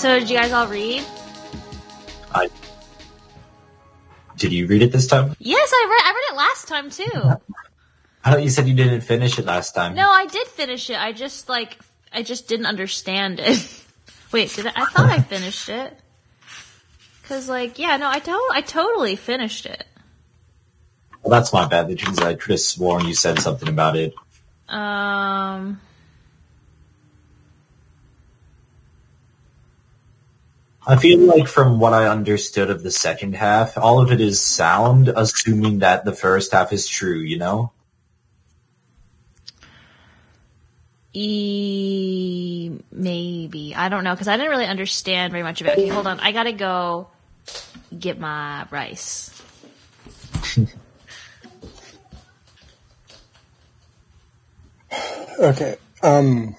So did you guys all read? I did you read it this time? Yes, I read. I read it last time too. I thought you said you didn't finish it last time. No, I did finish it. I just like I just didn't understand it. Wait, did I? I thought I finished it. Cause like yeah, no, I to- I totally finished it. Well, that's my bad. Because I could have sworn you said something about it. Um. I feel like from what I understood of the second half, all of it is sound, assuming that the first half is true, you know? E maybe I don't know because I didn't really understand very much of it. Okay, hold on. I gotta go get my rice. Okay. Um,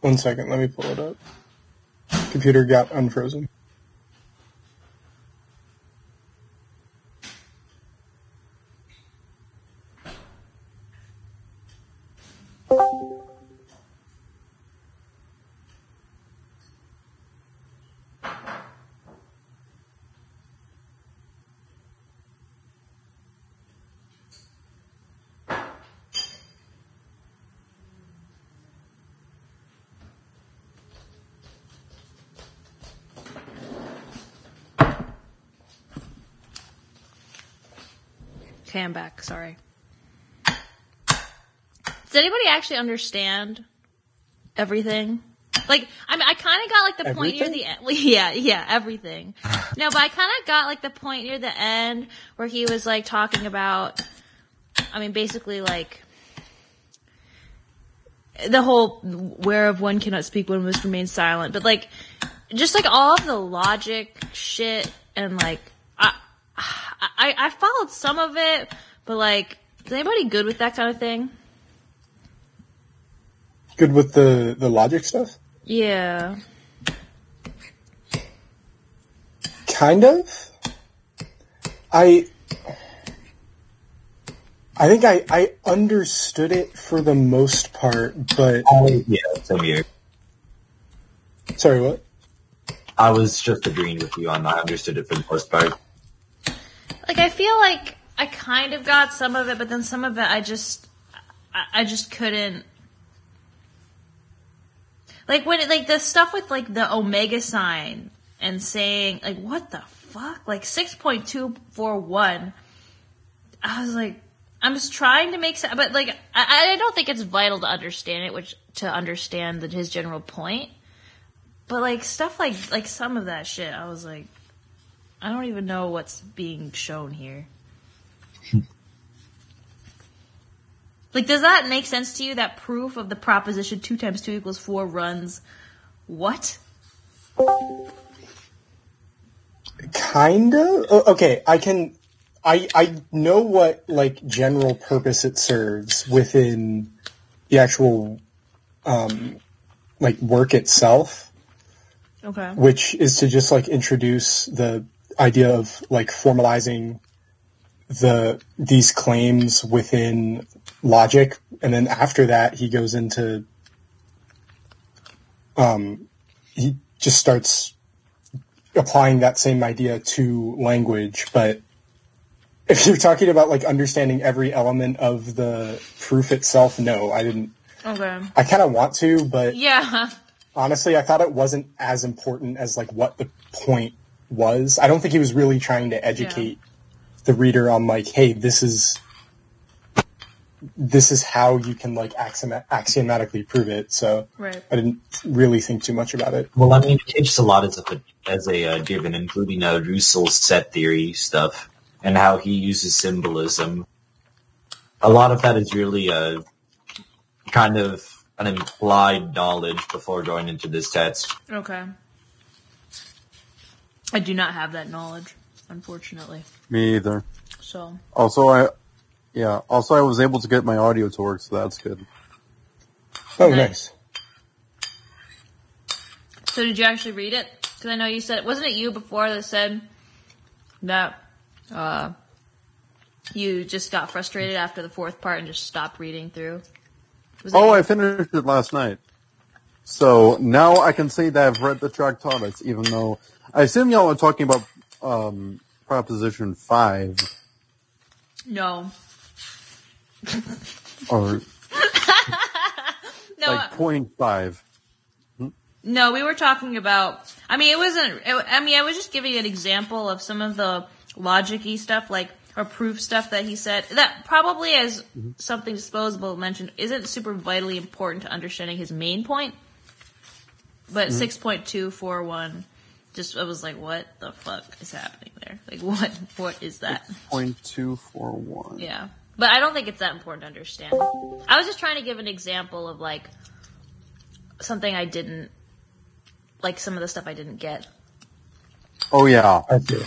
one second. Let me pull it up. Computer got unfrozen. Okay, back. Sorry. Does anybody actually understand everything? Like, I mean, I kind of got like the point near the end. Yeah, yeah, everything. No, but I kind of got like the point near the end where he was like talking about, I mean, basically like the whole whereof one cannot speak, one must remain silent. But like, just like all of the logic shit and like, I, I, I followed some of it, but like, is anybody good with that kind of thing? Good with the the logic stuff. Yeah. Kind of. I. I think I, I understood it for the most part, but Oh, yeah, same here. sorry, what? I was just agreeing with you on that. I understood it for the most part. Like, I feel like I kind of got some of it, but then some of it I just, I, I just couldn't. Like when it, like the stuff with like the omega sign and saying like what the fuck like six point two four one. I was like, I'm just trying to make sense, but like I, I don't think it's vital to understand it, which to understand the, his general point. But like stuff like like some of that shit, I was like, I don't even know what's being shown here. like, does that make sense to you? That proof of the proposition two times two equals four runs what? Kinda. Okay, I can. I I know what like general purpose it serves within the actual um like work itself, Okay. which is to just like introduce the idea of like formalizing the these claims within logic, and then after that he goes into um he just starts applying that same idea to language, but if you're talking about like understanding every element of the proof itself, no, I didn't. Okay. I kind of want to, but Yeah. honestly, I thought it wasn't as important as like what the point was. I don't think he was really trying to educate the reader on like, hey, this is this is how you can like axiom- axiomatically prove it. So Right. I didn't really think too much about it. Well, I mean, it takes a lot as a as a uh, given, including uh, Russell's set theory stuff and how he uses symbolism. A lot of that is really a kind of an implied knowledge before going into this test. Okay. I do not have that knowledge, unfortunately. Me either. So, Also, I, yeah. Also, I was able to get my audio to work, so that's good. Oh, Nice. nice. so did you actually read it? Because I know you said, wasn't it you before that said that uh, you just got frustrated after the fourth part and just stopped reading through? Was Oh, you? I finished it last night. So now I can say that I've read the Tractatus, even though I assume y'all are talking about um, Proposition 5 No. or No, like point 5. Hmm? no, we were talking about. I mean, it wasn't. It, I mean, I was just giving an example of some of the logic-y stuff, like or proof stuff that he said. That probably, as mm-hmm. something disposable mentioned, isn't super vitally important to understanding his main point. But mm-hmm. six point two four one, just I was like, what the fuck is happening there? Like, what what is that? Point two four one. Yeah. But I don't think it's that important to understand. I was just trying to give an example of like something I didn't like some of the stuff I didn't get. Oh yeah. I see.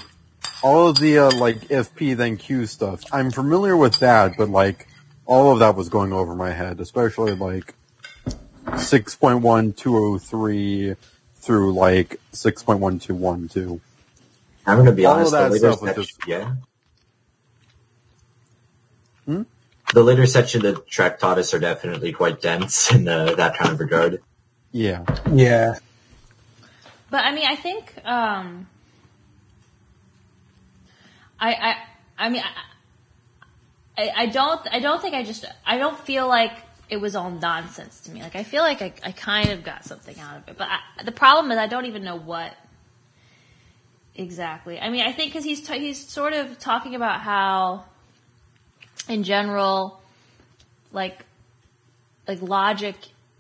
all of the uh, like if P then Q stuff. I'm familiar with that, but like all of that was going over my head, especially like 6.1203 through like 6.1212. I'm gonna be All of honest. The that later stuff was section, just- yeah. Hmm? The later section of the Tractatus are definitely quite dense in the, that kind of regard. Yeah. Yeah. But I mean, I think um I I I mean I, I I don't I don't think I just I don't feel like it was all nonsense to me. Like I feel like I, I kind of got something out of it. But I, the problem is I don't even know what exactly. I mean, I think because he's t- he's sort of talking about how, in general, like like logic,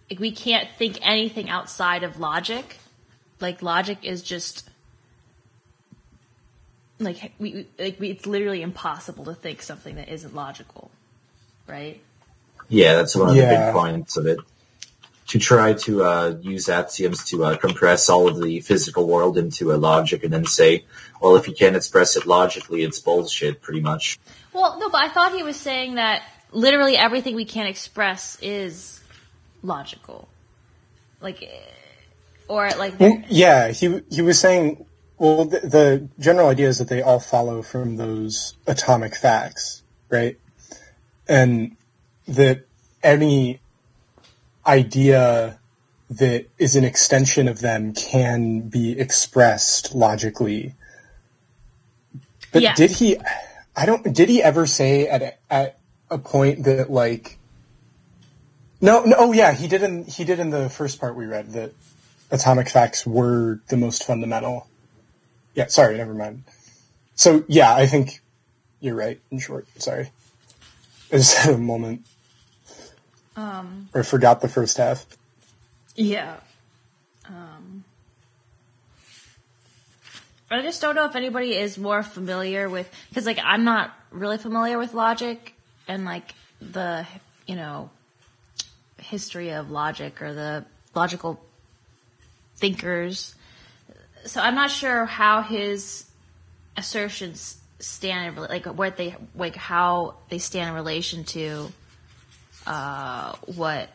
like we can't think anything outside of logic. Like logic is just like we like we, it's literally impossible to think something that isn't logical, right? Yeah, that's one of the big points of it. To try to uh, use axioms to uh, compress all of the physical world into a logic and then say, well, if you can't express it logically, it's bullshit, pretty much. Well, no, but I thought he was saying that literally everything we can't express is logical, like, eh, or like Well, yeah, he he was saying. Well, the, the general idea is that they all follow from those atomic facts, right? And that any idea that is an extension of them can be expressed logically. But Yeah. did he? I don't. Did he ever say at a, at a point that like? No, no. Oh, yeah, he did in he did in the first part we read that atomic facts were the most fundamental. Yeah, sorry, never mind. So yeah, I think you're right. In short, sorry, I just had a moment um, or forgot the first half. yeah. Um, I just don't know if anybody is more familiar with because like I'm not really familiar with logic and like the you know history of logic or the logical thinkers. So I'm not sure how his assertions stand like where they like how they stand in relation to uh, what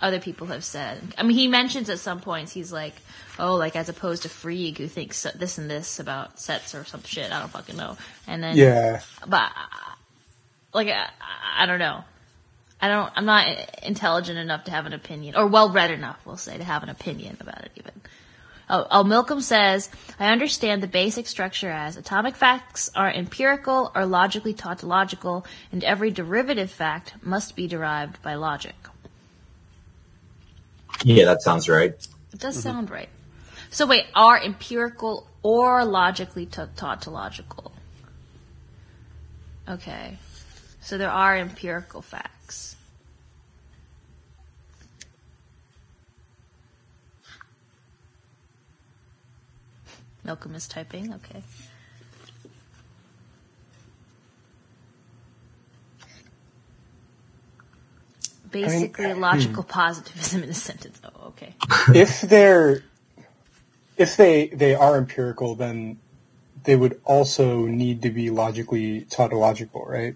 other people have said. I mean, he mentions at some points he's like, oh, like as opposed to Frege who thinks this and this about sets or some shit. I don't fucking know. And then Yeah, but uh, like I, I don't know. I don't. I'm not intelligent enough to have an opinion, or well read enough, we'll say, to have an opinion about it. Even. Uh, uh, oh, oh, Milcom says, I understand the basic structure as atomic facts are empirical or logically tautological, and every derivative fact must be derived by logic. Yeah, that sounds right. It does sound right. So wait, are empirical or logically ta- tautological? Okay. So there are empirical facts. Malcolm is typing. Okay. Basically, logical positivism in a sentence. Oh, okay. if they're if they they are empirical, then they would also need to be logically tautological, right?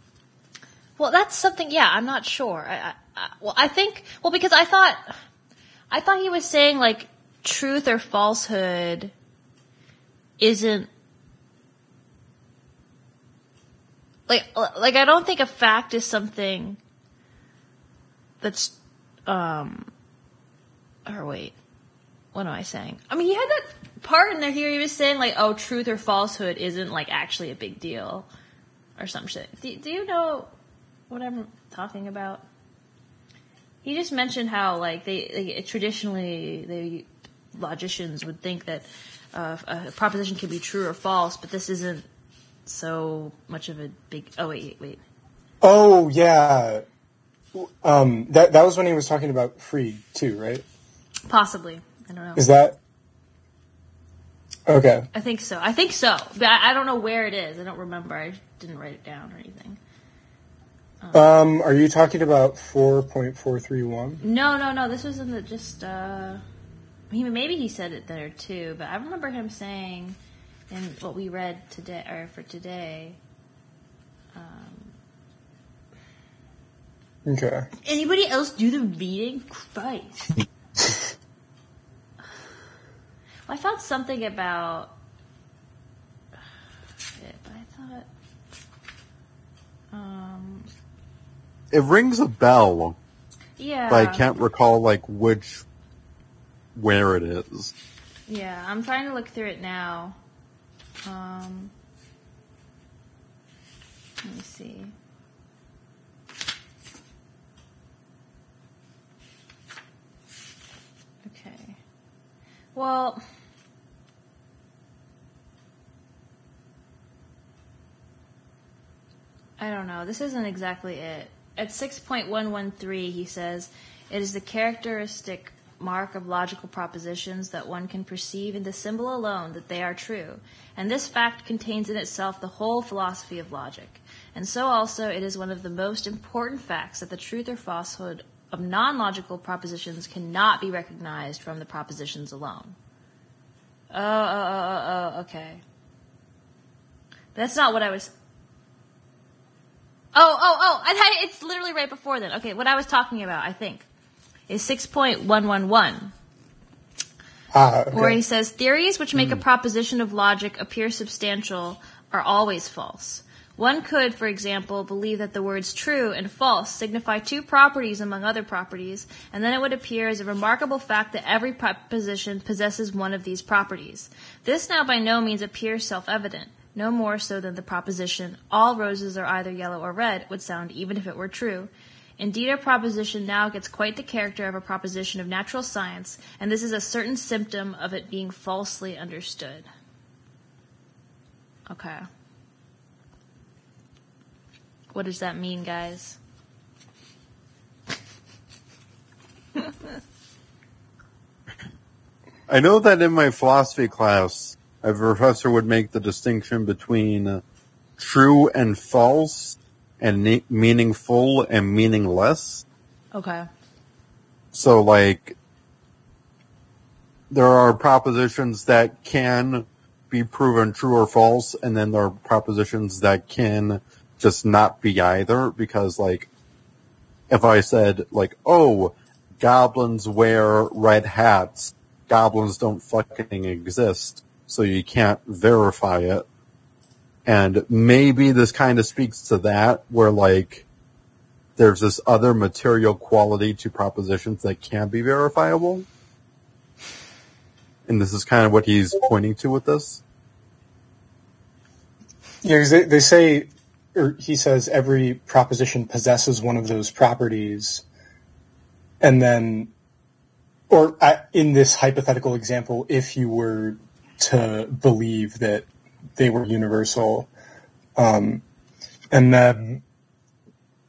Well, that's something. Yeah, I'm not sure. I, I, I, well, I think. Well, because I thought, I thought he was saying like truth or falsehood isn't like like I don't think a fact is something that's um or wait what am I saying? I mean, he had that part in there here. He was saying like, "Oh, truth or falsehood isn't like actually a big deal," or some shit. Do, do you know what I'm talking about? He just mentioned how like they like, traditionally the logicians would think that uh, a proposition can be true or false, but this isn't so much of a big. Oh wait, wait. Oh yeah, um, that that was when he was talking about Frege too, right? Possibly. I don't know. Is that okay? I think so. I think so. But I, I don't know where it is. I don't remember. I didn't write it down or anything. Um, are you talking about four point four three one? No, no, no. This was in the just. uh he maybe he said it there too, but I remember him saying in what we read today or for today. Um, Okay. anybody else do the reading? Christ. I thought something about. Shit, but I thought. Um. It rings a bell, Yeah. but I can't recall like which, where it is. Yeah, I'm trying to look through it now. Um, let me see. Okay. Well, I don't know. This isn't exactly it. At 6.113, he says, it is the characteristic mark of logical propositions that one can perceive in the symbol alone that they are true, and this fact contains in itself the whole philosophy of logic. And so also it is one of the most important facts that the truth or falsehood of non logical propositions cannot be recognized from the propositions alone. Oh, oh, oh, oh, oh, okay. That's not what I was. Oh, oh, oh! I it's literally right before then. Okay, what I was talking about, I think, is six point one one one, Ah, okay. where he says theories which make a proposition of logic appear substantial are always false. One could, for example, believe that the words true and false signify two properties among other properties, and then it would appear as a remarkable fact that every proposition possesses one of these properties. This now by no means appears self-evident, no more so than the proposition, all roses are either yellow or red, would sound even if it were true. Indeed, a proposition now gets quite the character of a proposition of natural science, and this is a certain symptom of it being falsely understood. Okay. What does that mean, guys? I know that in my philosophy class, a professor would make the distinction between true and false, and ne- meaningful and meaningless. Okay. So, like, there are propositions that can be proven true or false, and then there are propositions that can just not be either. Because, like, if I said, like, oh, goblins wear red hats, goblins don't fucking exist, so you can't verify it. And maybe this kind of speaks to that, where, like, there's this other material quality to propositions that can be verifiable. And this is kind of what he's pointing to with this. Yeah, they, they say, or he says, every proposition possesses one of those properties, and then, or uh, in this hypothetical example, if you were to believe that they were universal, um, and then,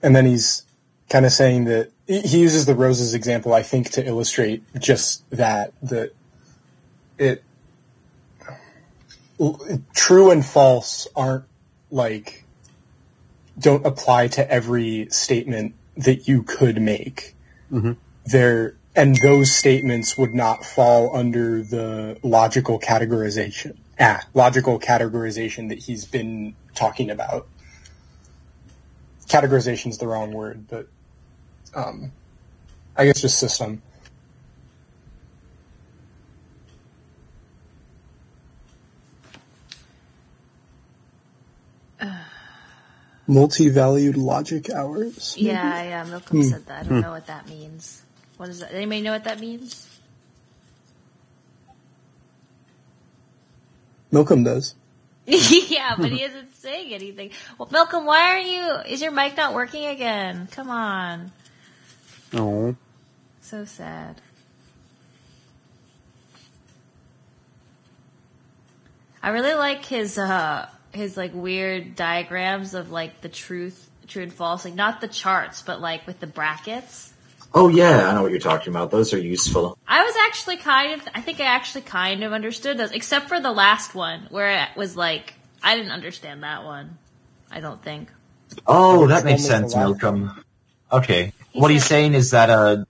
and then he's kind of saying that he uses the roses example, I think, to illustrate just that that it true and false aren't like don't apply to every statement that you could make. Mhm. There and those statements would not fall under the logical categorization. Ah, logical categorization that he's been talking about. Categorization is the wrong word, but um, I guess just system. Multi-valued logic hours. Yeah, yeah, Milcom said that. I don't know what that means. What is that? Anybody know what that means? Milcom does. yeah, but he isn't saying anything. Well, Malcolm, why are you? Is your mic not working again? Come on. No. So sad. I really like his uh his like weird diagrams of like the truth, true and false, like not the charts, but like with the brackets. Oh yeah, I know what you're talking about. Those are useful. I was actually kind of, I think I actually kind of understood those, except for the last one where it was like, I didn't understand that one. I don't think. Oh, that makes sense, a lot. Milcom. Okay. He what he's saying is that uh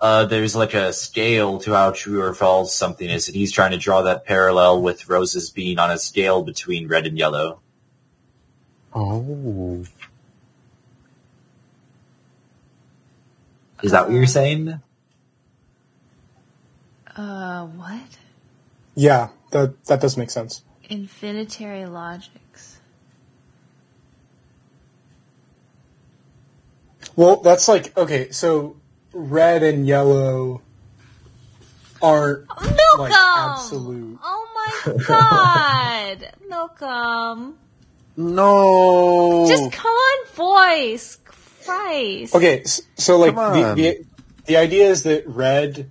uh there's like a scale to how true or false something is, and he's trying to draw that parallel with roses being on a scale between red and yellow. Oh. Is that what you're saying? Uh, what? Yeah, that that does make sense. Infinitary logics. Well, that's like okay. So red and yellow aren't Milcom! like absolute. Oh my god! Milcom! No. Just come on, voice! Christ. Okay, s- so like the, the the idea is that red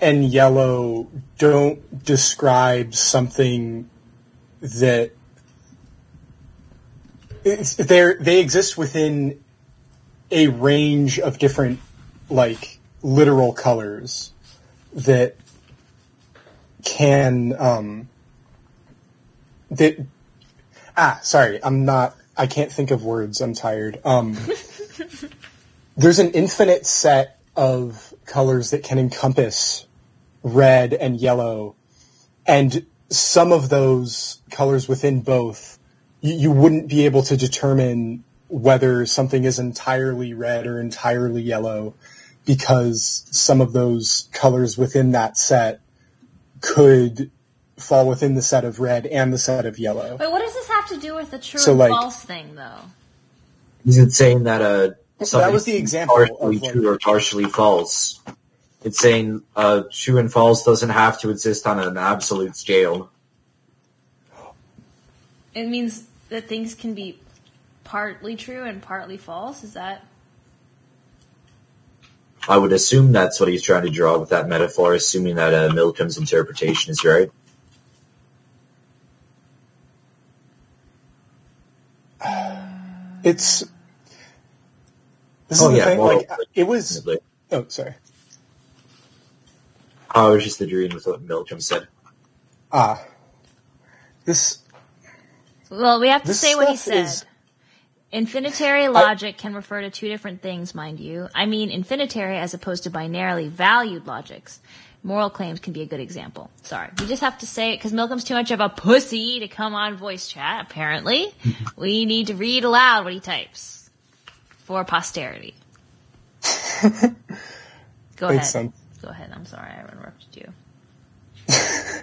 and yellow don't describe something that they're they exist within a range of different like literal colors that can um that ah sorry i'm not i can't think of words. I'm tired. Um there's an infinite set of colors that can encompass red and yellow and some of those colors within both you, you wouldn't be able to determine whether something is entirely red or entirely yellow because some of those colors within that set could fall within the set of red and the set of yellow. Wait, what does this have to do with the true So, and like- false thing, though? Is it saying that a uh that was the example partially of, like- true or partially false? It's saying uh true and false doesn't have to exist on an absolute scale. It means that things can be partly true and partly false. Is that? I would assume that's what he's trying to draw with that metaphor, assuming that uh, Milcom's interpretation is right. It's this Oh, is the yeah, thing. well- like it was. Oh, sorry. I was just agreeing with what Milcom said. Ah, this Well, we have to say what he stuff said. is- Infinitary logic can refer to two different things, mind you. I mean infinitary as opposed to binarily valued logics. Moral claims can be a good example. Sorry. We just have to say it because Milcom's too much of a pussy to come on voice chat, apparently. we need to read aloud what he types for posterity. Go ahead. sense. Go ahead. I'm sorry I interrupted you.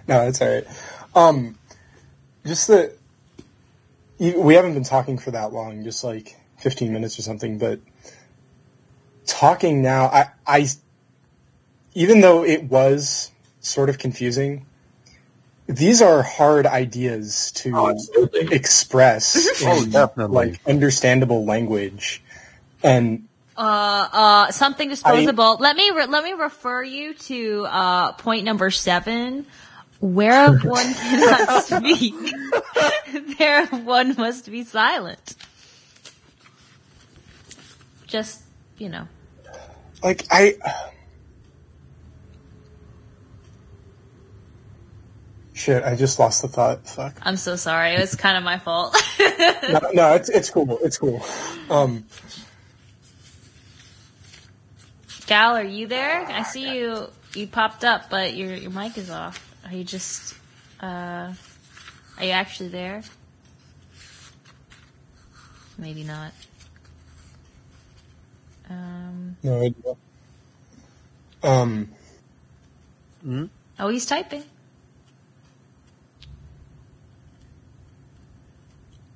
No, it's all right. Um, just that we haven't been talking for that long, just like 15 minutes or something, but talking now, I, I, even though it was sort of confusing, these are hard ideas to Oh, express Oh, in definitely. like understandable language. And Uh, uh, something disposable. let me re- let me refer you to uh, point number seven. Whereof one cannot speak, thereof one must be silent. Just you know, like I shit, I just lost the thought. Fuck. I'm so sorry. It was kind of my fault. no, no, it's it's cool. It's cool. Um, Gal, are you there? I see you. You popped up, but your your mic is off. Are you just? Uh, are you actually there? Maybe not. Um. no idea. Um, Oh, he's typing.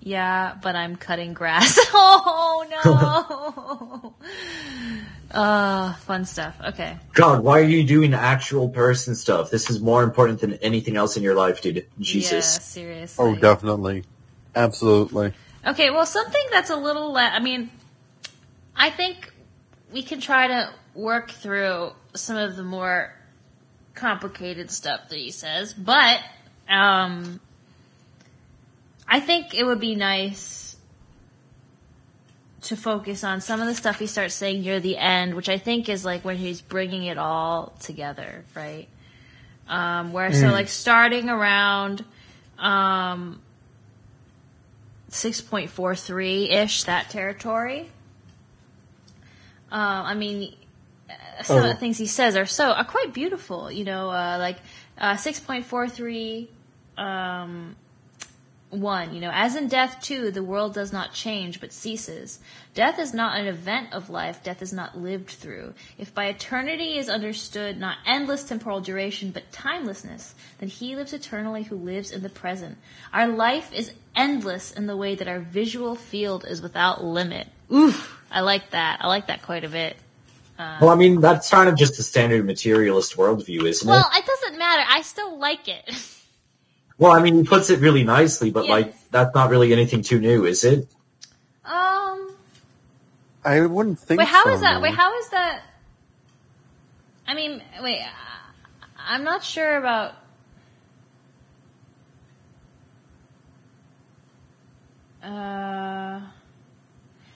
Yeah, but I'm cutting grass. oh no. uh, fun stuff. Okay. God, why are you doing actual person stuff? This is more important than anything else in your life, dude. Jesus. Yeah, seriously. Oh, definitely. Absolutely. Okay, well, something that's a little. Le- I mean, I think we can try to work through some of the more complicated stuff that he says, but um, I think it would be nice to focus on some of the stuff he starts saying near the end, which I think is like when he's bringing it all together, right? Um, where so like starting around um, 6.43 ish, that territory. Um, I mean, uh, some of Oh. the things he says are so are quite beautiful. You know, uh, like uh, 6.43 um, one. You know, as in death too, the world does not change but ceases. Death is not an event of life. Death is not lived through. If by eternity is understood not endless temporal duration but timelessness, then he lives eternally who lives in the present. Our life is endless in the way that our visual field is without limit. Oof, I like that. I like that quite a bit. Uh, well, I mean, that's kind of just the standard materialist worldview, isn't Well, it? Well, it doesn't matter. I still like it. Well, I mean, he puts it really nicely, but Yes. like, that's not really anything too new, is it? um. I wouldn't think Wait, how so, is that? no. Wait, how is that? I mean, wait, I- I'm not sure about. Uh,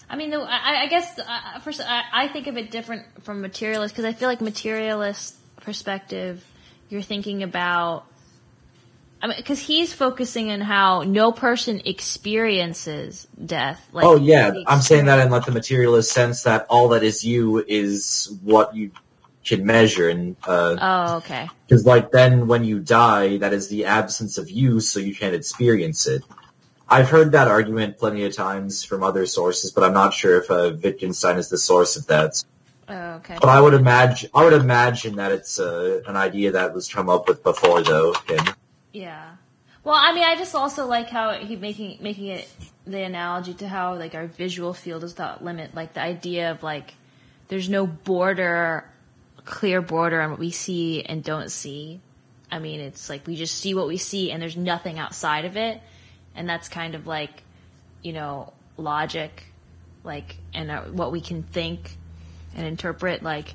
I mean, the, I, I guess uh, first I, I think of it different from materialist because I feel like materialist perspective, you're thinking about. I mean, because he's focusing on how no person experiences death. Like, oh, yeah. I'm saying that in like the materialist sense that all that is you is what you can measure. And, uh, Oh, okay. Because, like, then when you die, that is the absence of you, so you can't experience it. I've heard that argument plenty of times from other sources, but I'm not sure if uh, Wittgenstein is the source of that. Oh, okay. But I would imagine, I would imagine that it's uh, an idea that was come up with before, though. Him. Yeah. Well, I mean, I just also like how he making making it the analogy to how like our visual field is without limit. Like the idea of like there's no border, clear border on what we see and don't see. I mean, it's like we just see what we see, and there's nothing outside of it, and that's kind of like you know logic, like and uh, what we can think and interpret. Like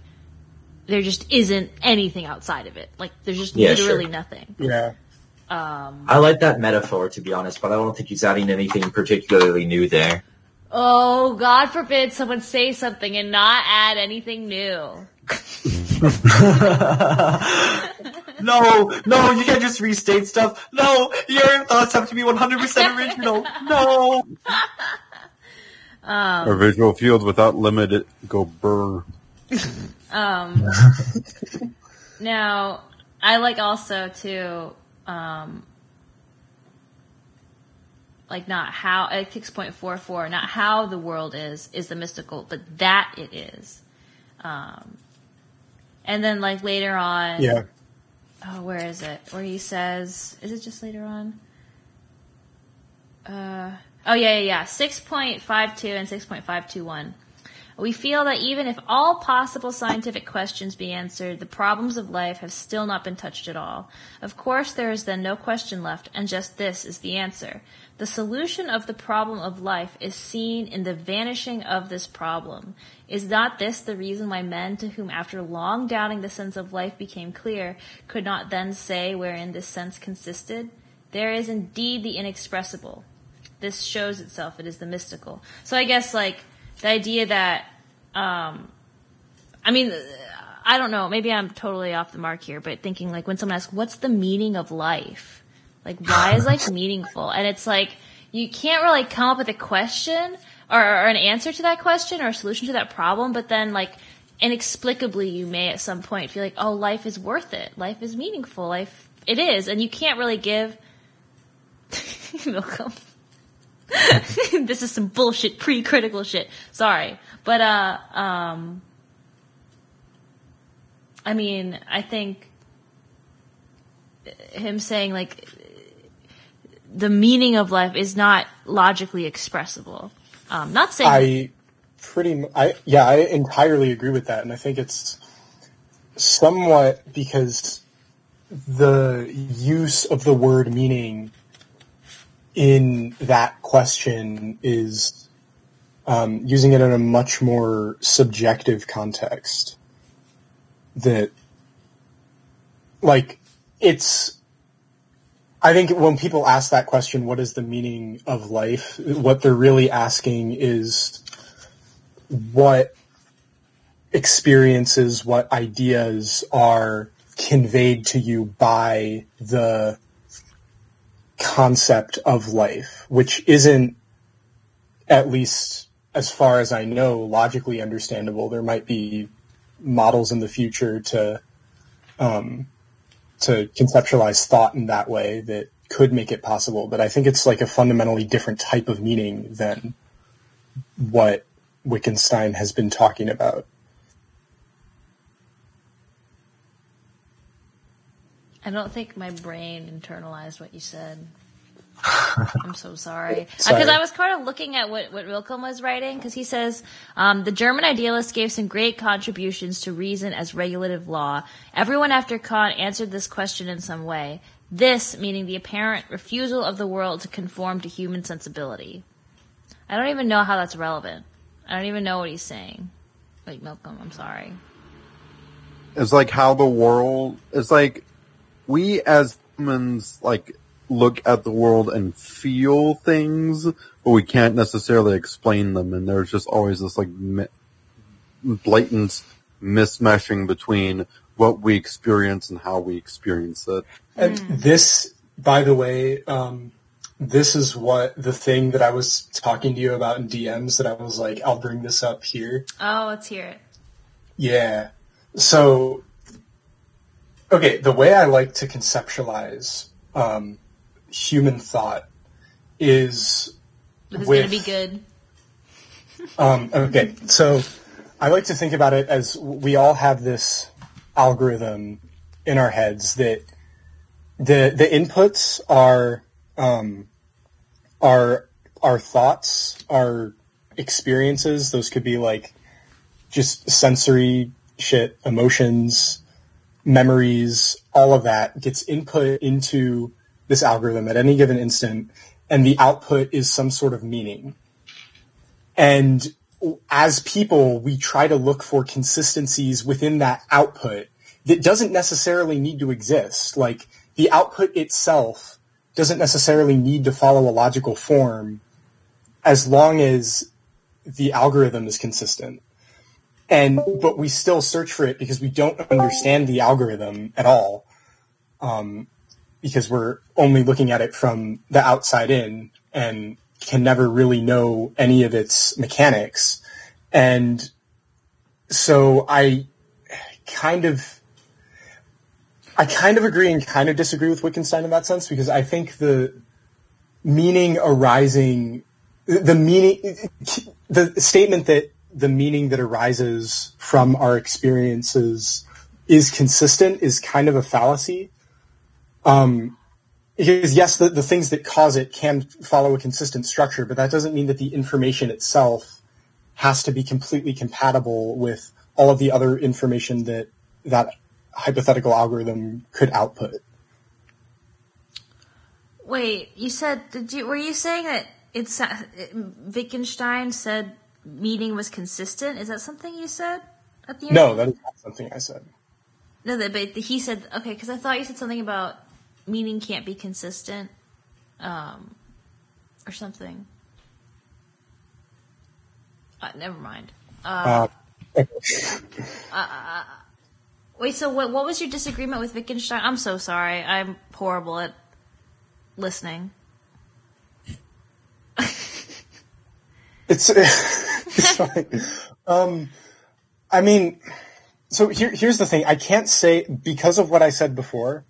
there just isn't anything outside of it. Like there's just Yeah, literally sure. nothing. Yeah. Um, I like that metaphor, to be honest, but I don't think he's adding anything particularly new there. Oh, God forbid someone say something and not add anything new. no, no, you can't just restate stuff. No, your thoughts have to be 100% original. No. Our visual field without limit it go burr. Um, now, I like also to, um, like not how, like 6.44, not how the world is, is the mystical, but that it is. Um, and then like later on, Yeah. oh, where is it? Where he says, is it just later on? Uh, oh yeah, yeah, yeah. 6.52 and 6.521. We feel that even if all possible scientific questions be answered, the problems of life have still not been touched at all. Of course, there is then no question left, and just this is the answer. The solution of the problem of life is seen in the vanishing of this problem. Is not this the reason why men to whom after long doubting the sense of life became clear could not then say wherein this sense consisted? There is indeed the inexpressible. This shows itself, it is the mystical. So I guess like the idea that, um, I mean, I don't know, maybe I'm totally off the mark here, but thinking like when someone asks, what's the meaning of life? Like, why is life meaningful? And it's like, you can't really come up with a question or, or an answer to that question or a solution to that problem, but then like, inexplicably you may at some point feel like, oh, life is worth it. Life is meaningful. Life, it is. And you can't really give, Milcom. this is some bullshit, pre-critical shit. Sorry. But, uh, um, I mean, I think him saying like the meaning of life is not logically expressible. Um, not saying I pretty, I yeah, I entirely agree with that, and I think it's somewhat because the use of the word meaning in that question is um, using it in a much more subjective context. That, like, it's. I think when people ask that question, what is the meaning of life? What they're really asking is what experiences, what ideas are conveyed to you by the concept of life, which isn't, at least as far as I know, logically understandable. There might be models in the future to um, to conceptualize thought in that way that could make it possible, but I think it's like a fundamentally different type of meaning than what Wittgenstein has been talking about. I don't think my brain internalized what you said. I'm so sorry. Because Sorry. I was kind of looking at what, what Rilke was writing, because he says, um, the German idealist gave some great contributions to reason as regulative law. Everyone after Kant answered this question in some way. This, meaning the apparent refusal of the world to conform to human sensibility. I don't even know how that's relevant. I don't even know what he's saying. Like, Malcolm, I'm sorry. It's like how the world, it's like we as humans, like, look at the world and feel things, but we can't necessarily explain them. And there's just always this, like, mi- blatant mismeshing between what we experience and how we experience it. And this, by the way, um, this is what the thing that I was talking to you about in DMs that I was like, I'll bring this up here. Oh, let's hear it. Yeah. So, okay, the way I like to conceptualize um, human thought is This is going to be good. Um, okay, so I like to think about it as we all have this algorithm in our heads that the the inputs are um, are our thoughts, our experiences. Those could be like just sensory shit, emotions, memories, all of that gets input into this algorithm at any given instant, and the output is some sort of meaning. And as people, we try to look for consistencies within that output that doesn't necessarily need to exist. Like the output itself doesn't necessarily need to follow a logical form as long as the algorithm is consistent. And, but we still search for it because we don't understand the algorithm at all. Um, because we're only looking at it from the outside in and can never really know any of its mechanics. And so I kind of, I kind of agree and kind of disagree with Wittgenstein in that sense because I think the meaning arising, the meaning, the statement that the meaning that arises from our experiences is consistent is kind of a fallacy. Um, because yes, the, the things that cause it can follow a consistent structure, but that doesn't mean that the information itself has to be completely compatible with all of the other information that that hypothetical algorithm could output. Wait, you said did you were you saying that it's Wittgenstein said meaning was consistent? Is that something you said at the end? No, that is not something I said. No, but he said okay because I thought you said something about meaning can't be consistent, um, or something. Uh, never mind. Uh, okay. Wait, so what? What was your disagreement with Wittgenstein? I'm so sorry. I'm horrible at listening. It's, it's fine. Um, I mean, so here, here's the thing. I can't say because of what I said before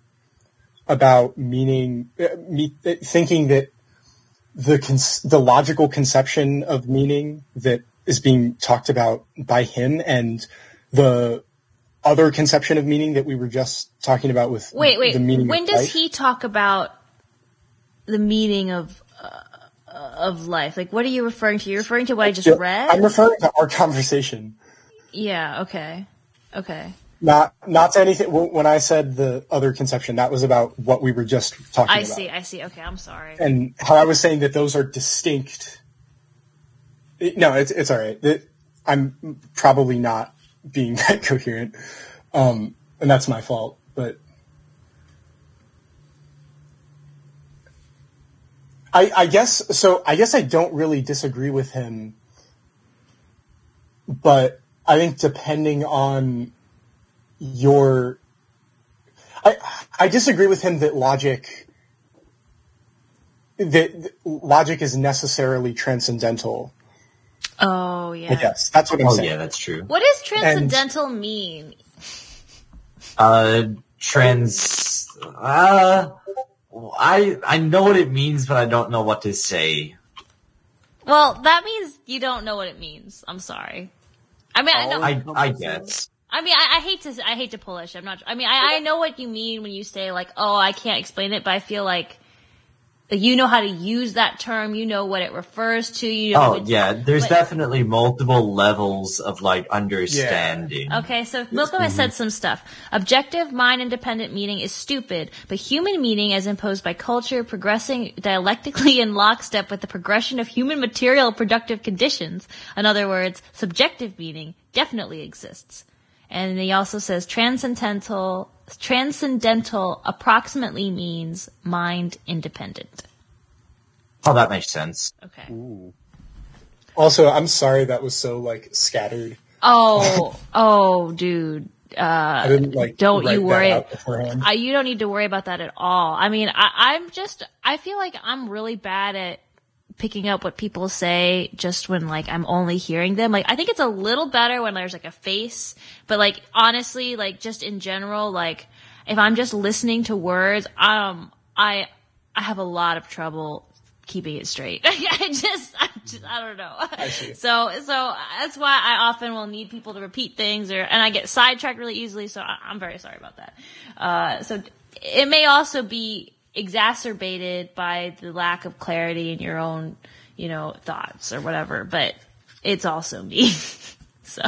about meaning, uh, me, uh, thinking that the cons- the logical conception of meaning that is being talked about by him and the other conception of meaning that we were just talking about with Wait, wait. the meaning When does life. he talk about the meaning of of life? Like, what are you referring to? You're referring to what I just read? I'm referring to our conversation, yeah. Okay. Okay. not not to anything. When I said the other conception, that was about what we were just talking I about. I see. I see. Okay. I'm sorry. and how I was saying that those are distinct. No, it's it's all right. I'm probably not being that coherent, um, and that's my fault. But I, I guess so. I guess I don't really disagree with him, but I think depending on your, I I disagree with him that logic that that logic is necessarily transcendental. Oh yeah. Yes, that's what I'm Oh saying. yeah, that's true. What does transcendental mean? Uh, trans. Uh, I I know what it means, but I don't know what to say. Well, that means you don't know what it means. I'm sorry. I mean, I oh, know. I I guess. I mean, I, I hate to, I hate to polish. I'm not. I mean, I, I know what you mean when you say like, "Oh, I can't explain it," but I feel like, you know how to use that term. You know what it refers to. You know. Oh yeah, there's but- definitely multiple levels of like understanding. Okay, so Milcom has said mm-hmm. some stuff. Objective, mind independent meaning is stupid, but human meaning, as imposed by culture, progressing dialectically in lockstep with the progression of human material productive conditions. In other words, subjective meaning definitely exists. And he also says transcendental, transcendental approximately means mind independent. Oh, that makes sense. Okay. Also, I'm sorry that was so like scattered. Oh, oh, dude. Uh, I didn't like. Don't you write that worry. out. I, you don't need to worry about that at all. I mean, I, I'm just, I feel like I'm really bad at picking up what people say just when like I'm only hearing them. Like, I think it's a little better when there's like a face, but like honestly, like just in general, like if I'm just listening to words, um, I, I have a lot of trouble keeping it straight. I just, I just, I don't know. see. So, so that's why I often will need people to repeat things or, and I get sidetracked really easily. So I, I'm very sorry about that. Uh, so it may also be exacerbated by the lack of clarity in your own, you know, thoughts or whatever, but it's also me. so,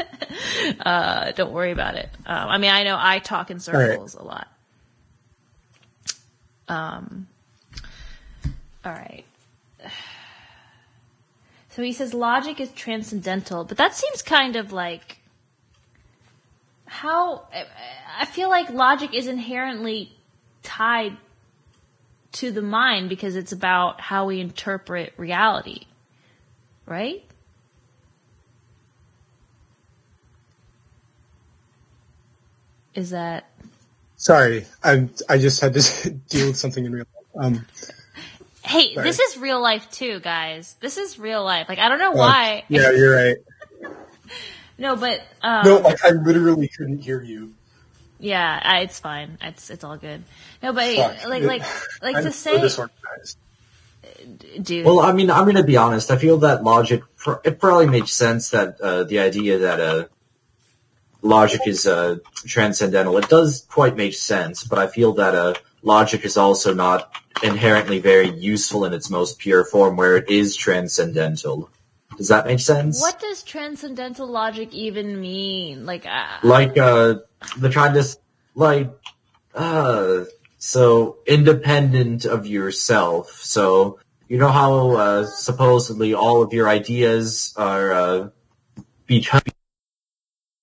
uh, don't worry about it. Um, I mean, I know I talk in circles a lot. Um, all right. So he says logic is transcendental, but that seems kind of like how I feel like logic is inherently tied to the mind because it's about how we interpret reality, right? Is that Sorry, I I just had to deal with something in real life. Um, Hey, Sorry. this is real life too, guys. This is real life. Like I don't know uh, why. Yeah, you're right. No, but um, No, like I literally couldn't hear you. Yeah, I, it's fine. It's it's all good. No, but Fuck. like like like I'm to say, disorganized. dude. Well, I mean, I'm going to be honest. I feel that logic. pr- It probably makes sense that uh, the idea that uh, logic is uh, transcendental. It does quite make sense, but I feel that uh, logic is also not inherently very useful in its most pure form, where it is transcendental. Does that make sense? what does transcendental logic even mean? Like, uh, like uh the kind of like uh so independent of yourself. So you know how uh supposedly all of your ideas are uh because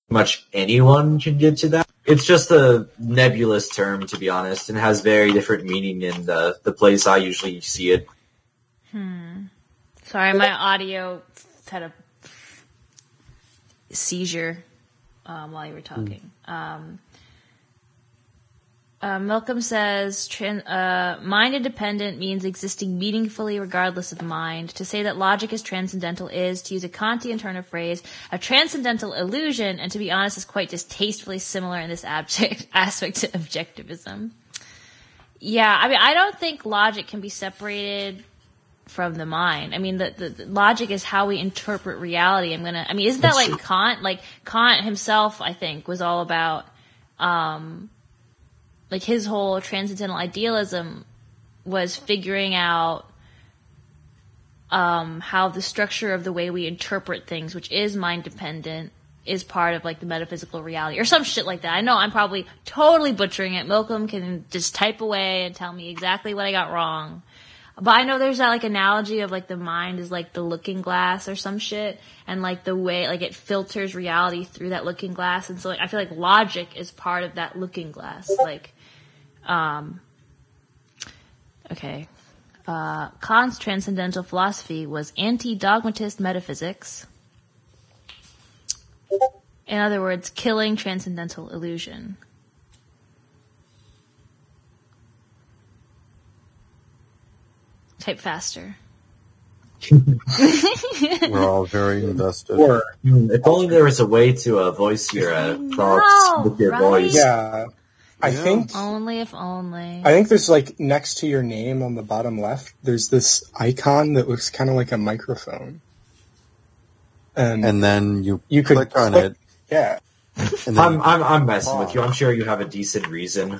much anyone can get to that? It's just a nebulous term to be honest and has very different meaning in the the place i usually see it. Hmm. sorry, my audio had a seizure um, while you were talking. Um, uh, Malcolm says, uh, mind independent means existing meaningfully regardless of mind. To say that logic is transcendental is, to use a Kantian turn of phrase, a transcendental illusion, and to be honest, is quite distastefully similar in this abject aspect to objectivism. Yeah, I mean, I don't think logic can be separated from the mind. I mean, the, the, the logic is how we interpret reality. I'm gonna. I mean, isn't that That's like true. Kant? Like Kant himself, I think, was all about, um, like his whole transcendental idealism was figuring out um, how the structure of the way we interpret things, which is mind dependent, is part of like the metaphysical reality or some shit like that. I know I'm probably totally butchering it. Milcom can just type away and tell me exactly what I got wrong. But I know there's that like analogy of like the mind is like the looking glass or some shit and like the way like it filters reality through that looking glass. And so like I feel like logic is part of that looking glass. Like, um, okay. Uh, Kant's transcendental philosophy was anti-dogmatist metaphysics. In other words, killing transcendental illusion. Type faster. We're all very invested. Or Hmm, If only there was a way to uh, voice your uh, I thoughts know, with your right? voice. yeah, I Yeah. think Only if only. I think there's like next to your name on the bottom left, there's this icon that looks kind of like a microphone, and, And then you, you could click on click- it. yeah, And then I'm, I'm, I'm messing with you. I'm sure you have a decent reason.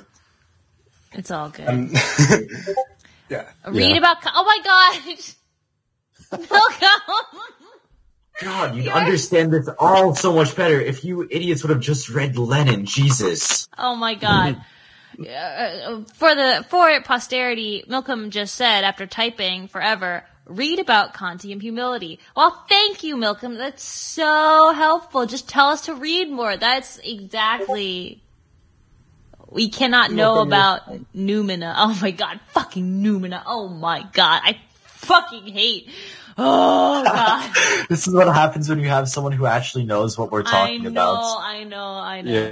It's all good. um, yeah. Read Yeah. about. Oh my gosh! Welcome. God, you'd You're- understand this all so much better if you idiots would have just read Lenin. Jesus. Oh my god. Uh, for the for posterity, Milcom just said after typing forever, read about Kantian humility. Well, thank you, Milcom. That's so helpful. Just tell us to read more. That's exactly. We cannot know about Noumena. Oh my god, fucking Noumena. Oh my god, I fucking hate. Oh god, This is what happens when you have someone who actually knows what we're I talking know, about. I know, I know. yeah,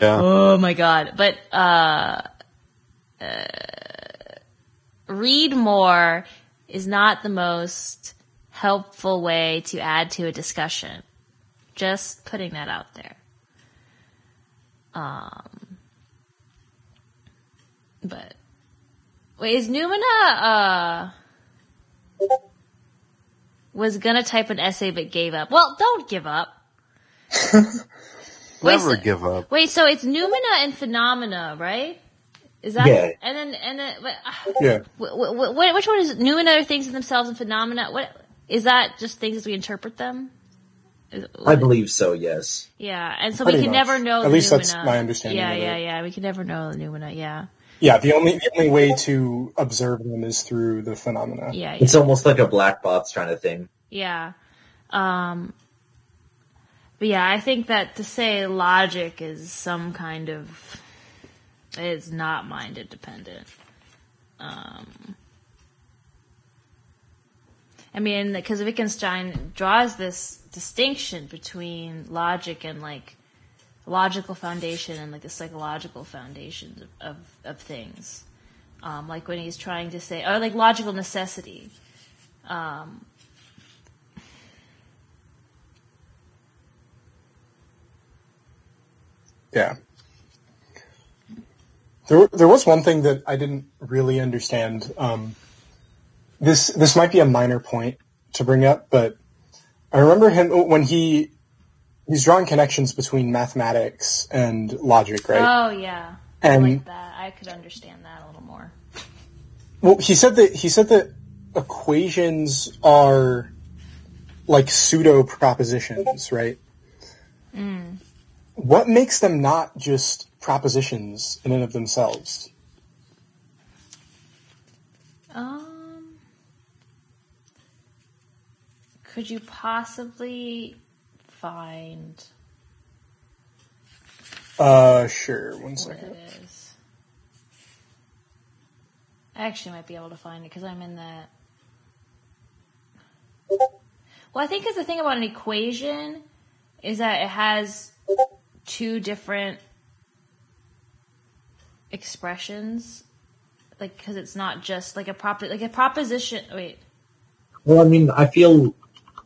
yeah. Oh my god. But uh, uh read more is not the most helpful way to add to a discussion. Just putting that out there. Um but wait, is noumena uh was gonna type an essay but gave up. Well, don't give up. Wait, Never so- give up. Wait, so it's noumena and phenomena, right? Is that Yeah. and then and then but, uh, Yeah. wh- wh- wh- which one is noumena are things in themselves and phenomena? What is that? Just things as we interpret them? I believe so, yes. Yeah, and so Pretty we can much. never know. At the least that's my understanding Yeah, of yeah, it. yeah. We can never know the noumena. Yeah, Yeah, the only the only way to observe them is through the phenomena. yeah, yeah. It's almost like a black box kind of thing. Yeah. Um, but yeah, I think that to say logic is some kind of is not mind independent. Um, I mean, because Wittgenstein draws this distinction between logic and like logical foundation and like the psychological foundations of, of, of things. Um, like when he's trying to say, or like logical necessity. Um, Yeah. There, there was one thing that I didn't really understand. Um, this this might be a minor point to bring up, but I remember him when he he's drawing connections between mathematics and logic, right? Oh yeah, I And- like that. I could understand that a little more. Well, he said that he said that equations are like pseudo propositions, right? What makes them not just propositions in and of themselves? Um, could you possibly find Uh, sure. One second. It is. I actually might be able to find it because I'm in that. Well, I think because the thing about an equation is that it has two different expressions, like because it's not just like a prop like a proposition. Wait, Well, I mean, I feel,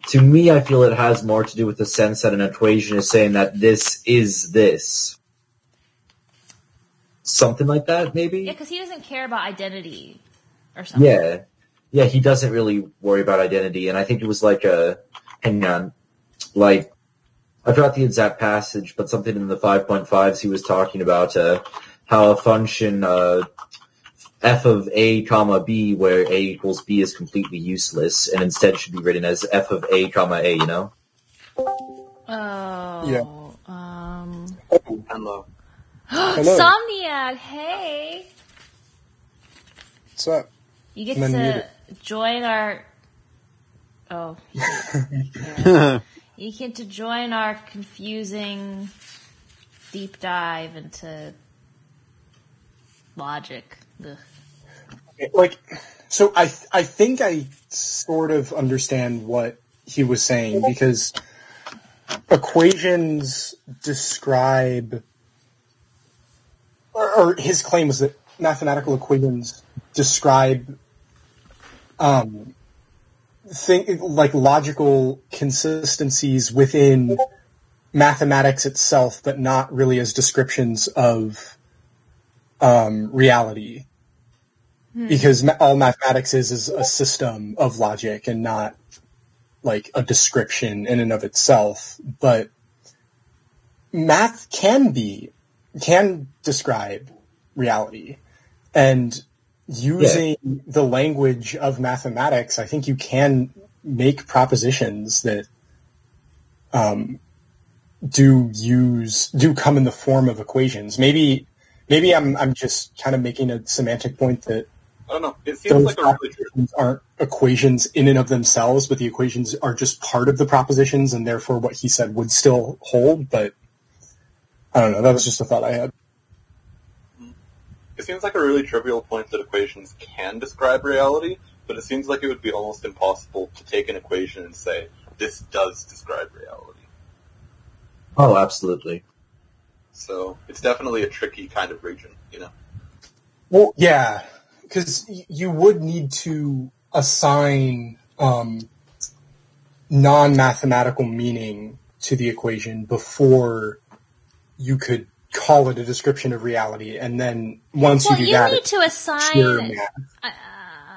to me, I feel it has more to do with the sense that an equation is saying that this is this. Something like that, maybe? yeah, because he doesn't care about identity or something. Yeah. Yeah, he doesn't really worry about identity, and I think it was like a, hang on, like, I forgot the exact passage, but something in the 5.5s he was talking about, uh, how a function, uh, f of a comma b, where a equals b is completely useless, and instead should be written as f of a comma a. You know? Oh. Yeah. Um. Oh, Hello. Hello. Somniac, hey. what's up? You get I'm to unmuted. join our. Oh. You get to join our confusing deep dive into logic. Ugh. Like so i i think i sort of understand what he was saying because equations describe or, or his claim was that mathematical equations describe um thing like logical consistencies within mathematics itself but not really as descriptions of um reality because ma- all mathematics is is a system of logic and not like a description in and of itself but math can be can describe reality. And using the language of mathematics i think you can make propositions that um, do use do come in the form of equations. Maybe maybe i'm i'm just kind of making a semantic point that I don't know. It seems those like a really propositions aren't equations in and of themselves, but the equations are just part of the propositions, and therefore what he said would still hold. But I don't know. That was just a thought I had. it seems like a really trivial point that equations can describe reality, but it seems like it would be almost impossible to take an equation and say this does describe reality. Oh, absolutely. So it's definitely a tricky kind of region, you know. Well, yeah, because you would need to assign um, non-mathematical meaning to the equation before you could call it a description of reality, and then once Well, you do you that, need to assign math.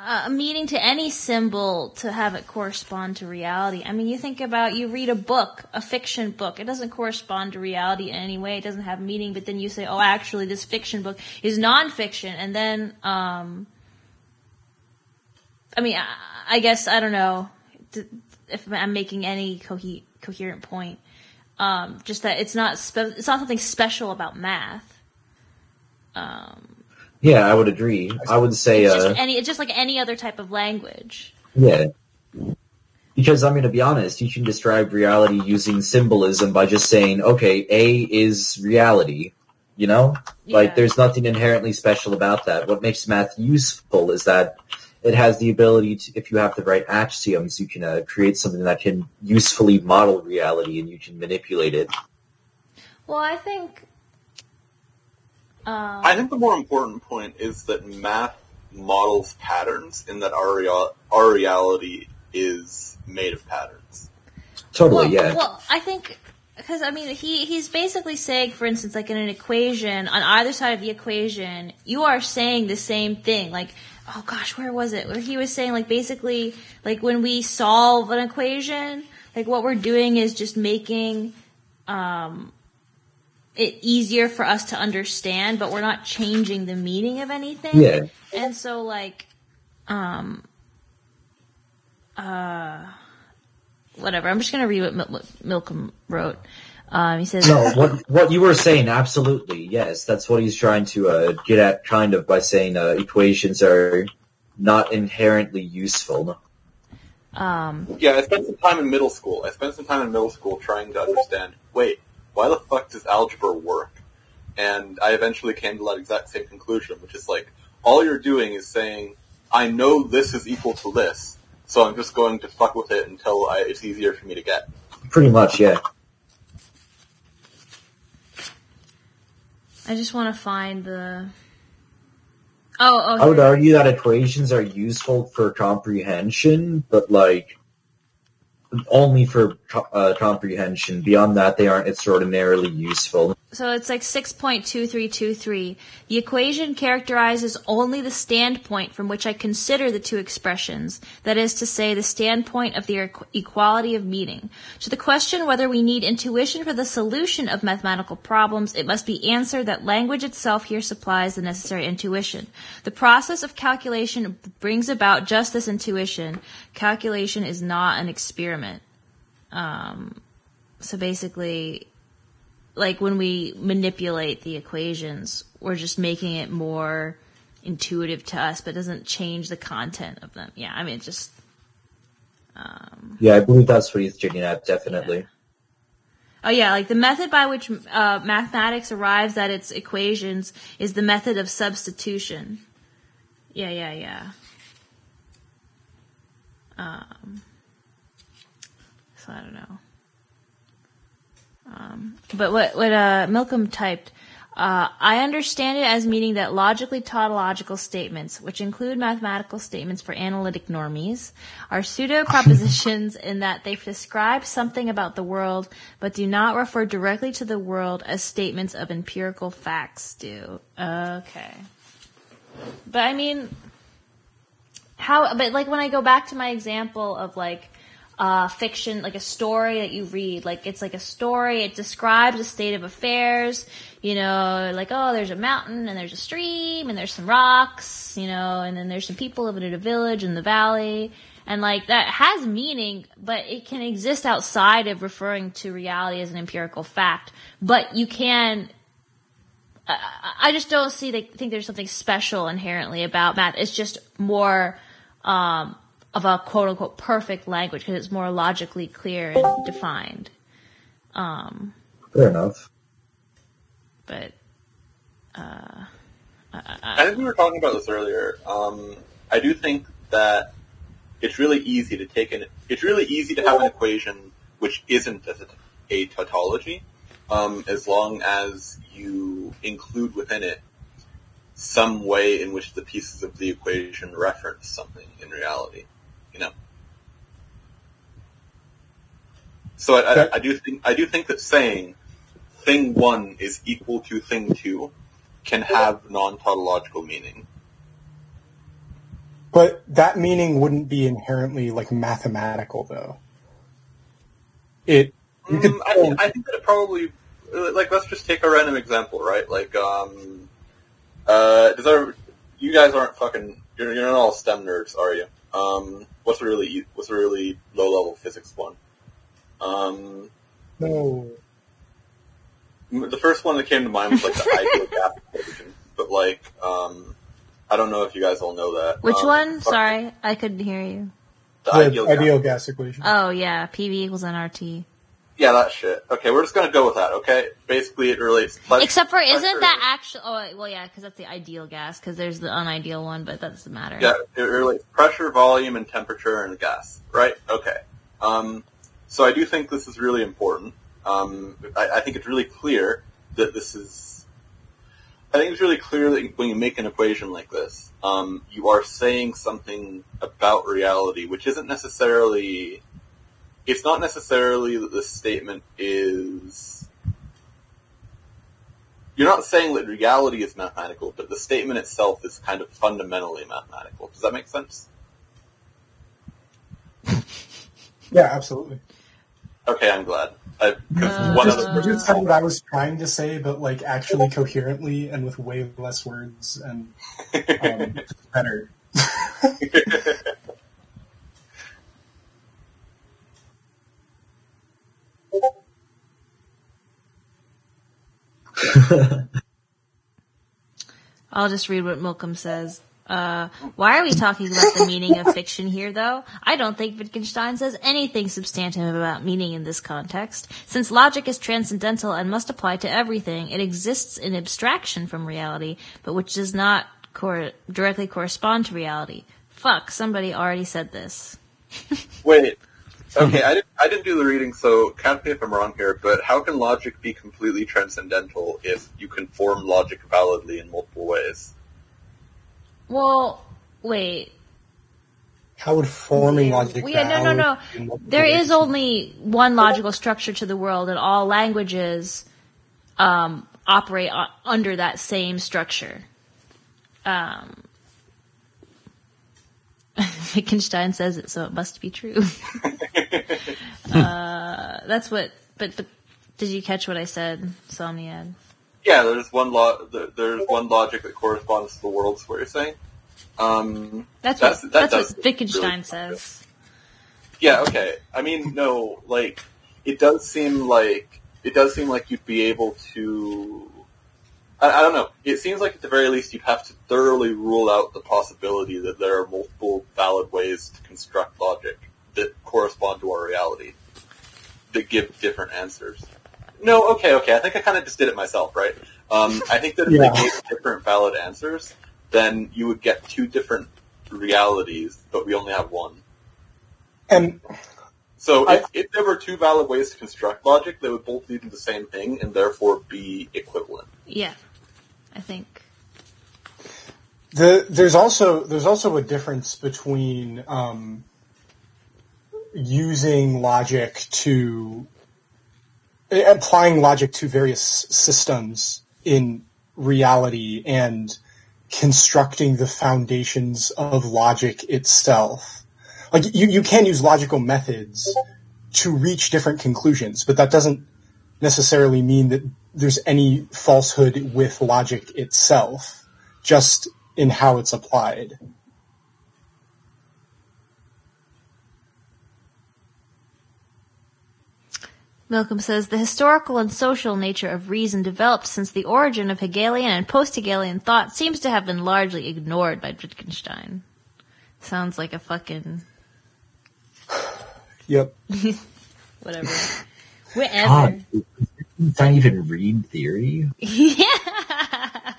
A, a meaning to any symbol to have it correspond to reality. I mean, you think about you read a book, a fiction book. It doesn't correspond to reality in any way. It doesn't have meaning. But then you say, "Oh, actually, this fiction book is nonfiction," and then, um, I mean, I, I guess I don't know if I'm making any cohe- coherent point. Um, just that it's not spe- it's not something special about math. Um, Yeah, I would agree. I would say, it's uh, just any it's just like any other type of language. Yeah. Because I mean, to be honest, you can describe reality using symbolism by just saying, okay, A is reality. You know? Like, there's nothing inherently special about that. What makes math useful is that it has the ability to, if you have the right axioms, you can uh, create something that can usefully model reality and you can manipulate it. Well, I think. Um, I think the more important point is that math models patterns in that our, real- our reality is made of patterns. Totally, well, yeah. Well, I think because I mean he he's basically saying, for instance, like in an equation on either side of the equation, you are saying the same thing. Like, oh gosh, where was it? Where he was saying like basically like when we solve an equation, like what we're doing is just making um it easier for us to understand, but we're not changing the meaning of anything. yeah. And so like um uh whatever. I'm just gonna read what Mil- Milcom wrote. Um, he says, No, what what you were saying, absolutely, yes. That's what he's trying to uh, get at, kind of, by saying uh, equations are not inherently useful. um, Yeah, I spent some time in middle school. I spent some time in middle school trying to understand, wait, why the fuck does algebra work? And I eventually came to that exact same conclusion, which is like, all you're doing is saying, I know this is equal to this, so I'm just going to fuck with it until I, it's easier for me to get. Pretty much, yeah. I just want to find the. Oh, oh. I would argue that equations are useful for comprehension, but like only for co- uh, comprehension. Beyond that, they aren't extraordinarily useful. so it's like 6.2323. The equation characterizes only the standpoint from which I consider the two expressions, that is to say, the standpoint of equ- equality of meaning. To the question whether we need intuition for the solution of mathematical problems, it must be answered that language itself here supplies the necessary intuition. The process of calculation brings about just this intuition. Calculation is not an experiment. Um, so basically, like when we manipulate the equations, we're just making it more intuitive to us, but doesn't change the content of them. Yeah, I mean, just. Um, Yeah, I believe that's what he's getting at, definitely. oh yeah, like the method by which uh, mathematics arrives at its equations is the method of substitution. Yeah, yeah, yeah. Um, so I don't know. Um, but what what uh, Milcom typed, uh, I understand it as meaning that logically tautological statements, which include mathematical statements for analytic normies, are pseudo propositions in that they describe something about the world, but do not refer directly to the world as statements of empirical facts do. Okay. But I mean, how? But like when I go back to my example of like uh, fiction, like a story that you read. Like it's like a story. It describes a state of affairs. You know, like oh, there's a mountain and there's a stream and there's some rocks. You know, and then there's some people living in a village in the valley. And like that has meaning, but it can exist outside of referring to reality as an empirical fact. But you can. I just don't see. They think there's something special inherently about math. It's just more. Um, of a quote unquote perfect language because it's more logically clear and defined. Um, Fair enough. but uh, I think we were talking about this earlier. Um, I do think that it's really easy to take an. It's really easy to have an equation which isn't a, a tautology, um, as long as you include within it some way in which the pieces of the equation reference something in reality. You know. So I, I, I do think I do think that saying thing one is equal to thing two can have non-tautological meaning. But that meaning wouldn't be inherently like mathematical, though. It you could Mm, I, think, I think that it probably uh, like let's just take a random example, right? Like, um, uh, does our, you guys aren't fucking you're, you're not all STEM nerds, are you? Um, what's a really e- what's a really low level physics one? Um, no. the first one that came to mind was like the ideal gas equation, but like, um, I don't know if you guys all know that. which Um, one? Sorry, I couldn't hear you. The The ideal, ideal, gas. gas equation. Oh yeah, PV equals nRT. Yeah, that shit. Okay, we're just gonna go with that. Okay, basically it relates. pleasure- Except for, isn't that actually? Oh well, yeah, because that's the ideal gas. Because there's the unideal one, but that doesn't matter. Yeah, it relates pressure, volume, and temperature in a gas, right? Okay. Um, so I do think this is really important. Um, I, I think it's really clear that this is. I think it's really clear that when you make an equation like this, um, you are saying something about reality, which isn't necessarily. It's not necessarily that this statement is. You're not saying that reality is mathematical, but the statement itself is kind of fundamentally mathematical. Does that make sense? Yeah, absolutely. Okay, I'm glad. I, Uh, one Just, other person. just said what I was trying to say, but like actually coherently and with way less words and um, better. I'll just read what Milcom says. Uh, why are we talking about the meaning of fiction here, though? I don't think Wittgenstein says anything substantive about meaning in this context. Since logic is transcendental and must apply to everything, it exists in abstraction from reality, but which does not cor- directly correspond to reality. Fuck, somebody already said this. Wait. Okay, I didn't. I didn't do the reading, so correct me if I'm wrong here. But how can logic be completely transcendental if you can form logic validly in multiple ways? Well, wait. How would forming logic? Well, yeah, no, no, no. valid in multiple There ways? is only one logical structure to the world, and all languages um, operate o- under that same structure. Um, Wittgenstein says it, so it must be true. uh, that's what. But but did you catch what I said, Somniad? Yeah, there's one lo- there- there's one logic that corresponds to the worlds. What you're saying? Um, That's That's- what that that's what Wittgenstein really- says. yeah, okay. I mean, no, like it does seem like it does seem like you'd be able to. I, I don't know. It seems like at the very least you'd have to thoroughly rule out the possibility that there are multiple valid ways to construct logic that correspond to our reality that give different answers. No, okay, okay. I think I kind of just did it myself, right? Um, I think that if Yeah. they gave different valid answers, then you would get two different realities, but we only have one. And So I- if, if there were two valid ways to construct logic, they would both lead to the same thing and therefore be equivalent. Yeah, I think. The, there's also there's also a difference between um, using logic to applying logic to various systems in reality and constructing the foundations of logic itself. Like you, you can use logical methods to reach different conclusions, but that doesn't necessarily mean that there's any falsehood with logic itself, just in how it's applied. Malcolm says the historical and social nature of reason developed since the origin of Hegelian and post-Hegelian thought seems to have been largely ignored by Wittgenstein. Sounds like a fucking Yep. whatever. Whatever. God, does not even read theory? yeah.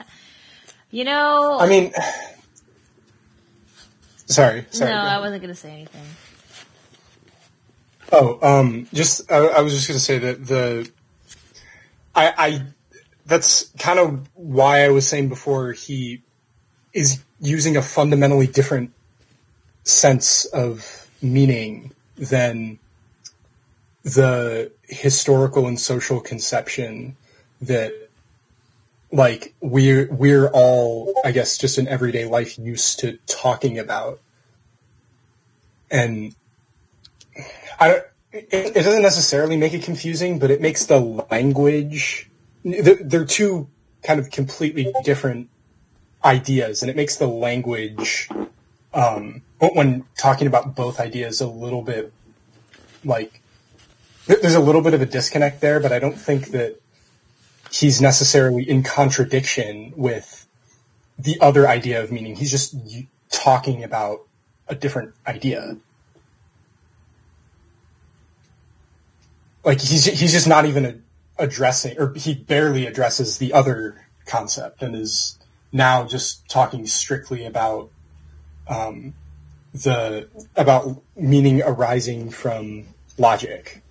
You know, I mean, sorry, sorry. no, I wasn't going to say anything. Oh, um, just I, I was just going to say that the I, I that's kind of why I was saying before he is using a fundamentally different sense of meaning than the historical and social conception that like we're we're all I guess just in everyday life used to talking about and I don't, it, it doesn't necessarily make it confusing, but it makes the language. They're, they're two kind of completely different ideas, and it makes the language um, when talking about both ideas a little bit like there's a little bit of a disconnect there. But I don't think that he's necessarily in contradiction with the other idea of meaning. He's just talking about a different idea. like he's he's just not even addressing or he barely addresses the other concept and is now just talking strictly about um, the about meaning arising from logic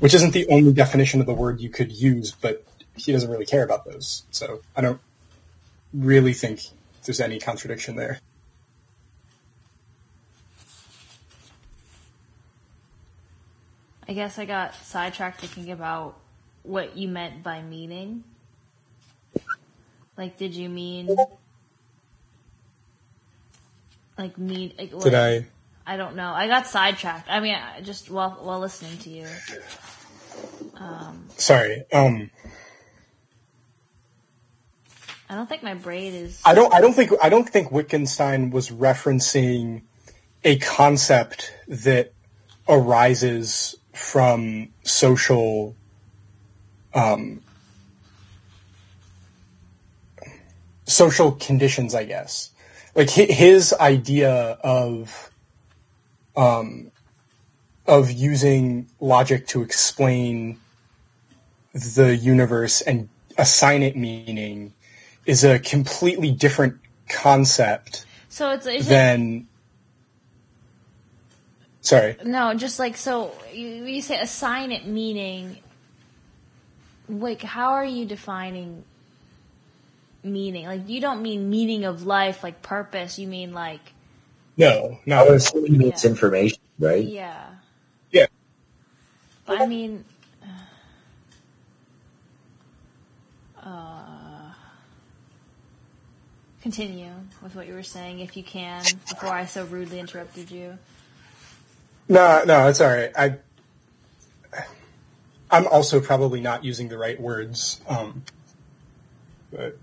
which isn't the only definition of the word you could use but he doesn't really care about those so i don't really think there's any contradiction there I guess I got sidetracked thinking about what you meant by meaning. Like, did you mean like mean? Like, did i I don't know. I got sidetracked. I mean, I- just while while listening to you. sorry um I don't think my brain is. I don't. I don't think. I don't think Wittgenstein was referencing a concept that arises from social, um, social conditions. I guess, like his idea of, um, of using logic to explain the universe and assign it meaning is a completely different concept So it's it, than sorry no, just like so. You, you say assign it meaning. Like, how are you defining meaning? Like, you don't mean meaning of life, like purpose. You mean like, no I no was it's Yeah. information, right? yeah. Yeah. But I mean, Uh, continue with what you were saying, if you can, before I so rudely interrupted you. No, no, it's all right. I, I'm also probably not using the right words. Um, but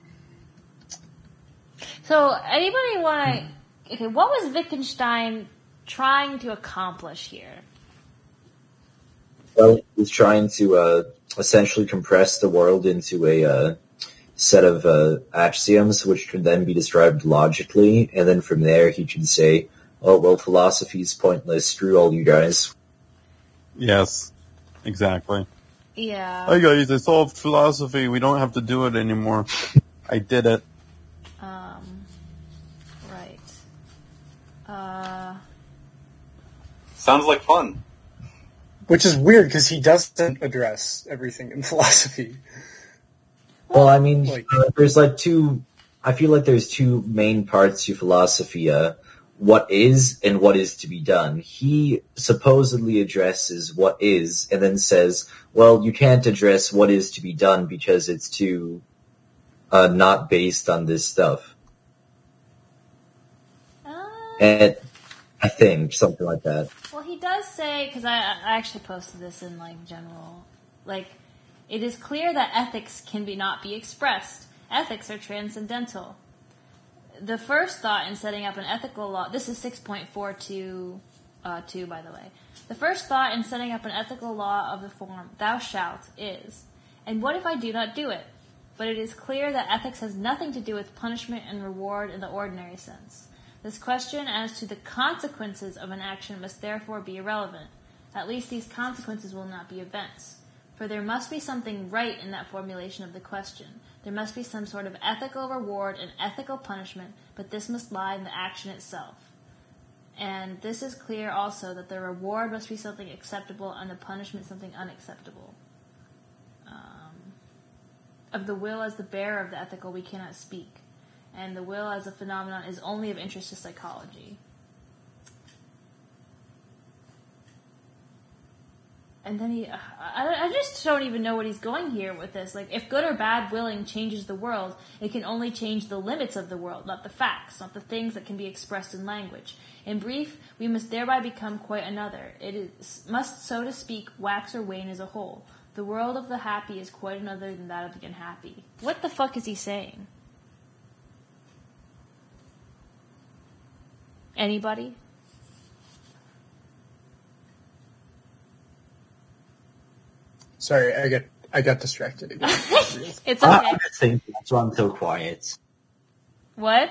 So, anybody want to? Okay, what was Wittgenstein trying to accomplish here? Well, he's trying to uh, essentially compress the world into a uh, set of uh, axioms, which can then be described logically, and then from there he can say, "Oh well, philosophy is pointless. Screw all you guys." Yes, exactly. Yeah. Hi guys, I solved philosophy. We don't have to do it anymore. I did it. Um. Right. Uh. Sounds like fun. which is weird because he doesn't address everything in philosophy. Well, I mean, Like- uh, there's like two. I feel like there's two main parts to philosophy: uh, what is and what is to be done. He supposedly addresses what is, and then says, "Well, you can't address what is to be done because it's too uh, not based on this stuff." uh And I think something like that. Well, he does say because I, I actually posted this in like general, like it is clear that ethics can be not be expressed. Ethics are transcendental. The first thought in setting up an ethical law. This is six point four two, uh, two by the way. The first thought in setting up an ethical law of the form "Thou shalt" is, and what if I do not do it? But it is clear that ethics has nothing to do with punishment and reward in the ordinary sense. This question as to the consequences of an action must therefore be irrelevant. At least these consequences will not be events. For there must be something right in that formulation of the question. There must be some sort of ethical reward and ethical punishment, but this must lie in the action itself. And this is clear also that the reward must be something acceptable and the punishment something unacceptable. Um, of the will as the bearer of the ethical we cannot speak and the will as a phenomenon is only of interest to psychology. And then he, I, I just don't even know what he's going here with this. Like, if good or bad willing changes the world, it can only change the limits of the world, not the facts, not the things that can be expressed in language. In brief, we must thereby become quite another. It is, must, so to speak, wax or wane as a whole. The world of the happy is quite another than that of the unhappy. What the fuck is he saying? Anybody? Sorry, I get I got distracted again. It's I- okay. I'm just thinking that's why I'm so quiet. what?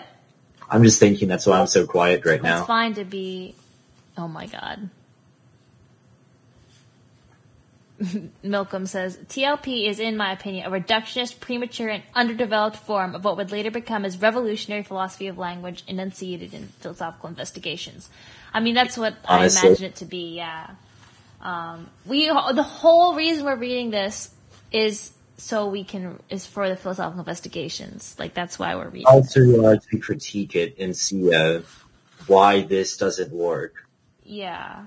I'm just thinking that's why I'm so quiet right It's now. It's fine to be. Oh my god. Milcom says TLP is, in my opinion, a reductionist, premature, and underdeveloped form of what would later become his revolutionary philosophy of language enunciated in philosophical investigations. I mean, that's what Honestly. I imagine it to be. Yeah. Um, we the whole reason we're reading this is so we can is for the philosophical investigations. Like that's why we're reading. Also, uh, to critique it and see uh, why this doesn't work. Yeah.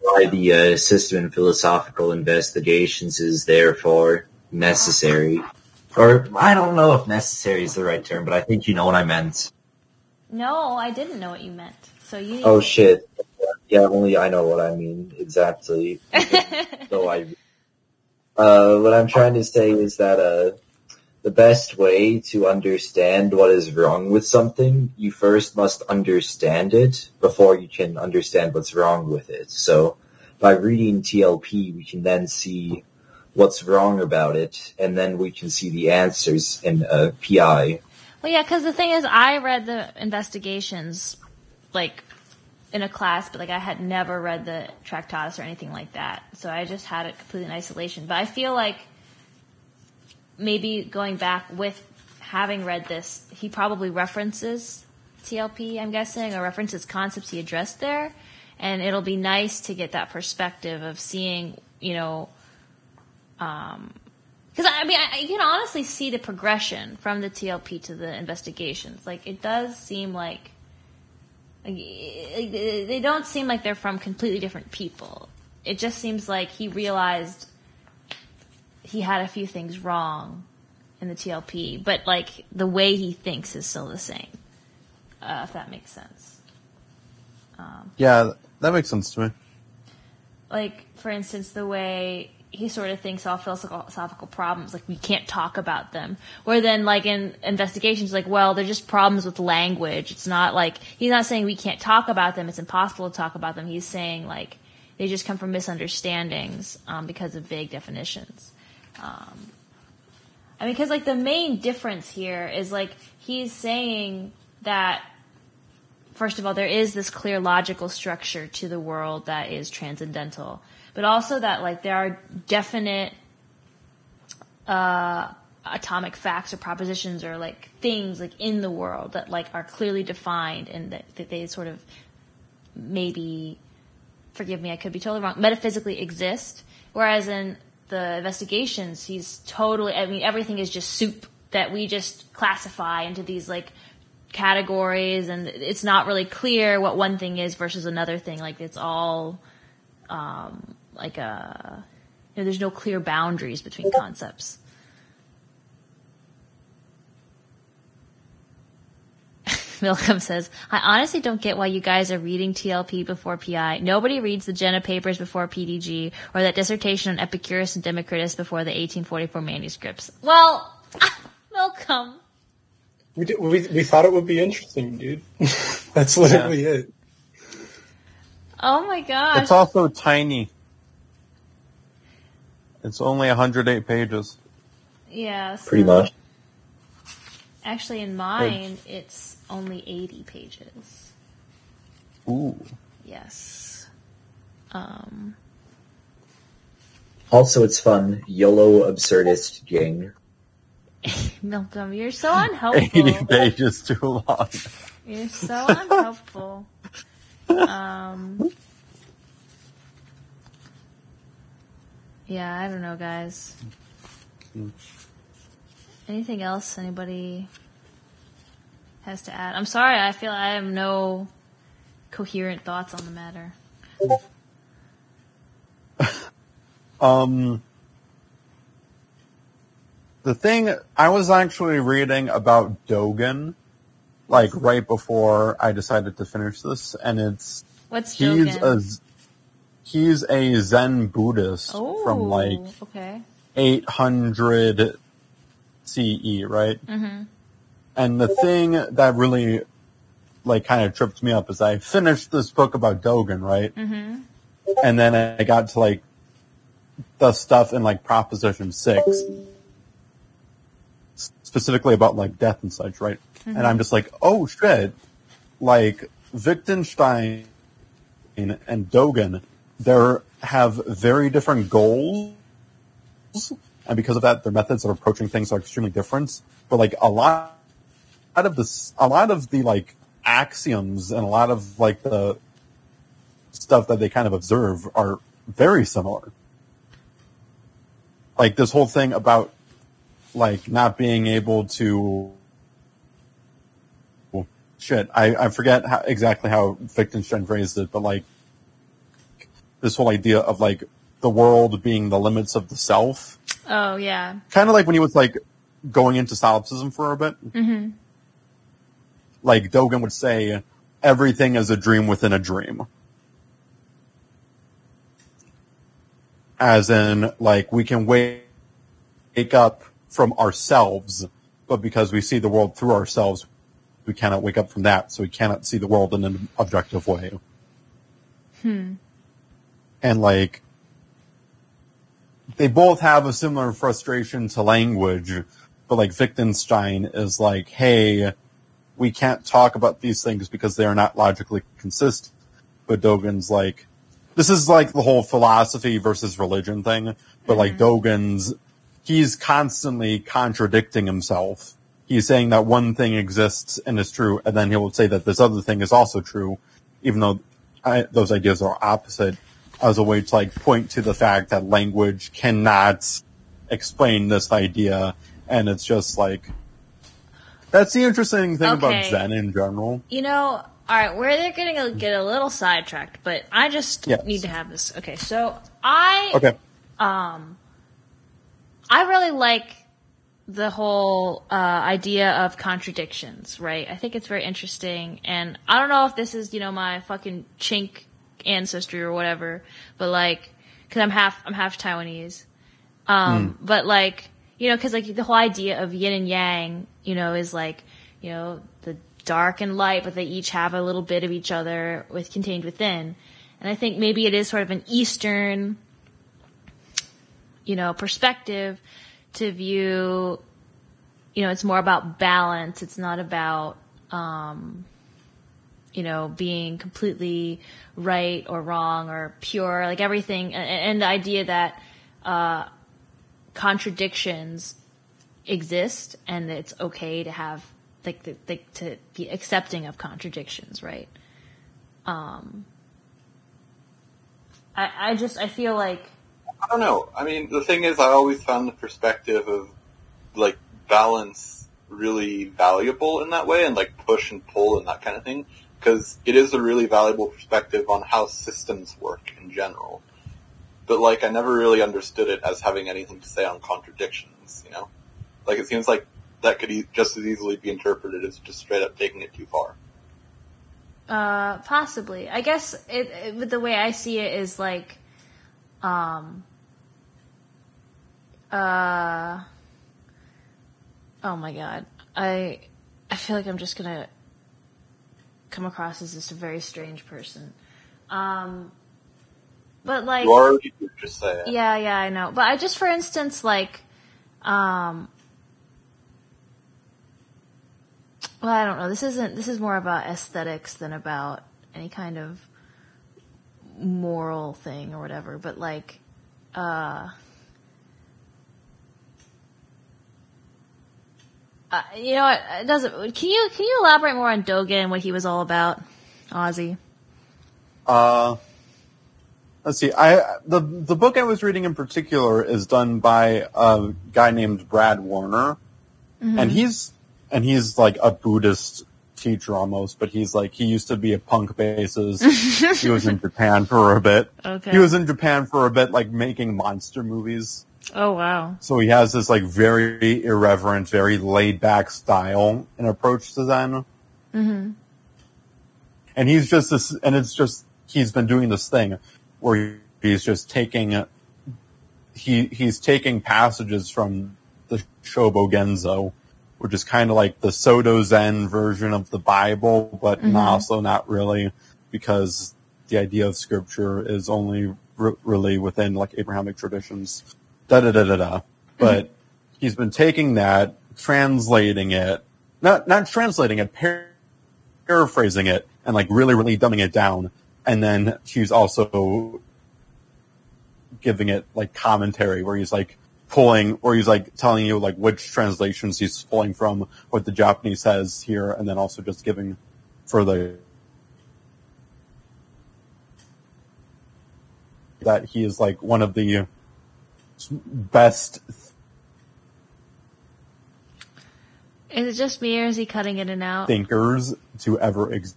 Why the uh, system in philosophical investigations is therefore necessary. Or, I don't know if necessary is the right term, but I think you know what I meant. No, I didn't know what you meant. So you. Oh shit. Yeah, only I know what I mean exactly. so I, uh, what I'm trying to say is that, uh, the best way to understand what is wrong with something, you first must understand it before you can understand what's wrong with it. So by reading TLP, we can then see what's wrong about it, and then we can see the answers in a PI. Well, yeah, because the thing is, I read the investigations, like, in a class, but, like, I had never read the Tractatus or anything like that. So I just had it completely in isolation. But I feel like maybe going back with having read this, he probably references TLP, I'm guessing, or references concepts he addressed there. And it'll be nice to get that perspective of seeing, you know, um, because I mean, I, you can honestly see the progression from the TLP to the investigations. Like, it does seem like like, they don't seem like they're from completely different people. It just seems like he realized he had a few things wrong, in the TLP, but like the way he thinks is still the same. Uh, if that makes sense. Yeah, that makes sense to me. Like, for instance, the way he sort of thinks all philosophical problems, like we can't talk about them. Where then, like in investigations, like, well, they're just problems with language. It's not like, he's not saying we can't talk about them, it's impossible to talk about them. He's saying, like, they just come from misunderstandings um, because of vague definitions. Um, I mean, because, like, the main difference here is, like, he's saying that first of all, there is this clear logical structure to the world that is transcendental, but also that like there are definite uh, atomic facts or propositions or like things like in the world that like are clearly defined and that, that they sort of maybe forgive me, I could be totally wrong, metaphysically exist. Whereas in the investigations, he's totally, I mean, everything is just soup that we just classify into these like categories and it's not really clear what one thing is versus another thing. Like it's all, um, like a, you know, there's no clear boundaries between concepts. Malcolm says, I honestly don't get why you guys are reading TLP before PI. Nobody reads the Jena papers before PDG or that dissertation on Epicurus and Democritus before the 1844 manuscripts. Well, Malcolm. We, did, we we thought it would be interesting, dude. That's literally it. Oh my gosh. It's also tiny. It's only 108 pages. yeah. so- Pretty much. Actually, in mine, it's only 80 pages. Ooh. Yes. Um, Also, it's fun. YOLO absurdist Jing. Malcolm, you're so unhelpful. 80 pages too long. You're so unhelpful. Um, yeah, I don't know, guys. Anything else anybody has to add? I'm sorry, I feel I have no coherent thoughts on the matter. Um, the thing I was actually reading about Dogen, like right before I decided to finish this, and it's What's he's Dogen? a he's a Zen Buddhist oh, from like okay. 800 CE, right? Mm-hmm. And the thing that really like kind of tripped me up is I finished this book about Dogen, right? Mm-hmm. And then I got to like the stuff in like Proposition Six, specifically about like death and such, right? And I'm just like, oh shit, like Wittgenstein and Dogen, they have very different goals. And because of that, their methods of approaching things are extremely different. But like a lot out of this, a lot of the like axioms and a lot of like the stuff that they kind of observe are very similar. Like this whole thing about like not being able to well, shit, I, I forget how, exactly how Wittgenstein phrased it, but like this whole idea of like the world being the limits of the self. Oh yeah. Kind of like when he was like going into solipsism for a bit. Mm-hmm. Like Dogen would say, everything is a dream within a dream. As in, like, we can wake, wake up from ourselves, but because we see the world through ourselves, we cannot wake up from that, so we cannot see the world in an objective way. Hmm. And like, they both have a similar frustration to language, but like Wittgenstein is like, hey, we can't talk about these things because they are not logically consistent. But Dogen's like, this is like the whole philosophy versus religion thing. But like mm-hmm. Dogen's, he's constantly contradicting himself. He's saying that one thing exists and is true, and then he will say that this other thing is also true, even though I, those ideas are opposite, as a way to like point to the fact that language cannot explain this idea, and it's just like that's the interesting thing about Zen in general. You know, all right, we're they're gonna get a little sidetracked, but I just Yes. need to have this. Okay, so I Okay, um I really like the whole uh, idea of contradictions, right? I think it's very interesting, and I don't know if this is you know my fucking chink ancestry or whatever, but like, cause I'm half I'm half Taiwanese, um, but like you know, cause like the whole idea of yin and yang, you know, is like you know the dark and light, but they each have a little bit of each other with contained within, and I think maybe it is sort of an Eastern, you know, perspective to view, you know, it's more about balance. It's not about, um, you know, being completely right or wrong or pure, like everything. And, and the idea that, uh, contradictions exist and it's okay to have, like, the, like to be accepting of contradictions, right? Um, I, I just, I feel like, I don't know. I mean, the thing is, I always found the perspective of like balance really valuable in that way, and like push and pull and that kind of thing, because it is a really valuable perspective on how systems work in general. But like, I never really understood it as having anything to say on contradictions. You know, like it seems like that could e- just as easily be interpreted as just straight up taking it too far. Uh, possibly. I guess it, it the way I see it is like, um, uh, oh my god, I I feel like I'm just gonna come across as just a very strange person. Um, but like, You already do, just say it. yeah, yeah, I know. But I just, for instance, like, um, well, I don't know. This isn't. This is more about aesthetics than about any kind of moral thing or whatever. But like, uh, uh you know what? It doesn't. Can you can you elaborate more on Dogen and what he was all about, Ozzy? Uh, let's see. I the the book I was reading in particular is done by a guy named Brad Warner, and he's and he's like a Buddhist teacher almost, but he's like he used to be a punk bassist. he was in Japan for a bit. Okay. He was in Japan for a bit, like making monster movies. Oh wow. So he has this like very irreverent, very laid back style and approach to Zen. hmm And he's just this, and it's just, he's been doing this thing where he's just taking, he, he's taking passages from the Shobogenzo, which is kind of like the Soto Zen version of the Bible, but Mhm. also not really because the idea of scripture is only r- really within like Abrahamic traditions. Da da da da da. But he's been taking that, translating it, not, not translating it, par- paraphrasing it and like really, really dumbing it down. And then he's also giving it like commentary where he's like pulling, or he's like telling you like which translations he's pulling from, what the Japanese says here, and then also just giving further that he is like one of the best Is it just me or is he cutting in and out? thinkers to ever exist.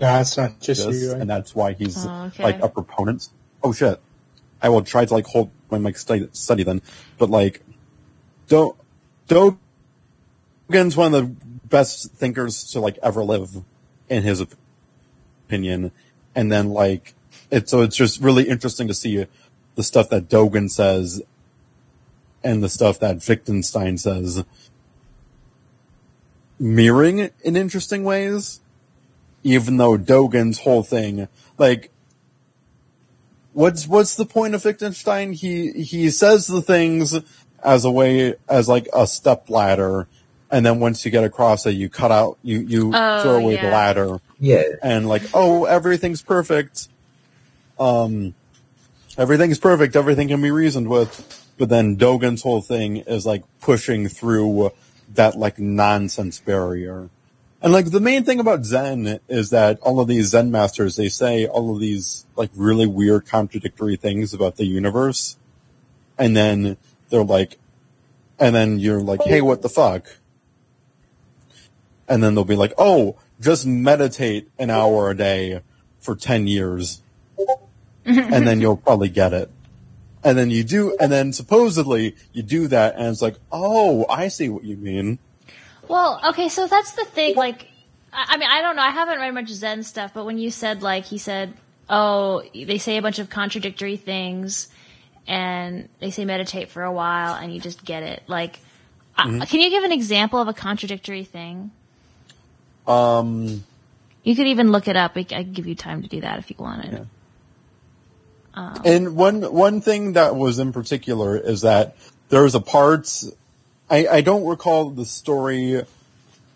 No, it's not just this, you. and that's why he's Oh, okay. like a proponent. Oh shit! I will try to like hold my mic study, study then, but like, don't. Dogen's one of the best thinkers to like ever live, in his opinion, and then like it. So it's just really interesting to see the stuff that Dogen says, and the stuff that Wittgenstein says, mirroring in interesting ways even though Dogen's whole thing, like, what's what's the point of Wittgenstein? He he says the things as a way as like a step ladder, and then once you get across it, you cut out you you Oh, throw away the ladder, Yeah. and like oh everything's perfect, um, everything's perfect, everything can be reasoned with, but then Dogen's whole thing is like pushing through that like nonsense barrier. And like the main thing about Zen is that all of these Zen masters, they say all of these like really weird contradictory things about the universe. And then they're like, and then you're like, hey, what the fuck? And then they'll be like, oh, just meditate an hour a day for 10 years. and then you'll probably get it. And then you do, and then supposedly you do that, and it's like, oh, I see what you mean. Well, okay, so that's the thing. Like, I, mean, I don't know. I haven't read much Zen stuff, but when you said like he said, oh, they say a bunch of contradictory things, and they say meditate for a while, and you just get it. Like, uh, can you give an example of a contradictory thing? Um, You could even look it up. I I can give you time to do that if you wanted. Yeah. And one one thing that was in particular is that there's a part I, I don't recall the story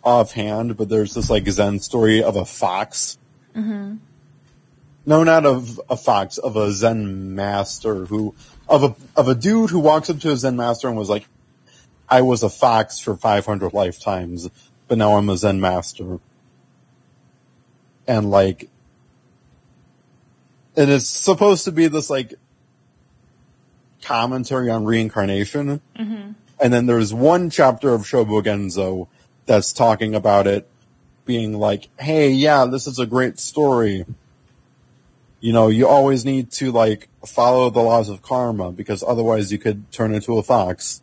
offhand, but there's this like Zen story of a fox. Mm-hmm. No, not of a fox, of a Zen master who of a of a dude who walks up to a Zen master and was like, "I was a fox for 500 lifetimes, but now I'm a Zen master." And like and it's supposed to be this like commentary on reincarnation. And then there's one chapter of Shobogenzo that's talking about it being like, hey, yeah, this is a great story. You know, you always need to like follow the laws of karma because otherwise you could turn into a fox.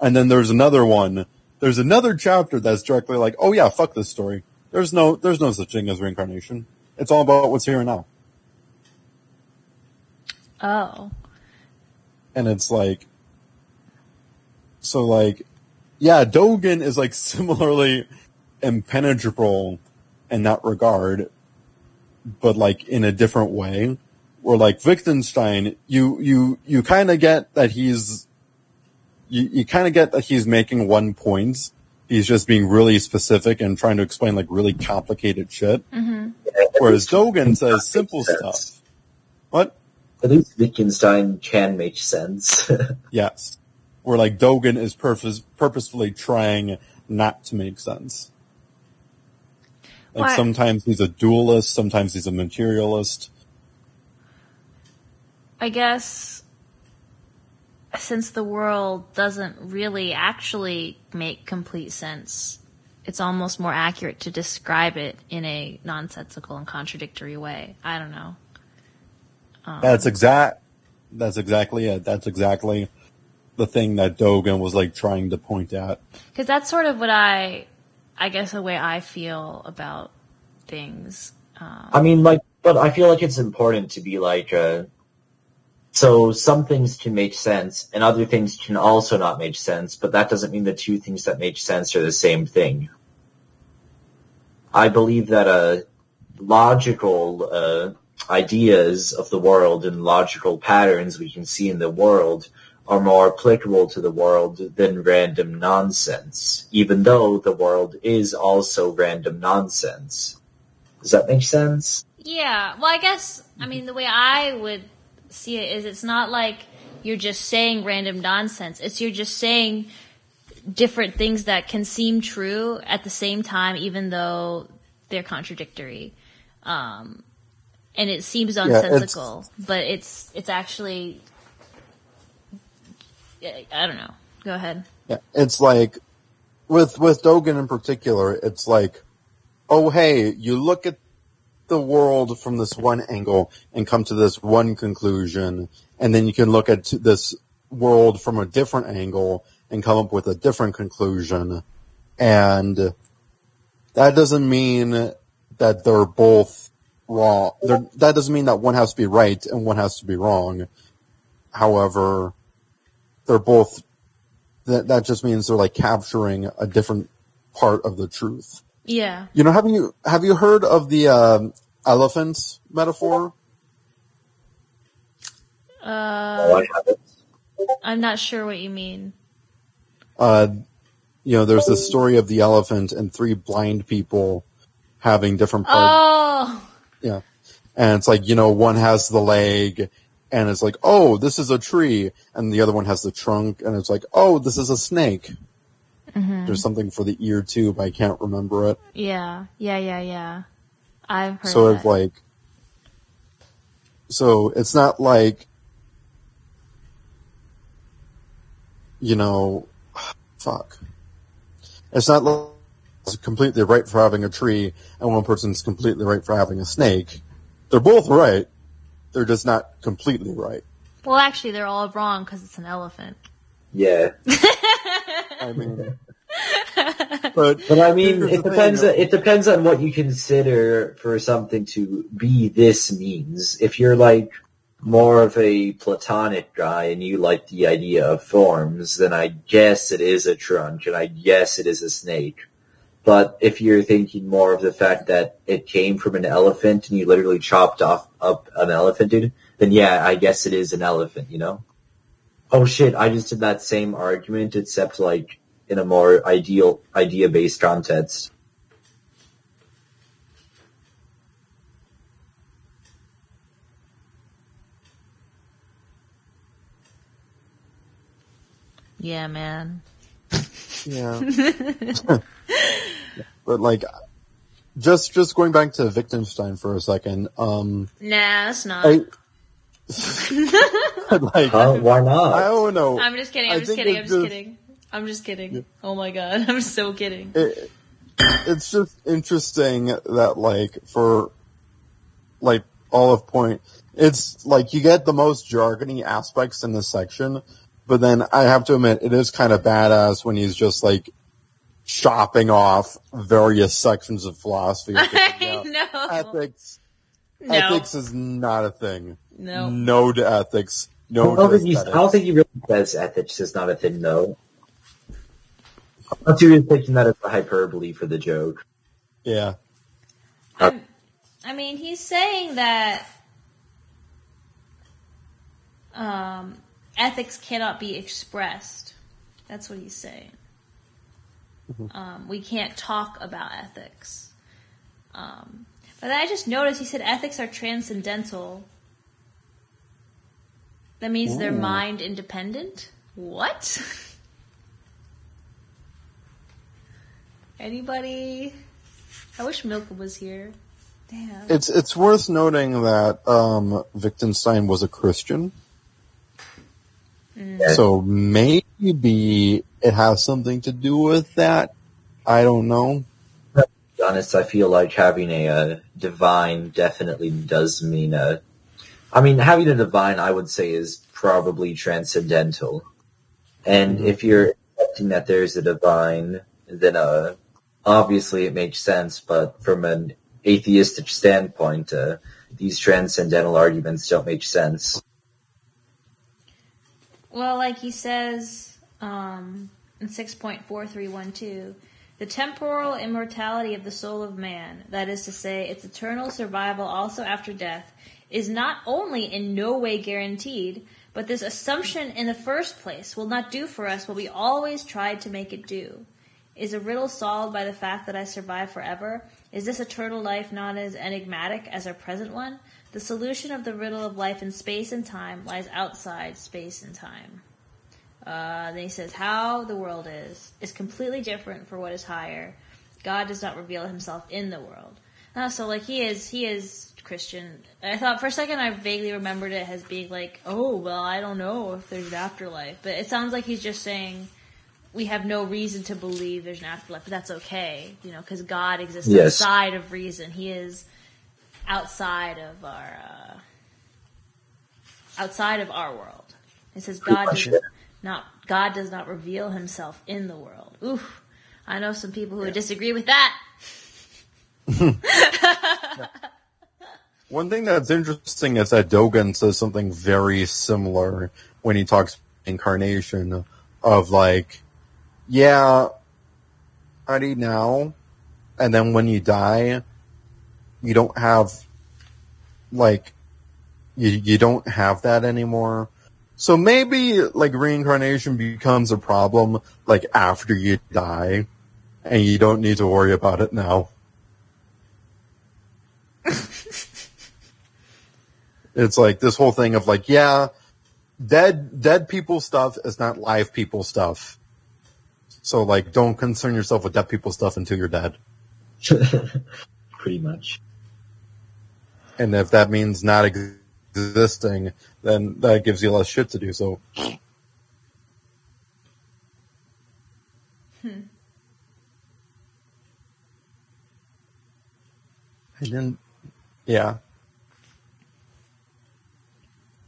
And then there's another one. There's another chapter that's directly like, oh yeah, fuck this story. There's no, there's no such thing as reincarnation. It's all about what's here and now. Oh, and it's like so like yeah dogen is like similarly impenetrable in that regard but like in a different way. Or like wittgenstein you you you kind of get that he's you, you kind of get that he's making one point. He's just being really specific and trying to explain like really complicated shit. Mm-hmm. Whereas dogen says simple stuff. What? At least Wittgenstein can make sense. Yes. Where like Dogen is purpose, purposefully trying not to make sense. Like Why- sometimes he's a dualist, sometimes he's a materialist. I guess since the world doesn't really actually make complete sense, it's almost more accurate to describe it in a nonsensical and contradictory way. I don't know. That's exact. That's exactly it. That's exactly the thing that Dogen was like trying to point at. Because that's sort of what I, I guess, the way I feel about things. Um, I mean, like, but I feel like it's important to be like, uh, so some things can make sense and other things can also not make sense, but that doesn't mean the two things that make sense are the same thing. I believe that, uh, logical, uh, ideas of the world and logical patterns we can see in the world are more applicable to the world than random nonsense, even though the world is also random nonsense. Does that make sense? Yeah, well, I guess, I mean, the way I would see it is it's not like you're just saying random nonsense. It's you're just saying different things that can seem true at the same time, even though they're contradictory. Um, and it seems it's- nonsensical, but it's, it's actually, I don't know. Go ahead. Yeah, it's like with with Dogen in particular, it's like, oh hey, you look at the world from this one angle and come to this one conclusion, and then you can look at this world from a different angle and come up with a different conclusion, and that doesn't mean that they're both wrong. They're, that doesn't mean that one has to be right and one has to be wrong. However, they're both that that just means they're like capturing a different part of the truth. Yeah. You know, have you have you heard of the um, elephant metaphor? Oh, Uh, I haven't. I'm not sure what you mean. Uh, you know, there's this story of the elephant and three blind people having different parts. Oh, Yeah. And it's like, you know, one has the leg and it's like, oh, this is a tree. And the other one has the trunk and it's like, oh, this is a snake. Mm-hmm. There's something for the ear too, but I can't remember it. yeah, yeah, yeah, yeah. I've heard so that. it's like, so it's not like, you know, fuck. It's not like it's completely right for having a tree and one person's completely right for having a snake. They're both right. They're just not completely right. Well, actually, they're all wrong because it's an elephant. Yeah. I mean, but But I mean, it depends. thing. It depends on what you consider for something to be this means. If you're like more of a platonic guy and you like the idea of forms, then I guess it is a trunk, and I guess it is a snake. But if you're thinking more of the fact that it came from an elephant and you literally chopped off up an elephant, dude, then yeah, I guess it is an elephant. You know? Oh shit! I just did that same argument, except like in a more ideal idea based context. Yeah, man. yeah. but like, just just going back to Wittgenstein for a second. Um, Nah, that's not. I like Huh? Why not? I don't know. I'm just kidding. I I'm just think kidding. I'm just just- kidding. I'm just kidding. Oh my god, I'm so kidding. it, it's just interesting that like for like all of point it's like you get the most jargony aspects in this section but then i have to admit it is kind of badass when he's just like chopping off various sections of philosophy I know. ethics No. ethics is not a thing No. no to ethics I no don't to think, he's, I don't think he really says ethics is not a thing, though. I'm too taking that as a hyperbole for the joke. yeah I'm, I mean, he's saying that um, ethics cannot be expressed. That's what he's saying. Um, we can't talk about ethics. Um, but then I just noticed he said ethics are transcendental. That means they're mind independent. What? Anybody? I wish Milka was here. Damn. It's it's worth noting that um, Wittgenstein was a Christian, so maybe it has something to do with that. I don't know. To be honest, I feel like having a, uh divine definitely does mean a. I mean, having a divine, I would say, is probably transcendental. And if you're accepting that there's a divine, then uh, obviously it makes sense. But from an atheistic standpoint, uh, these transcendental arguments don't make sense. Well, like he says um, in 6.4312, the temporal immortality of the soul of man, that is to say, its eternal survival also after death, is not only in no way guaranteed, but this assumption in the first place will not do for us what we always tried to make it do. Is a riddle solved by the fact that I survive forever? Is this eternal life not as enigmatic as our present one? The solution of the riddle of life in space and time lies outside space and time. Uh, then he says, How the world is, is completely different for what is higher. God does not reveal himself in the world. Uh, so, like, he is, he is Christian. I thought for a second I vaguely remembered it as being like, oh, well, I don't know if there's an afterlife. But it sounds like he's just saying, we have no reason to believe there's an afterlife, but that's okay, you know, because God exists Yes. outside of reason. He is outside of our uh, outside of our world. It says God does. Not God does not reveal Himself in the world. Oof, I know some people who would disagree with that. One thing that's interesting is that Dogen says something very similar when he talks incarnation of like, yeah, I need now, and then when you die, you don't have like you you don't have that anymore. So maybe like reincarnation becomes a problem like after you die, and you don't need to worry about it now. It's like this whole thing of like, yeah, dead dead people stuff is not live people stuff. So like, don't concern yourself with dead people stuff until you're dead. Pretty much. And if that means not existing, then that gives you less shit to do. So. I didn't. Yeah.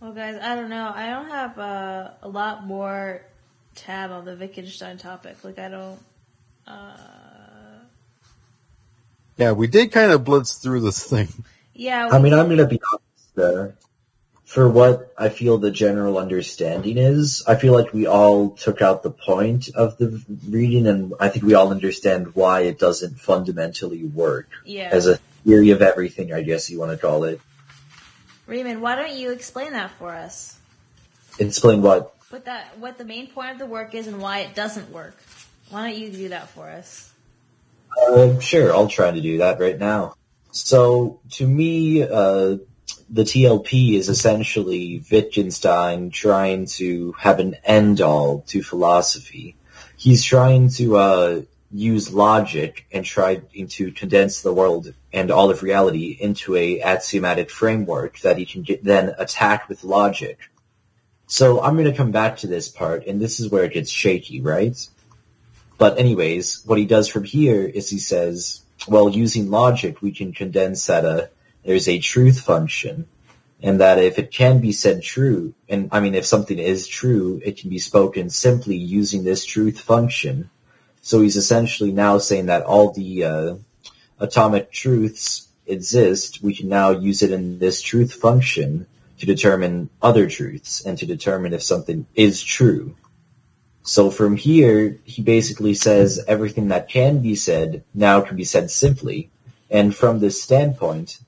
Well, guys, I don't know. I don't have uh, a lot more tab on the Wittgenstein topic. Like, I don't. Uh, Yeah, we did kind of blitz through this thing. yeah. I we- mean, I'm going to be honest. Uh, for what I feel the general understanding is, I feel like we all took out the point of the reading, and I think we all understand why it doesn't fundamentally work yeah. as a theory of everything. I guess you want to call it. Raymond, why don't you explain that for us? Explain what What that, what the main point of the work is, and why it doesn't work. Why don't you do that for us? Uh, sure, I'll try to do that right now. So, to me, uh, the TLP is essentially Wittgenstein trying to have an end-all to philosophy. He's trying to uh, use logic and trying to condense the world and all of reality into a axiomatic framework that he can get, then attack with logic. So I'm going to come back to this part, and this is where it gets shaky, right? But anyways, what he does from here is he says, well, using logic, we can condense that uh, there's a truth function, and that if it can be said true, and I mean, if something is true, it can be spoken simply using this truth function. So he's essentially now saying that all the uh, atomic truths exist, we can now use it in this truth function to determine other truths and to determine if something is true. So from here, he basically says everything that can be said now can be said simply. And from this standpoint,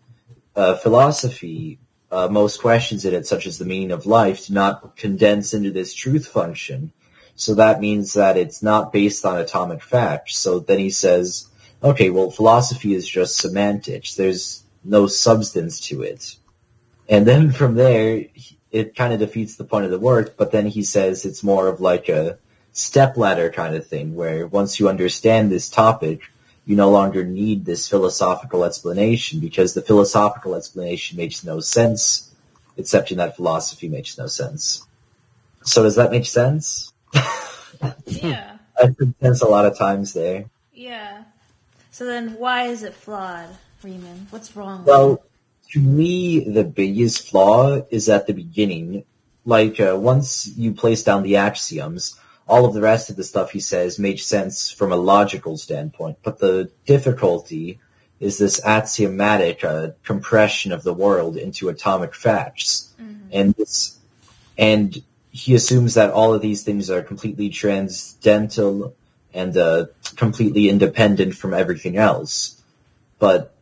uh, philosophy, uh, most questions in it, such as the meaning of life, do not condense into this truth function. So that means that it's not based on atomic facts. So then he says, okay, well, philosophy is just semantics. There's no substance to it. And then from there, it kind of defeats the point of the work, but then he says it's more of like a stepladder kind of thing, where once you understand this topic, you no longer need this philosophical explanation because the philosophical explanation makes no sense, except in that philosophy makes no sense. So does that make sense? Yeah. I've been tense a lot of times there. Yeah. So then, why is it flawed, Freeman? What's wrong? with Well, to me, the biggest flaw is at the beginning. Like, uh, once you place down the axioms, all of the rest of the stuff he says makes sense from a logical standpoint. But the difficulty is this axiomatic uh, compression of the world into atomic facts. And this, and he assumes that all of these things are completely transcendental and uh, completely independent from everything else. But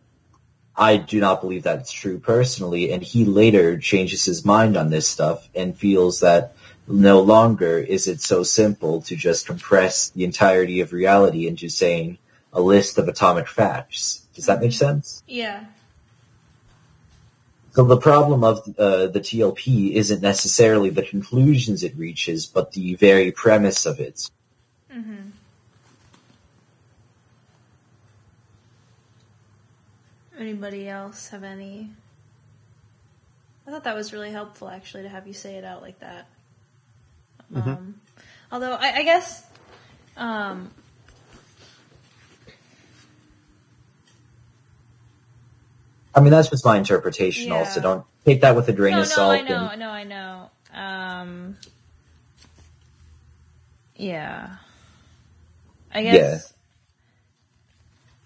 I do not believe that's true personally, and he later changes his mind on this stuff and feels that no longer is it so simple to just compress the entirety of reality into saying a list of atomic facts. Does that make sense? Yeah. So the problem of uh, the TLP isn't necessarily the conclusions it reaches, but the very premise of it. Mm-hmm. Anybody else have any? I thought that was really helpful, actually, to have you say it out like that. Um, although I, I guess, um, I mean, that's just my interpretation. Yeah. Also, don't take that with a grain no, of no, salt. I know, and- no, I know. Um, yeah. I guess. Yeah.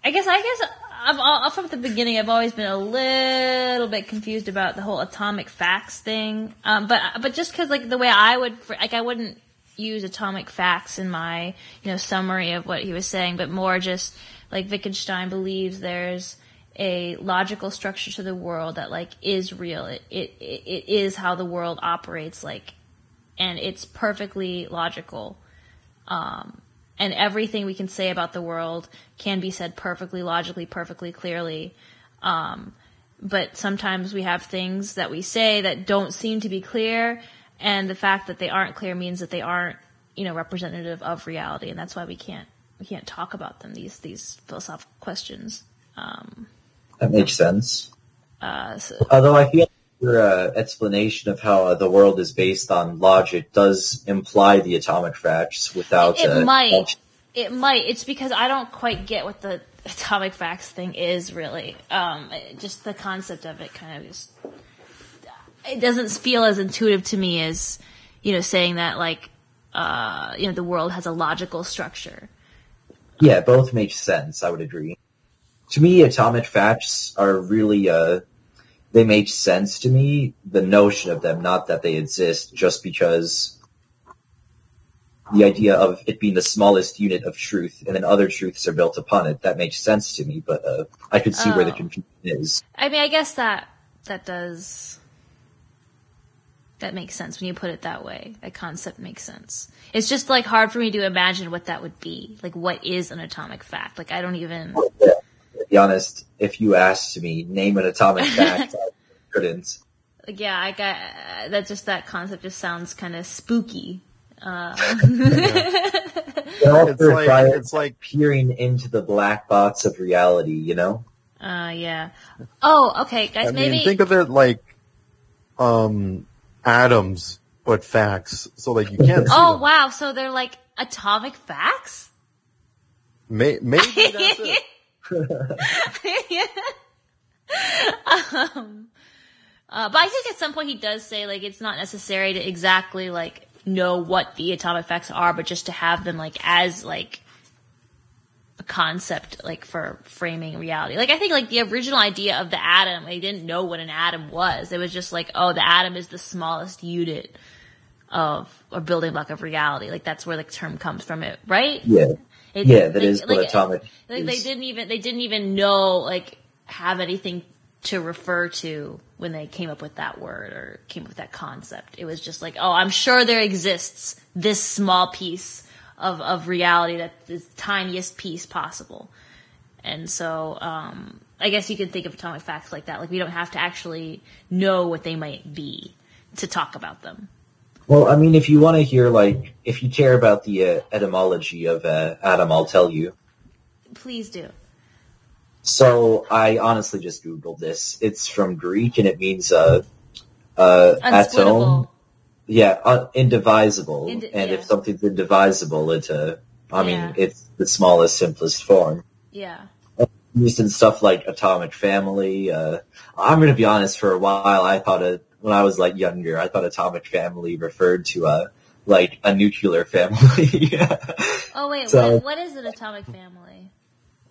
I guess. I guess. I've, from the beginning, I've always been a little bit confused about the whole atomic facts thing. Um, but but just because like the way I would like I wouldn't use atomic facts in my you know summary of what he was saying, but more just like Wittgenstein believes there's a logical structure to the world that like is real. It it, it is how the world operates. Like, and it's perfectly logical. Um, and everything we can say about the world can be said perfectly logically, perfectly clearly. Um, but sometimes we have things that we say that don't seem to be clear, and the fact that they aren't clear means that they aren't, you know, representative of reality, and that's why we can't we can't talk about them. These these philosophical questions. Um, That makes sense. uh, so, Although I feel your uh, explanation of how uh, the world is based on logic does imply the atomic facts without. It uh, might. It might. It's because I don't quite get what the atomic facts thing is really. Um, just the concept of it kind of just. it doesn't feel as intuitive to me as you know saying that like uh, you know the world has a logical structure. Yeah, both make sense. I would agree. To me, atomic facts are really uh, they make sense to me. The notion of them, not that they exist, just because the idea of it being the smallest unit of truth, and then other truths are built upon it. That makes sense to me, but uh, I could see where the Oh. confusion is. I mean, I guess that that does that makes sense when you put it that way. That concept makes sense. It's just like hard for me to imagine what that would be. Like, what is an atomic fact? Like, I don't even. To be honest, if you asked me name an atomic fact, I couldn't. Like, yeah, I got that. Just that concept just sounds kind of spooky. Uh, It It's like requires it's like peering into the black box of reality. You know. uh, yeah. Oh, okay, guys. I maybe mean, think of it like um atoms, but facts. So like you can't. See Oh them. wow! So they're like atomic facts. May, maybe that's it. um, uh, but I think at some point he does say like it's not necessary to exactly like know what the atomic facts are, but just to have them like as like a concept like for framing reality. Like I think like the original idea of the atom, they didn't know what an atom was. It was just like, oh, the atom is the smallest unit of or building block of reality. Like that's where the term comes from. It right? Yeah. It- Yeah, that like- is like- atomic. like they didn't even they didn't even know like have anything to refer to when they came up with that word or came up with that concept. It was just like, oh, I'm sure there exists this small piece of of reality that is the tiniest piece possible. And so, um, I guess you can think of atomic facts like that. Like we don't have to actually know what they might be to talk about them. Well, I mean, if you want to hear, like, if you care about the uh, etymology of uh, atom, I'll tell you. Please do. So I honestly just googled this. It's from Greek and it means uh, uh, atom. Yeah, uh, indivisible. Indi- and yeah. if something's indivisible, it's uh, I mean, it's the smallest, simplest form. Yeah. Used in stuff like atomic family. Uh, I'm gonna be honest. For a while, I thought it when I was like younger. I thought atomic family referred to uh, like a nuclear family. Oh wait, So- what, what is an atomic family?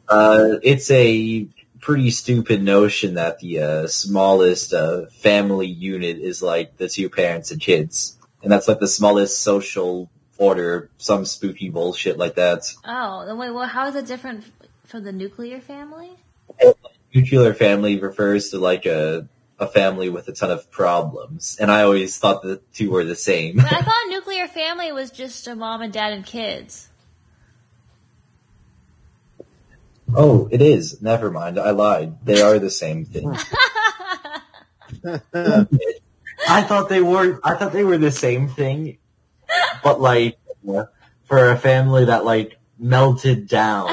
Uh, it's a pretty stupid notion that the uh, smallest uh, family unit is like the two parents and kids, and that's like the smallest social order. Some spooky bullshit like that. Oh, then wait, well, how is it different from the nuclear family? Nuclear family refers to like a a family with a ton of problems, and I always thought the two were the same. But I thought nuclear family was just a mom and dad and kids. oh, it is. Never mind. I lied. They are the same thing. I thought they were. I thought they were the same thing, but like for a family that like melted down.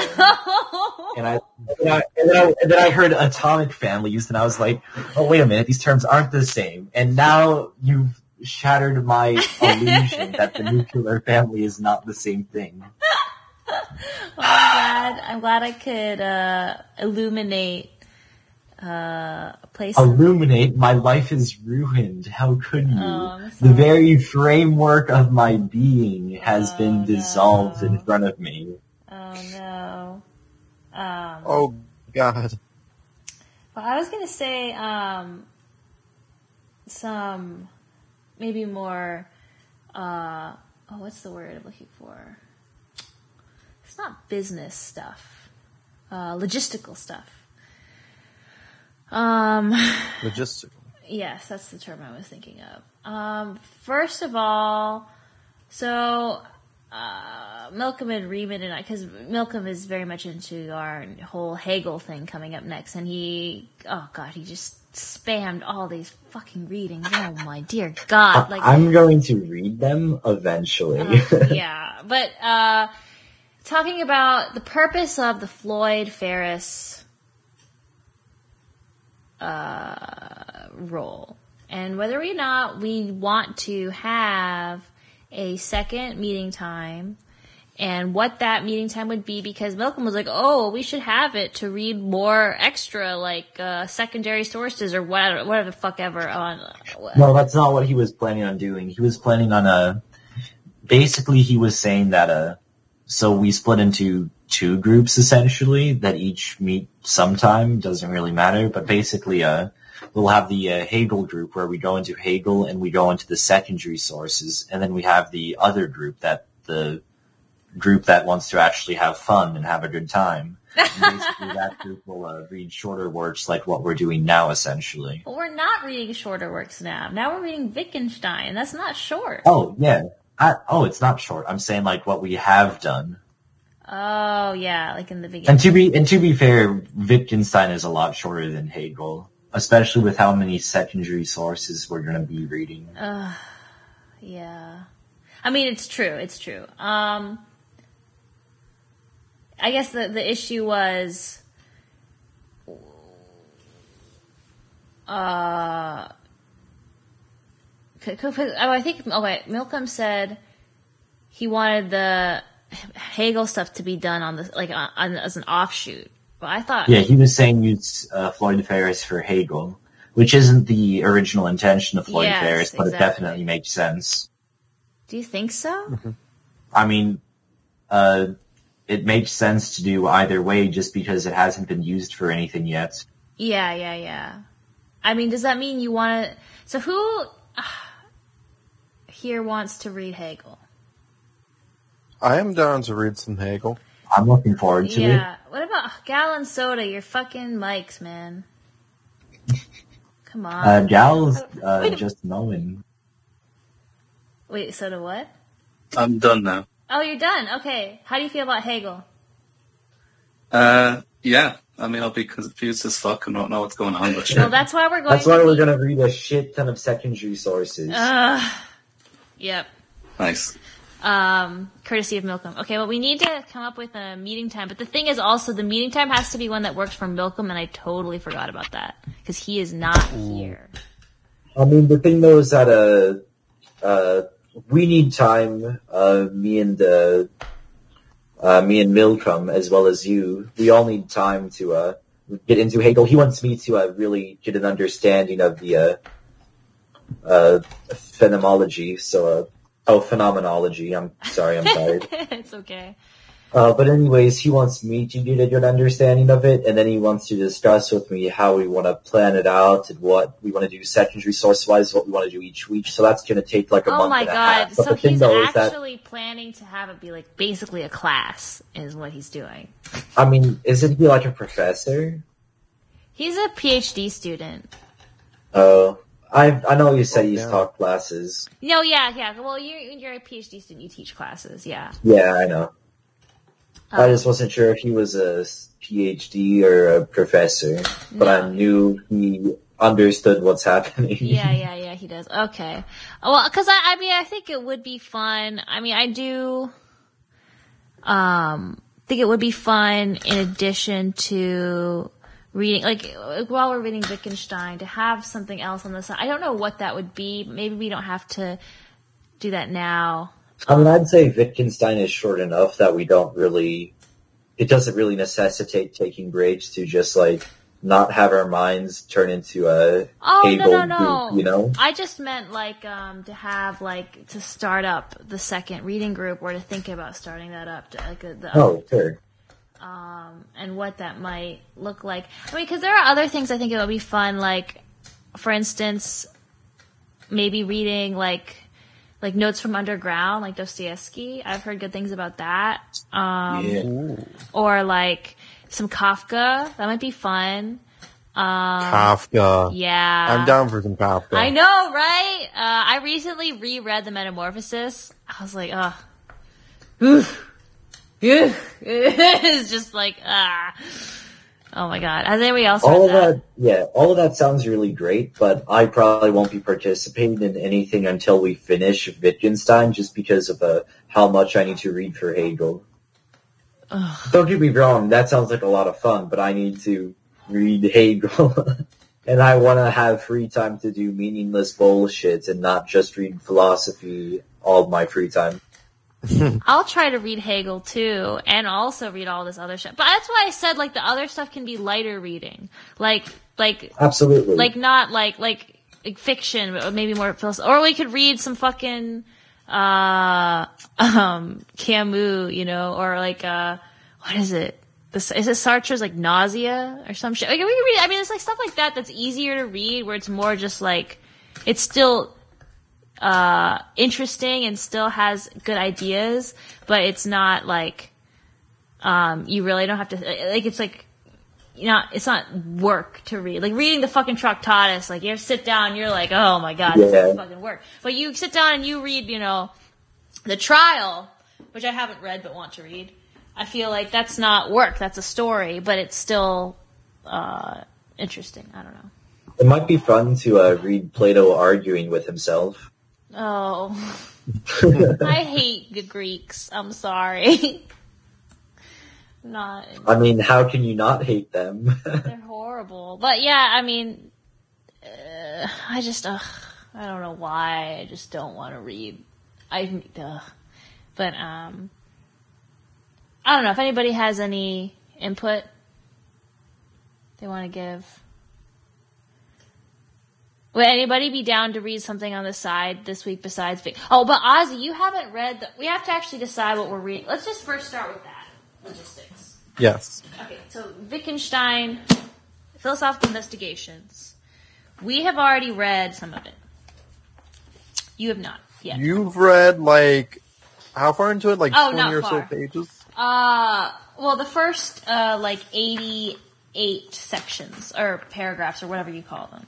And I, and, I, and, then I, and then I heard atomic family used, and I was like, "Oh, wait a minute! These terms aren't the same." And now you've shattered my illusion that the nuclear family is not the same thing. Well, I'm glad. I'm glad I could uh, illuminate uh, a place. Illuminate, my life is ruined. How could you? Oh, the very framework of my being has Oh, been dissolved no. in front of me. Oh no. Um, Oh God. Well, I was gonna say um, some maybe more. Uh, oh, what's the word I'm looking for? It's not business stuff. Uh, logistical stuff. Um, Logistical. yes, that's the term I was thinking of. Um, first of all, so uh, Malcolm and Raymond and I, because Malcolm is very much into our whole Hegel thing coming up next, and he, oh god, he just spammed all these fucking readings. Oh my dear god! Like, I'm going to read them eventually. uh, yeah, but uh, talking about the purpose of the Floyd Ferris uh, role and whether or not we want to have a second meeting time and what that meeting time would be because Malcolm was like, "Oh, we should have it to read more extra like uh, secondary sources or whatever, whatever the fuck ever on." No, that's not what he was planning on doing. He was planning on a. basically he was saying that uh so we split into two groups essentially that each meet sometime, doesn't really matter, but basically uh we'll have the uh, Hegel group where we go into Hegel and we go into the secondary sources and then we have the other group that the group that wants to actually have fun and have a good time. And basically that group will uh, read shorter works like what we're doing now essentially. Well, we're not reading shorter works now. Now we're reading Wittgenstein. That's not short. Oh yeah. I, oh, it's not short. I'm saying like what we have done. Oh yeah, like in the beginning. And to be and to be fair, Wittgenstein is a lot shorter than Hegel, especially with how many secondary sources we're going to be reading. Uh, yeah. I mean, it's true. It's true. Um, I guess the the issue was, uh, oh, I think okay. Malcolm said he wanted the Hegel stuff to be done on the like on, on as an offshoot. But I thought, Yeah, he was saying use uh, Floyd Ferris for Hegel, which isn't the original intention of Floyd Yes, Ferris, but it definitely makes sense. do you think so? I mean, uh, it makes sense to do either way just because it hasn't been used for anything yet. Yeah, yeah, yeah. I mean, does that mean you want to? So who here wants to read Hegel? I am down to read some Hegel. I'm looking forward to it. Yeah. What about Gallon Soda? Your fucking mics, man. Come on. Uh, Gal's uh, Wait a- just knowing. Wait, Soda, what? I'm done now. Oh, you're done. Okay. How do you feel about Hegel? Uh, yeah. I mean, I'll be confused as fuck and don't know what's going on, but sure. Well, that's why we're going. That's why we're gonna read a shit ton of secondary sources. Ugh. Yep. nice. Um, courtesy of Malcolm. Okay, well, we need to come up with a meeting time. But the thing is also, the meeting time has to be one that works for Malcolm, and I totally forgot about that. Because he is not here. I mean, the thing though is that uh, uh, we need time. Uh, me and uh, uh, me and Malcolm, as well as you, we all need time to uh, get into Hegel. He wants me to uh, really get an understanding of the uh, uh, phenomenology. So, uh, oh, phenomenology. I'm sorry, I'm tired. it's okay. Uh, but anyways, he wants me to get a good understanding of it, and then he wants to discuss with me how we want to plan it out and what we want to do secondary source wise, what we want to do each week. So that's going to take like a Oh month my and a god. half. But So he's though is that actually planning to have it be like basically a class, is what he's doing. I mean, isn't he like a professor? He's a PhD student. Oh, I I know you said he's yeah. taught classes. No, yeah, yeah. Well, you're, you're a PhD student. You teach classes, yeah. Yeah, I know. I Um, just wasn't sure if he was a PhD or a professor, but No. I knew he understood what's happening. yeah, yeah, yeah, he does. Okay. Well, because I, I mean, I think it would be fun. I mean, I do, um, think it would be fun in addition to reading, like, while we're reading Wittgenstein, to have something else on the side. I don't know what that would be. Maybe we don't have to do that now. I mean, I'd say Wittgenstein is short enough that we don't really, it doesn't really necessitate taking breaks to just like not have our minds turn into a Oh, no, no, no. group, you know? I just meant like um to have like to start up the second reading group or to think about starting that up to like the, the Oh, sure. Um, and what that might look like. I mean, because there are other things I think it would be fun, like, for instance, maybe reading like like notes from underground, like Dostoevsky. I've heard good things about that. Um, yeah. Or like some Kafka. That might be fun. Um, Kafka. yeah, I'm down for some Kafka. I know, right? Uh, I recently reread The Metamorphosis. I was like, ugh. Oof. It's just like, ah. Oh my god. Has anybody else All of that? that, yeah, all of that sounds really great, but I probably won't be participating in anything until we finish Wittgenstein just because of uh, how much I need to read for Hegel. Ugh. Don't get me wrong, that sounds like a lot of fun, but I need to read Hegel. and I want to have free time to do meaningless bullshit and not just read philosophy all my free time. I'll try to read Hegel too, and also read all this other shit. But that's why I said like the other stuff can be lighter reading, like like Absolutely. like not like like, like fiction, but maybe more philosophy. Or we could read some fucking uh um Camus, you know, or like uh what is it? This is it Sartre's like nausea or some shit. Like we can read. I mean, it's like stuff like that that's easier to read, where it's more just like it's still uh interesting and still has good ideas, but it's not like um you really don't have to like it's like you know, it's not work to read. Like reading the fucking Tractatus, like you have to sit down, you're like, oh my god, this is fucking work. But you sit down and you read, you know, the trial, which I haven't read but want to read. I feel like that's not work, that's a story, but it's still uh, interesting. I don't know. it might be fun to uh, read Plato arguing with himself. Oh, I hate the Greeks. I'm sorry. not. I mean, how can you not hate them? They're horrible. But yeah, I mean, uh, I just, ugh, I don't know why. I just don't want to read. I, ugh. But, um, I don't know if anybody has any input they want to give. Would anybody be down to read something on the side this week besides? Vic- oh, but Ozzy, you haven't read. The- we have to actually decide what we're reading. Let's just first start with that logistics. Yes. Okay, so Wittgenstein, Philosophical Investigations. We have already read some of it. You have not yet. You've read like how far into it? Like Oh, twenty or so far. pages. Uh, well, the first, uh, like 88 sections, or paragraphs, or whatever you call them.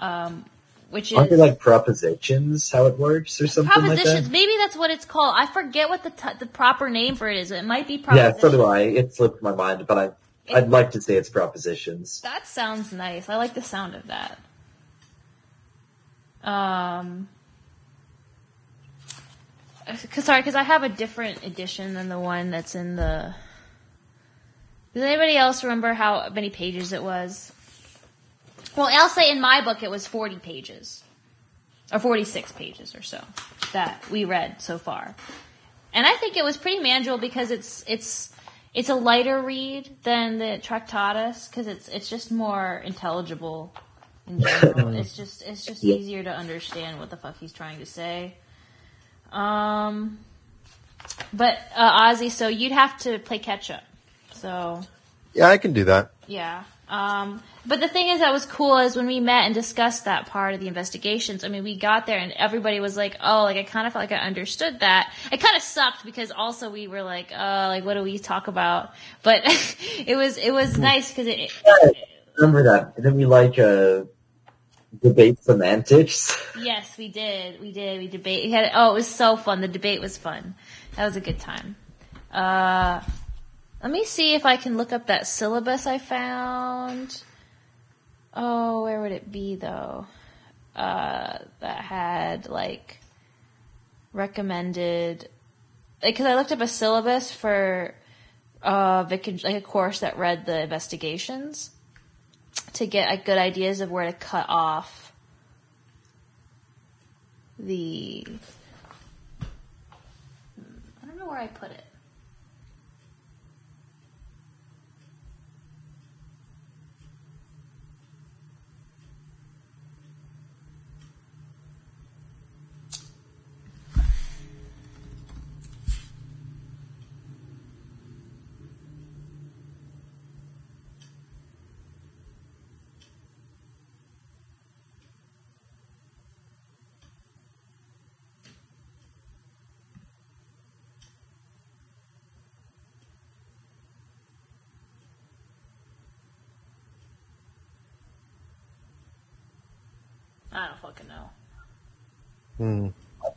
Um, which Aren't is like propositions? How it works or something propositions. like that? Maybe that's what it's called. I forget what the t- the proper name for it is. It might be that? Yeah, propositions. so do I. It slipped my mind, but I, I'd like to say it's propositions. That sounds nice. I like the sound of that. Um, cause, sorry, because I have a different edition than the one that's in the. Does anybody else remember how many pages it was? Well, I'll say in my book it was 40 pages. Or 46 pages or so that we read so far. And I think it was pretty manageable because it's it's it's a lighter read than the Tractatus because it's it's just more intelligible in general. it's just it's just Yeah. easier to understand what the fuck he's trying to say. Um, but uh, Ozzy, so you'd have to play catch up. So Yeah, I can do that. yeah. Um, but the thing is that was cool is when we met and discussed that part of the investigations. I mean, we got there and everybody was like, "Oh, like I kind of felt like I understood that." It kind of sucked because also we were like, "Oh, like what do we talk about?" But it was it was nice because it, Remember that? Didn't we like uh, debate semantics? Yes, we did. We did. We debate. We had. Oh, it was so fun. The debate was fun. That was a good time. Uh, let me see if I can look up that syllabus I found. Oh, where would it be though? Uh, that had like recommended. Because I looked up a syllabus for uh, like a course that read the investigations to get like good ideas of where to cut off the I don't know where I put it. I don't fucking know. Hmm.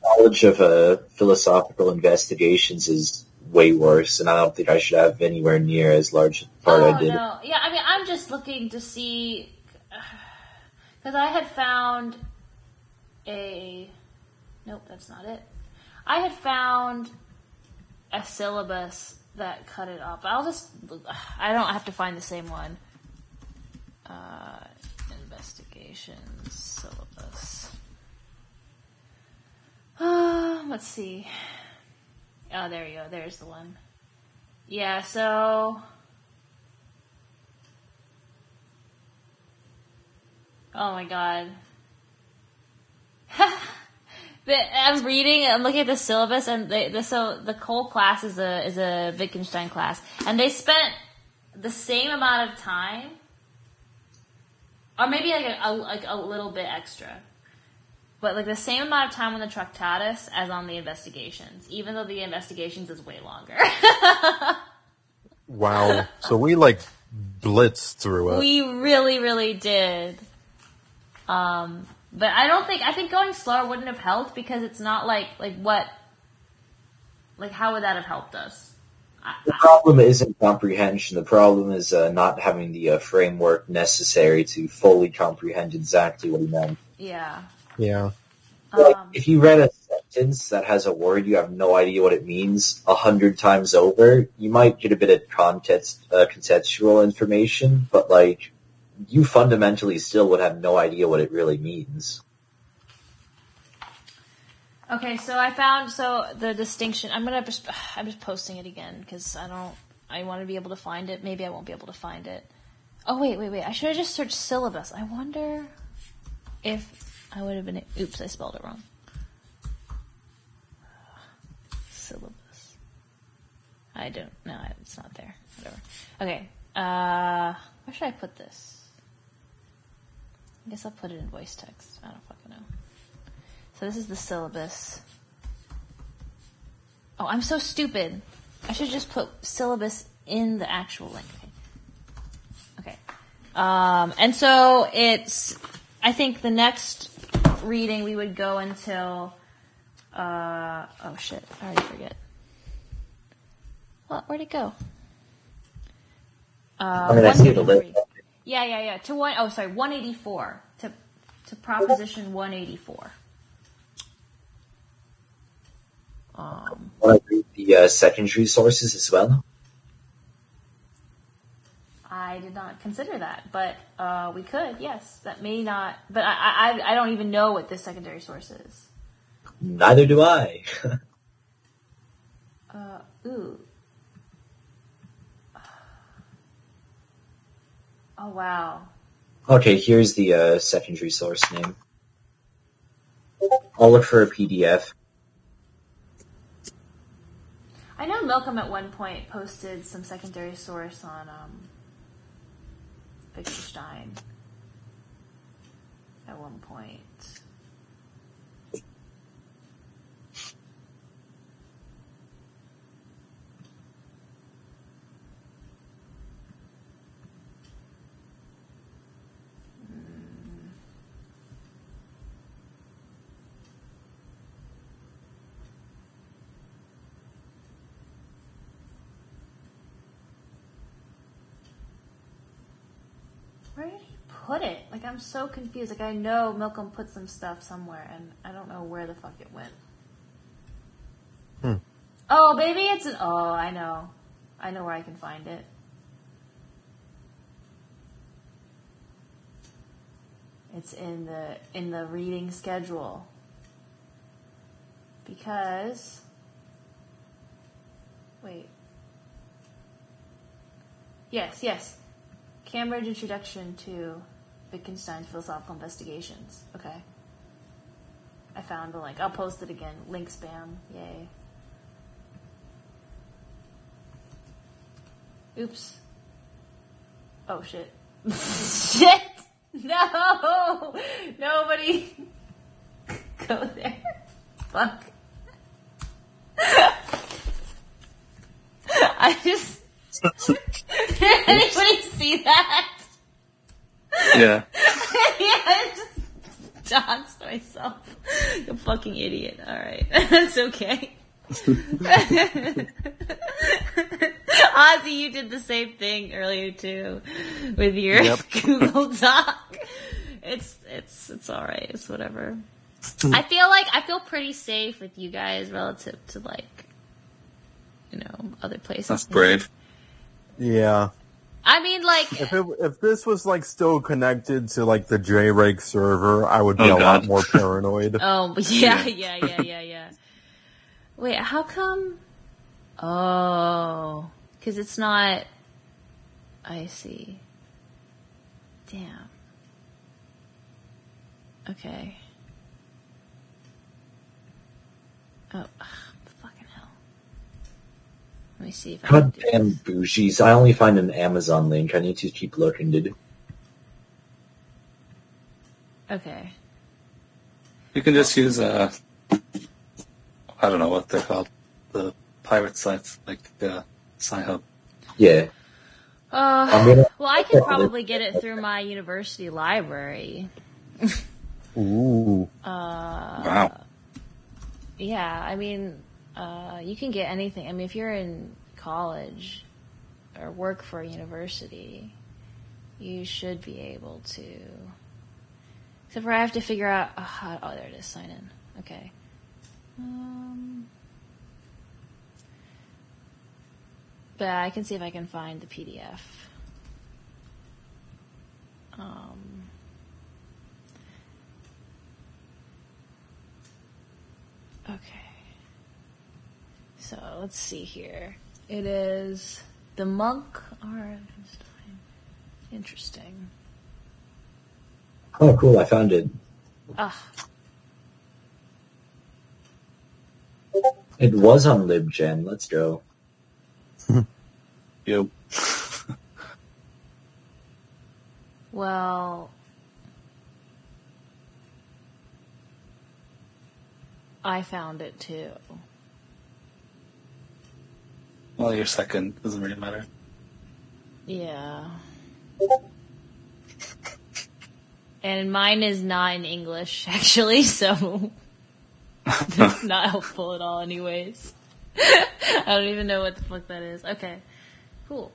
Knowledge of uh, philosophical investigations is way worse, and I don't think I should have anywhere near as large a part oh I did. no, yeah. I mean, I'm just looking to see because I had found a. Nope, that's not it. I had found a syllabus that cut it up. I'll just. I don't have to find the same one. Uh, investigations syllabus. Uh, let's see. Oh, there you go. There's the one. Yeah, so. Oh my god. I'm reading. I'm looking at the syllabus, and they, the, so the whole class is a is a Wittgenstein class, and they spent the same amount of time, or maybe like a, a like a little bit extra, but like the same amount of time on the Tractatus as on the investigations, even though the investigations is way longer. Wow. so we like blitzed through it. we really, really did. Um, but I don't think I think going slower wouldn't have helped because it's not like like what like how would that have helped us? I, The problem isn't comprehension. The problem is uh, not having the uh, framework necessary to fully comprehend exactly what he meant. yeah. Yeah. Like, Um, if you read a sentence that has a word you have no idea what it means a hundred times over, you might get a bit of context, uh, contextual information, but like, you fundamentally still would have no idea what it really means. Okay, so I found so the distinction. I'm gonna just I'm just posting it again because I don't. I want to be able to find it. Maybe I won't be able to find it. Oh wait, wait, wait! I should have just searched syllabus. I wonder if I would have been. Oops, I spelled it wrong. Syllabus. I don't. No, it's not there. Whatever. Okay. Uh, where should I put this? I guess I'll put it in voice text. I don't fucking know. So this is the syllabus. Oh, I'm so stupid. I should just put syllabus in the actual link. Okay. Okay. Um, and so it's, I think the next reading we would go until, uh, oh shit, I already forget. Well, where'd it go? Uh, I mean, I see the list. Yeah, yeah, yeah. To one, oh, sorry, 184. To, to Proposition 184. Um, Want to read the uh, secondary sources as well? I did not consider that, but uh, we could. Yes, that may not. But I, I, I don't even know what this secondary source is. Neither do I. Uh, ooh. Oh wow. okay, here's the uh, secondary source name. I'll look for a PDF. I know Malcolm at one point posted some secondary source on um, Wittgenstein. At one point. Where did he put it? Like I'm so confused. Like I know Malcolm put some stuff somewhere, and I don't know where the fuck it went. Hmm. Oh, maybe it's an. Oh, I know. I know where I can find it. It's in the in the reading schedule. Because wait. Yes, yes. Cambridge Introduction to Wittgenstein's Philosophical Investigations. Okay. I found the link. I'll post it again. Link spam. Yay. Oops. Oh shit. shit! No! Nobody go there. Fuck. I just. Did anybody see that? Yeah. yeah, I just doxed myself. You fucking idiot. Alright. That's okay. Ozzy, you did the same thing earlier too with your Yep. Google Doc. It's it's it's alright, it's whatever. I feel like I feel pretty safe with you guys relative to like you know, other places. That's brave. Yeah. I mean like If it, if this was like still connected to like the JRake server, I would be Oh, a God. lot more paranoid. Oh, yeah, yeah, yeah, yeah, yeah. Wait, how come? Oh, because it's not. I see. Damn. Okay. Oh, ugh, fucking hell. Let me see if I God do damn this. bougies. I only find an Amazon link. I need to keep looking, dude. Okay. You can just use uh, I don't know what they're called, the pirate sites like uh, Sci-Hub. Yeah. Uh, well, I could probably get it through my university library. Ooh. Wow. Yeah, I mean, uh, you can get anything. I mean, if you're in college or work for a university, you should be able to. Except for I have to figure out. Oh, how, oh there it is. Sign in. Okay. Um, but I can see if I can find the PDF. Um, okay. So let's see here. It is the monk R. Interesting. Oh, cool. I found it. Ah, It was on LibGen. Let's go. Yo. well. I found it too. Well, your second doesn't really matter. Yeah. And mine is not in English, actually, so that's not helpful at all, anyways. I don't even know what the fuck that is. Okay, cool.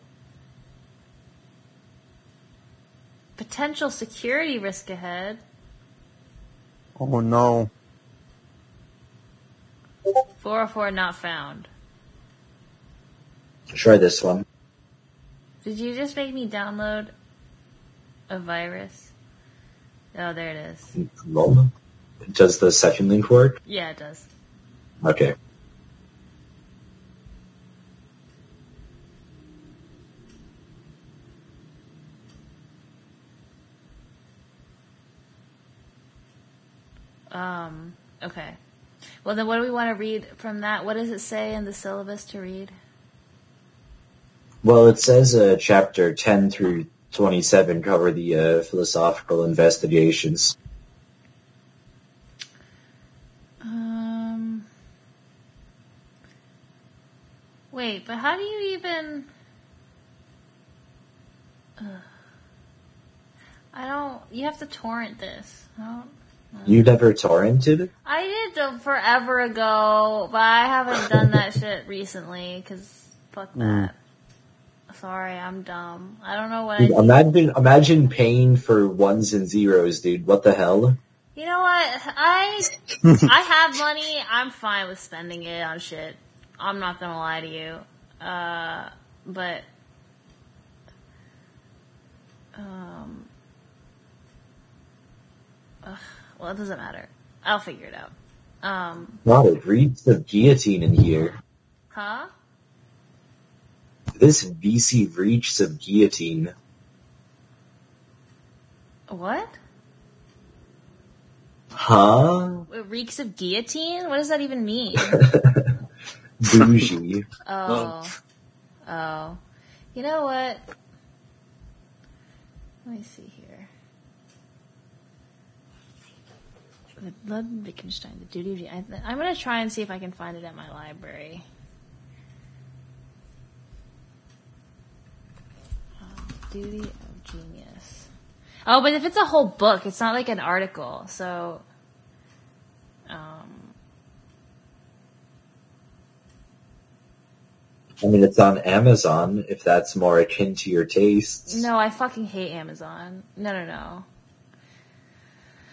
Potential security risk ahead. Oh no. 404 not found. Try this one. Did you just make me download a virus? Oh, there it is. Lol. Does the second link work? Yeah, it does. Okay. Um, okay. Well, then what do we want to read from that? What does it say in the syllabus to read? Well, it says uh, chapter 10 through 27 cover the uh, philosophical investigations. Um, wait, but how do you even? Ugh. I don't. You have to torrent this. I don't. You never torrented? I did them forever ago, but I haven't done that shit recently because fuck that. Sorry, I'm dumb. I don't know what I Dude, do. imagine, imagine paying for ones and zeros, dude. What the hell? You know what? I I have money. I'm fine with spending it on shit. I'm not gonna lie to you. Uh, but um, ugh, well, it doesn't matter. I'll figure it out. Um, Wow, it reads the guillotine in here. huh? This VC reaches of guillotine. What? Huh? It reeks of guillotine? What does that even mean? Bougie. Oh. oh. Oh. You know what? Let me see here. The Blood Wittgenstein, the duty of I, I'm gonna try and see if I can find it at my library. Duty of genius. Oh, but if it's a whole book, it's not like an article, so. Um, I mean, it's on Amazon, if that's more akin to your tastes. No, I fucking hate Amazon. No, no, no.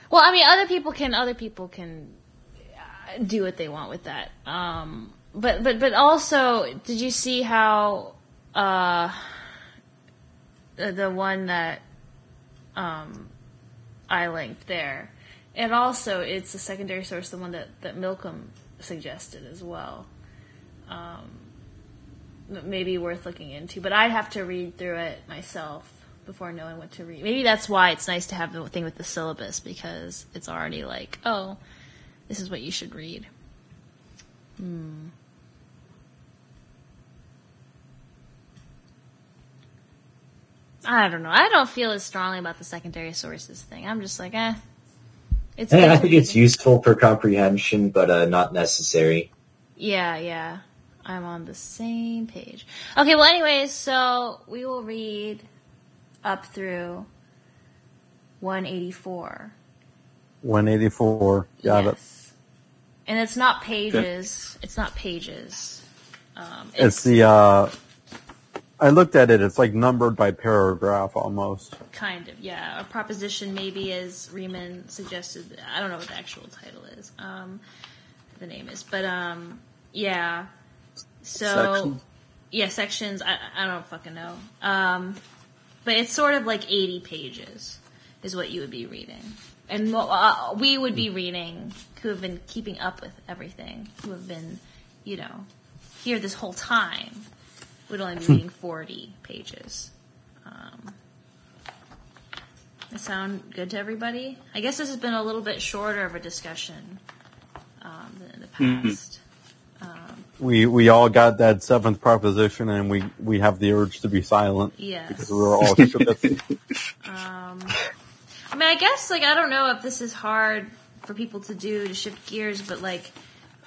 Well, I mean, other people can other people can uh, do what they want with that. Um, but but but also, did you see how uh, the, one that um, I linked there, and also it's a secondary source, the one that that Malcolm suggested as well. Um, maybe worth looking into. But I'd have to read through it myself before knowing what to read. Maybe that's why it's nice to have the thing with the syllabus because it's already like, oh, this is what you should read. Hmm. I don't know. I don't feel as strongly about the secondary sources thing. I'm just like, eh. It's Eh, I think it's useful for comprehension, but uh, not necessary. Yeah, yeah. I'm on the same page. Okay, well, anyways, so we will read up through 184. 184. Got it. yes. And it's not pages. It's not pages. Um, It's the, uh, I looked at it, it's like numbered by paragraph almost. kind of, yeah. A proposition maybe as Raymond suggested. I don't know what the actual title is. Um, the name is, but um, yeah. So Sections? yeah, sections. I I don't fucking know. Um, but it's sort of like eighty pages is what you would be reading, and what uh, we would be reading who have been keeping up with everything, who have been, you know, here this whole time, would only be reading forty pages. Um, does that sound good to everybody? I guess this has been a little bit shorter of a discussion um, than in the Mhm. past. Um, We, we all got that seventh proposition and we, we have the urge to be silent yes. because we were all Um, I mean, I guess like I don't know if this is hard for people to do to shift gears, but like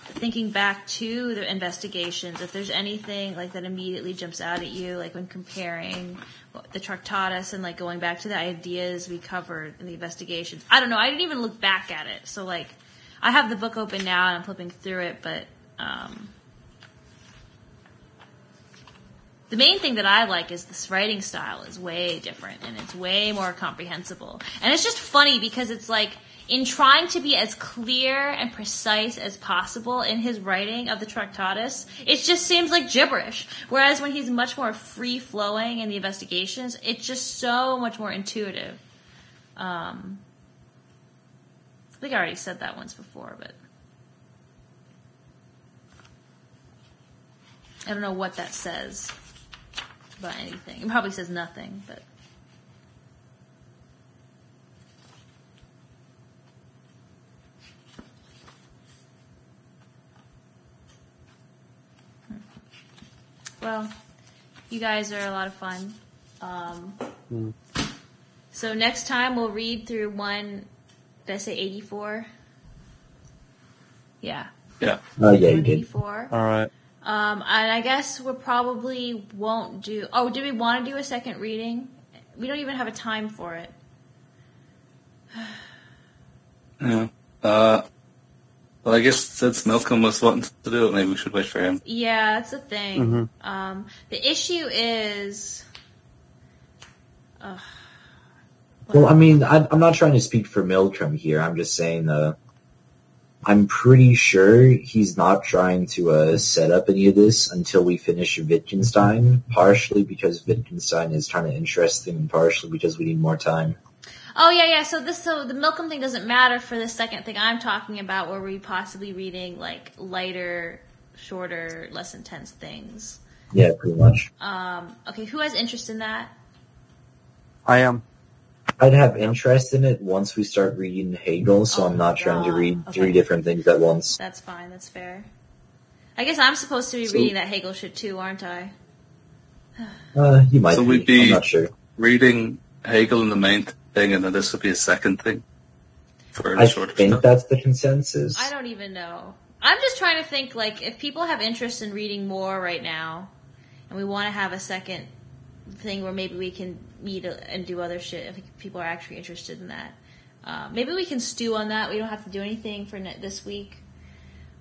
thinking back to the investigations, if there's anything like that immediately jumps out at you, like when comparing the Tractatus and like going back to the ideas we covered in the investigations. I don't know. I didn't even look back at it, so like I have the book open now and I'm flipping through it, but um, the main thing that I like is this writing style is way different and it's way more comprehensible. And it's just funny because it's like in trying to be as clear and precise as possible in his writing of the Tractatus, it just seems like gibberish. Whereas when he's much more free flowing in the investigations, it's just so much more intuitive. Um, I think I already said that once before, but I don't know what that says about anything. It probably says nothing, but well, you guys are a lot of fun. Um, Hmm. So next time we'll read through one. Did I say eighty four? Yeah, Yeah. Oh yeah, you did. 184. All right. Um, and I guess we probably won't do. Oh, do we want to do a second reading? We don't even have a time for it. Yeah. Uh, well, I guess since Malcolm was wanting to do it, maybe we should wait for him. Yeah, that's the thing. Mhm. Um, the issue is. Ugh. Well, I mean, I, I'm not trying to speak for Miltram here. I'm just saying, uh, I'm pretty sure he's not trying to uh, set up any of this until we finish Wittgenstein. Partially because Wittgenstein is kind of interesting, and partially because we need more time. Oh yeah, yeah. So this, so the Malcolm thing doesn't matter for the second thing I'm talking about, where we possibly reading like lighter, shorter, less intense things. Yeah, pretty much. Um, okay, who has interest in that? I am. I'd have interest in it once we start reading Hegel, so Oh I'm not my trying to read Okay. three different things at once. That's fine. That's fair. I guess I'm supposed to be So- reading that Hegel shit too, aren't I? Uh, you might So be. we'd be- I'm not sure. Reading Hegel in the main thing, and then this would be a second thing for the I shorter think stuff. that's the consensus. I don't even know. I'm just trying to think like if people have interest in reading more right now, and we want to have a second thing where maybe we can meet and do other shit if people are actually interested in that. Uh, maybe we can stew on that. We don't have to do anything for ne- this week.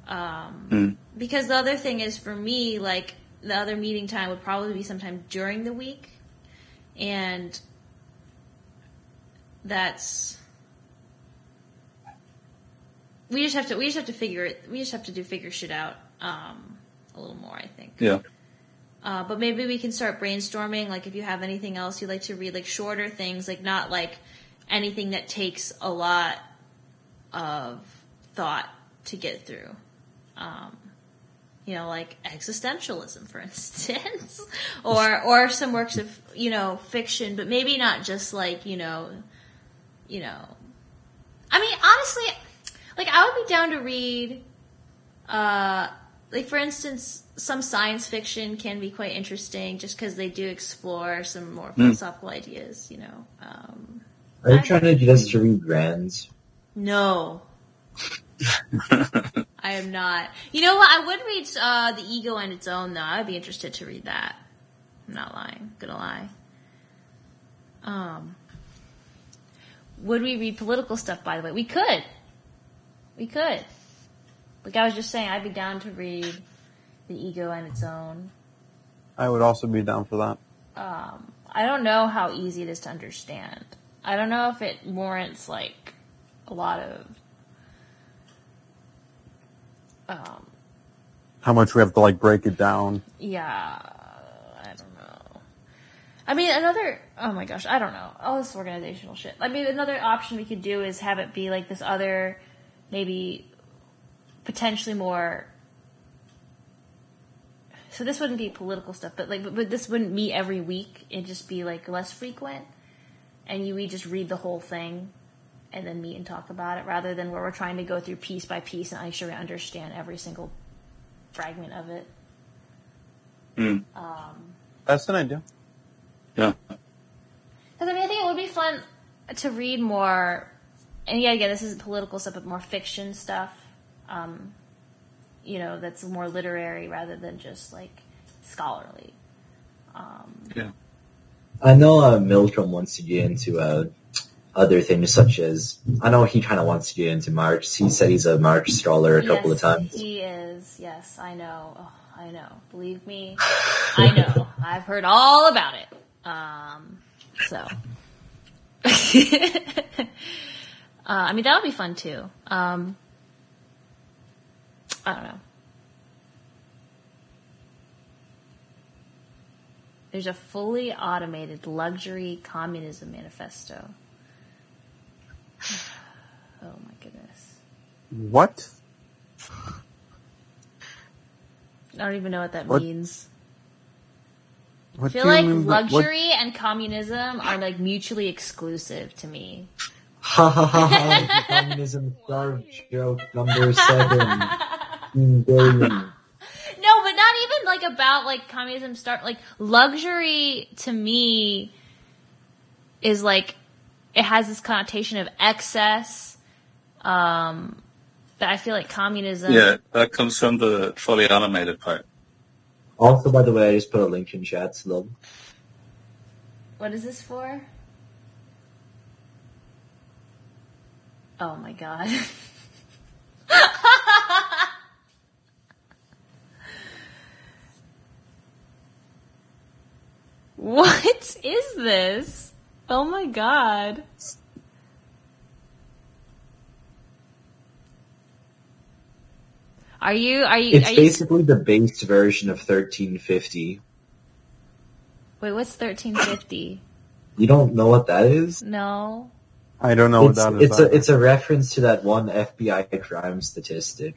Um, Mm. Because the other thing is for me, like the other meeting time would probably be sometime during the week, and that's we just have to we just have to figure it we just have to do figure shit out um, a little more I think. Yeah. Uh, but maybe we can start brainstorming. Like if you have anything else you'd like to read, like shorter things, like not like anything that takes a lot of thought to get through. Um, you know, like existentialism, for instance, or or some works of you know fiction, but maybe not just like you know, you know. I mean, honestly, like I would be down to read, uh, like for instance, some science fiction can be quite interesting just because they do explore some more philosophical ideas. You know. Um, Are you trying to get us to read Rand's? no. I am not. You know what? I would read uh, The Ego and its own, though. I would be interested to read that. I'm not lying. Gonna lie. Um, would we read political stuff, by the way? We could. We could. Like I was just saying, I'd be down to read The Ego and its own. I would also be down for that. Um, I don't know how easy it is to understand. I don't know if it warrants, like, a lot of um, How much we have to like break it down. yeah, I don't know. I mean, another, oh my gosh, I don't know. All this organizational shit. I mean, another option we could do is have it be like this other, maybe potentially more. So this wouldn't be political stuff, but like, but, but this wouldn't meet every week. It'd just be like less frequent, and you we just read the whole thing, and then meet and talk about it, rather than where we're trying to go through piece by piece and make sure we understand every single fragment of it. Hmm. Um, That's an idea. Yeah. Because I mean, I think it would be fun to read more. And yeah, again, this isn't political stuff, but more fiction stuff. Um, you know, that's more literary rather than just like scholarly. Um, Yeah. I know uh, Malcolm wants to get into uh, other things such as I know he kind of wants to get into Marx. He said he's a Marx scholar a couple of times. He is. Yes, I know. Oh, I know. Believe me, I know. I've heard all about it. Um, so, uh, I mean, that would be fun too. Um, I don't know. There's a fully automated luxury communism manifesto. Oh my goodness. What? I don't even know what that What- means. I feel like mean by- what- luxury and communism are like mutually exclusive to me. Ha ha ha ha! Communism starve joke number seven. Mm, billion. No, but not even like about like communism start like luxury to me is like it has this connotation of excess. Um but I feel like communism Yeah, that comes from the fully animated part. Also, by the way, I just put a link in chat. So What is this for? Oh my god. what is this? Oh my god. Are you are you it's are you basically the base version of 1350. Wait, what's 1350? You don't know what that is? No. I don't know it's, what that is. it's a it's a reference to that one FBI crime statistic.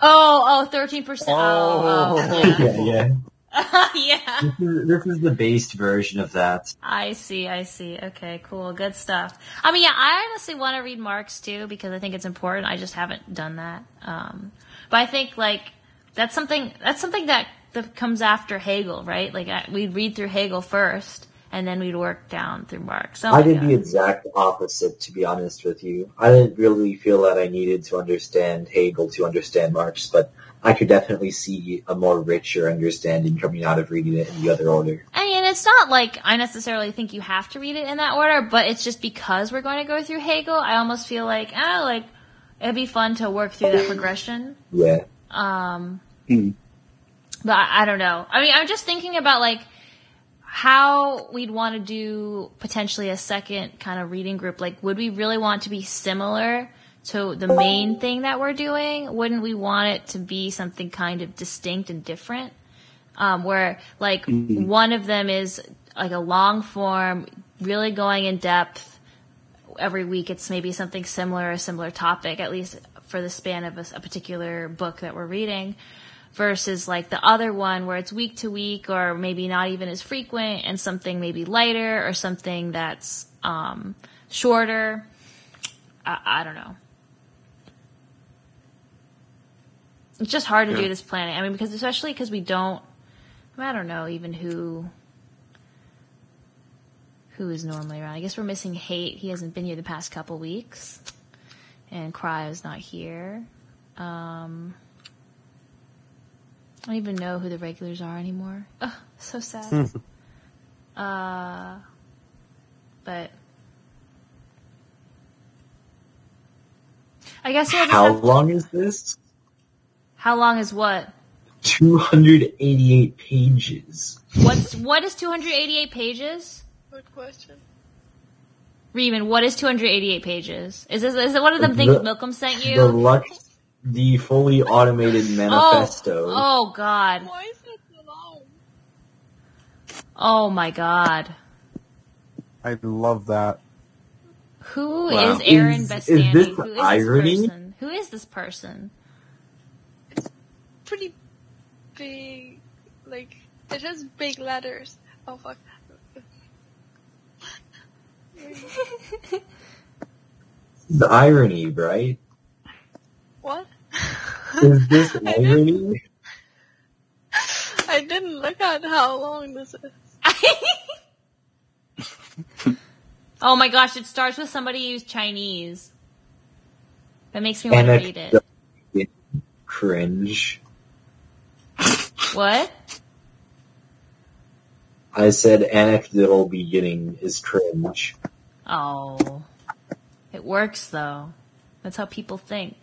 Oh, oh, 13%. Oh, oh, Oh. yeah. yeah. yeah. This is, this is the based version of that. I see, I see. Okay, cool. Good stuff. I mean, yeah, I honestly want to read Marx too because I think it's important. I just haven't done that. Um, but I think like that's something that's something that, that comes after Hegel, right? Like I, we'd read through Hegel first and then we'd work down through Marx. Oh I did God. the exact opposite, to be honest with you. I didn't really feel that I needed to understand Hegel to understand Marx, but I could definitely see a more richer understanding coming out of reading it in the other order. I mean, it's not like I necessarily think you have to read it in that order, but it's just because we're going to go through Hegel, I almost feel like, ah, like, it'd be fun to work through that progression. Yeah. Um, Hmm. but I, I don't know. I mean, I'm just thinking about like how we'd want to do potentially a second kind of reading group. Like, would we really want to be similar to the main thing that we're doing? Wouldn't we want it to be something kind of distinct and different? Um, where like one of them is like a long form, really going in depth. Every week, it's maybe something similar, a similar topic, at least for the span of a, a particular book that we're reading versus like the other one where it's week to week or maybe not even as frequent and something maybe lighter or something that's um, shorter. I, I don't know. It's just hard to Yeah. do this planning. I mean, because especially because we don't. I, don't know even who who is normally around. I guess we're missing Hate. He hasn't been here the past couple weeks, and Cryo's not here. Um, I don't even know who the regulars are anymore. Ugh, so sad. uh, but I guess we'll How long is this? how long is what? 288 pages. What's what is 288 pages? Good question. Reeman, what is 288 pages? Is this is it one of them The- things Malcolm sent you? The you? Lux, the fully automated oh, manifesto. Oh, oh God. Why is it so long? Oh my God. I love that. Who is Wow. Aaron Is- Bastani? is this Who is irony? this person? Who is this person? It's pretty big, like it has big letters. Oh fuck. The irony, right? What? Is this I didn't, irony? I didn't look at how long this is. oh my gosh, it starts with somebody who's Chinese. That makes me want to read it. Anecdote cringe. What? I said anecdotal beginning is cringe. Oh. It works though. That's how people think.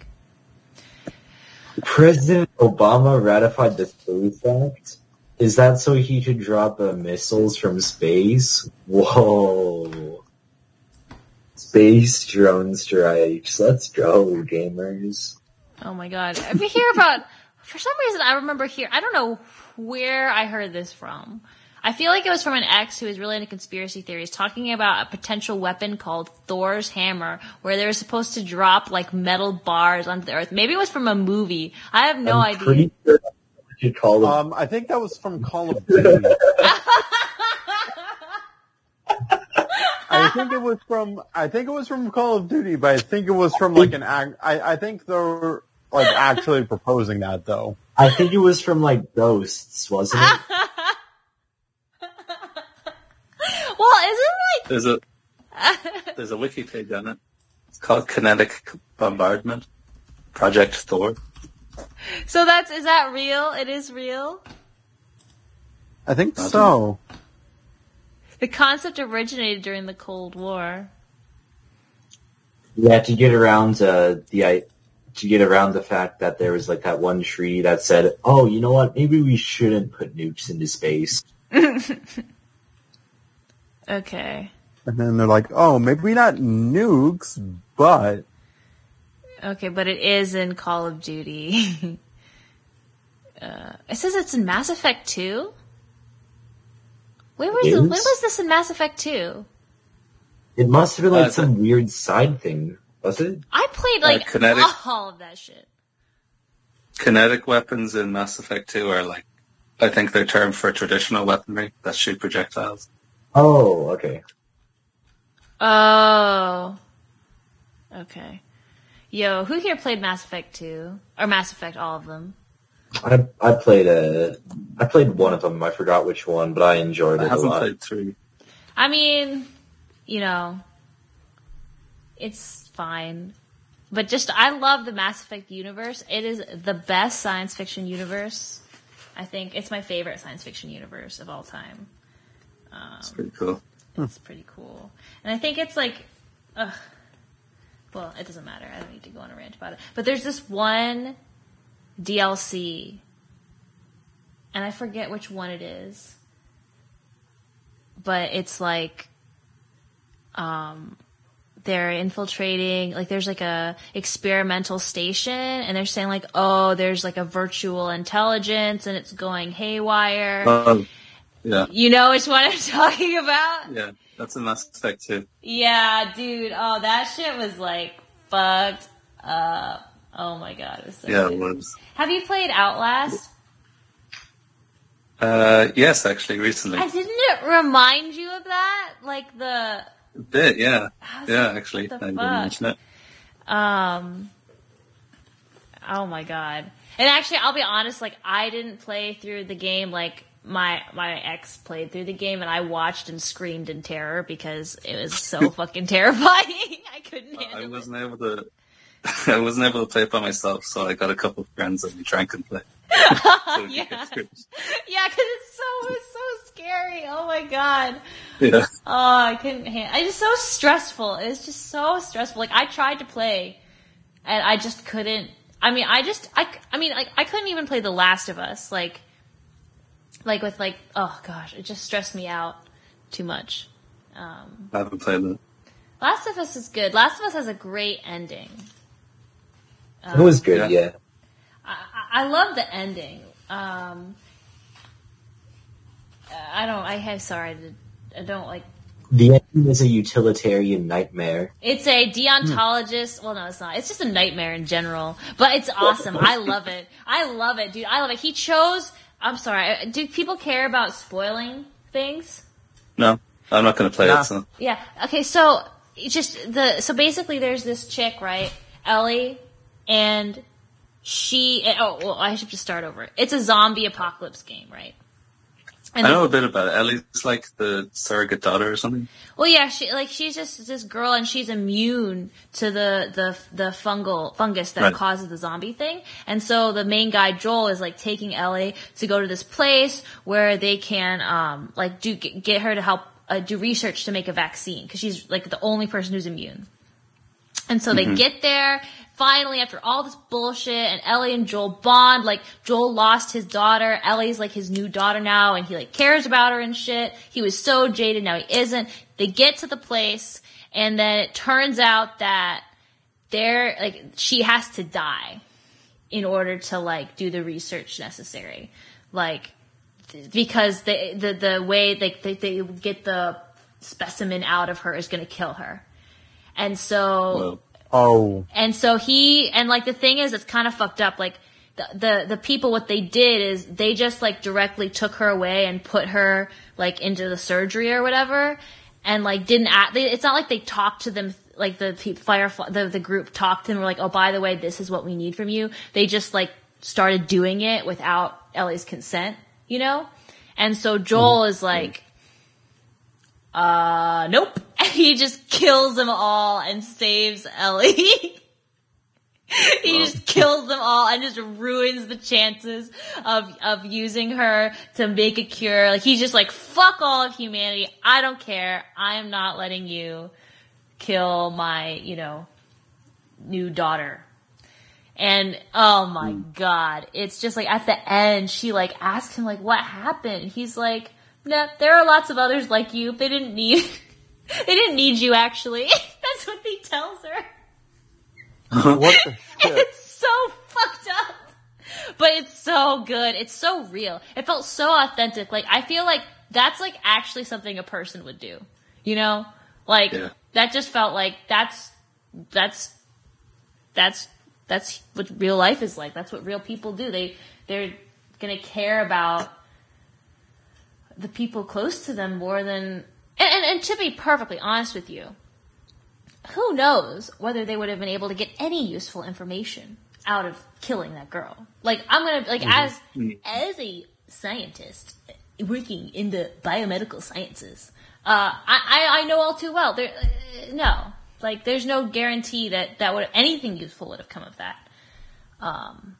President Obama ratified the Space Act. Is that so he could drop uh, missiles from space? Whoa. Space drone strikes. Let's go, gamers. Oh my god. You hear about, for some reason I remember here, I don't know where I heard this from. I feel like it was from an ex who was really into conspiracy theories talking about a potential weapon called Thor's hammer where they were supposed to drop like metal bars onto the earth. Maybe it was from a movie. I have no I'm idea. pretty sure you call it. Um, I think that was from Call of Duty. I think it was from I think it was from Call of Duty, but I think it was from like an act. I I think they're like actually proposing that though. I think it was from like Ghosts, wasn't it? well, isn't There's a there's a wiki page on it. It's called Kinetic Bombardment Project Thor. so that's, is that real? It is real? I think Not so. The concept originated during the Cold War. Yeah, to get around uh, the to get around the fact that there was like that one tree that said, "Oh, you know what? Maybe we shouldn't put nukes into space." Okay. And then they're like, oh, maybe not nukes, but Okay, but it is in Call of Duty. uh, it says it's in Mass Effect 2? Where was, the, when was this in Mass Effect 2? It must have been like Uh, some weird side thing, was it? I played like kinetic- all of that shit. Kinetic weapons in Mass Effect 2 are like, I think they're termed for traditional weaponry that shoot projectiles. Oh, okay. Oh. Okay. Yo, who here played Mass Effect 2? Or Mass Effect, all of them? I I played a I played one of them. I forgot which one, but I enjoyed I it a haven't lot. played 3. I mean, you know, it's fine. But just, I love the Mass Effect universe. It is the best science fiction universe. I think it's my favorite science fiction universe of all time. It's pretty cool. It's pretty cool. And I think it's like, ugh. Well, it doesn't matter. I don't need to go on a rant about it. But there's this one DLC, and I forget which one it is. But it's like, um, they're infiltrating, like there's like a experimental station, and they're saying like, oh, there's like a virtual intelligence, and it's going haywire. Oh, yeah, you know which one I'm talking about? yeah. That's a Mass Effect too. Yeah, dude. Oh, that shit was like fucked up. Oh my god, it was so Yeah, it good. was. Have you played Outlast? Uh, yes, actually, recently. I didn't it remind you of that? Like the A bit, yeah. Yeah, like, actually, I didn't mention it. Um. Oh my god! And actually, I'll be honest. Like, I didn't play through the game. Like my my ex played through the game, and I watched and screamed in terror because it was so fucking terrifying. I couldn't handle I wasn't able to. I wasn't able to play it by myself, so I got a couple of friends and we drank and played. So yeah, yeah, because it's so it's so scary. Oh my god. Yeah. Oh, I couldn't handle. It's just so stressful. It's just so stressful. Like I tried to play, and I just couldn't. I mean, I just, I, I mean, like I couldn't even play The Last of Us. Like, like with like, oh gosh, it just stressed me out too much. Um, I haven't played it. Last of Us is good. Last of Us has a great ending. It was good, Yeah. yeah. I, I I love the ending. Um, I don't. I have sorry. I I don't like The ending is a utilitarian nightmare. It's a deontologist. Well, no, it's not. It's just a nightmare in general. But it's awesome. I love it. I love it, dude. I love it. He chose. I'm sorry. Do people care about spoiling things? No, I'm not going to play Nah. it. So. Yeah. Okay. So just the. So basically, there's this chick, right? Ellie, and she. Oh, well, I should just start over. It's a zombie apocalypse game, right? And I know a bit about it. Ellie's like the surrogate daughter or something. Well, yeah, she like she's just this girl, and she's immune to the the the fungal fungus that Right. causes the zombie thing. And so the main guy Joel is like taking Ellie to go to this place where they can um like do get her to help uh, do research to make a vaccine because she's like the only person who's immune. And so they get there finally after all this bullshit and Ellie and Joel bond. Like Joel lost his daughter. Ellie's like his new daughter now and he like cares about her and shit. He was so jaded. Now he isn't. They get to the place and then it turns out that they're like, she has to die in order to like do the research necessary. Like, because the, the, the way they, they, they get the specimen out of her is going to kill her. And so, Well, Oh, and so he and like the thing is, it's kind of fucked up. Like the, the the people, what they did is they just like directly took her away and put her like into the surgery or whatever, and like didn't act. They, it's not like they talked to them. Like the Firefly, the the group talked and. Were like, oh, by the way, this is what we need from you. They just like started doing it without Ellie's consent, you know. And so Joel mm-hmm. is like, uh, nope. he just kills them all and saves Ellie. he just kills them all and just ruins the chances of of using her to make a cure. Like he's just like fuck all of humanity. I don't care. I am not letting you kill my, you know, new daughter. And oh my god, it's just like at the end, she like asks him like, "What happened?" He's like, "Nah, there are lots of others like you. They didn't need, they didn't need you. Actually, that's what he tells her. what the shit? It's so fucked up, but it's so good. It's so real. It felt so authentic. Like I feel like that's like actually something a person would do. You know, like Yeah. that just felt like that's that's that's that's what real life is like. That's what real people do. They they're gonna care about the people close to them more than and, and, and to be perfectly honest with you, who knows whether they would have been able to get any useful information out of killing that girl. Like I'm gonna like as as a scientist working in the biomedical sciences, uh, I, I I know all too well. There, uh, no, like there's no guarantee that that would anything useful would have come of that. Um.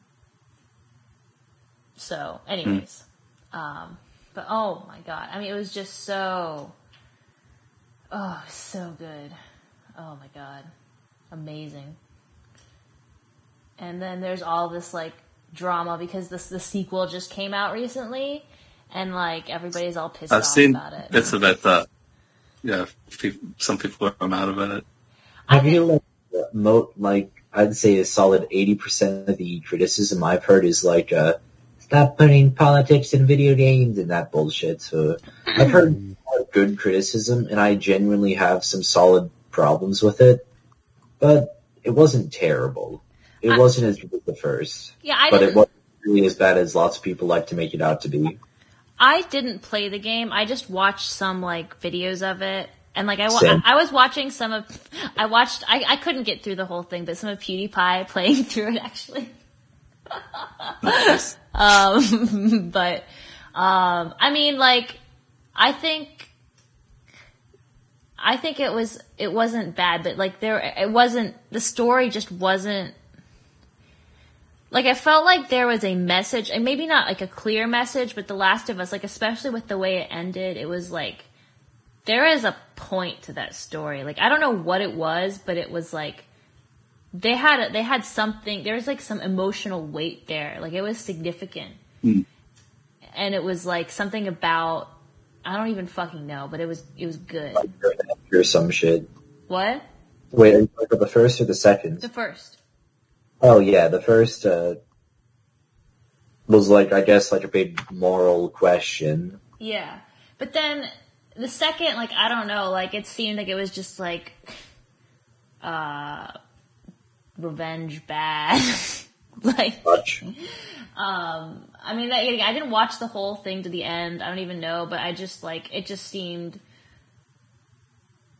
So, anyways, um, but oh my god, I mean, it was just so, oh, so good. Oh my god, amazing. And then there's all this like drama because this the sequel just came out recently, and like everybody's all pissed I've off seen about it. bits about that. Yeah, peop some people are mad about it. I I feel like mo- like I'd say a solid eighty percent of the criticism I've heard is like, uh, "Stop putting politics in video games" and that bullshit. So I've heard a lot of good criticism, and I genuinely have some solid problems with it. But it wasn't terrible. It I- wasn't as good as the first, yeah, I but it wasn't really as bad as lots of people like to make it out to be. I didn't play the game. I just watched some like videos of it. And like I, wa- I was watching some of, I watched, I, I couldn't get through the whole thing, but some of PewDiePie playing through it actually. Um, but, um, I mean, like, I think, I think it was, it wasn't bad, but like there, it wasn't, the story just wasn't, like I felt like there was a message, and maybe not like a clear message, but The Last of Us, like especially with the way it ended, it was like, there is a point to that story. Like I don't know what it was, but it was like, they had they had something there was like some emotional weight there like it was significant and it was like something about i don't even fucking know but it was it was good or some shit. what Wait, are you about the first or the second? the first Oh yeah, the first uh, was like I guess like a big moral question. yeah but then the second like i don't know like it seemed like it was just like uh revenge bad like Much. Um, I mean, I, I didn't watch the whole thing to the end. I don't even know, but I just like it. Just seemed,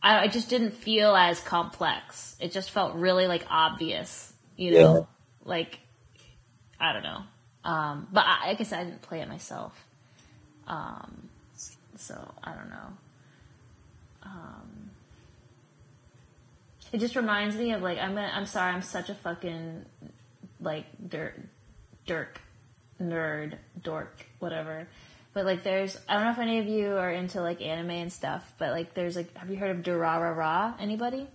I, I just didn't feel as complex. It just felt really like obvious, you know, Yeah. like I don't know. Um, but I, like I said, I didn't play it myself, um, so I don't know. Um, it just reminds me of like I'm gonna, I'm sorry, I'm such a fucking like dirt dirk nerd dork whatever but like there's i don't know if any of you are into like anime and stuff but like there's like have you heard of Durarara? anybody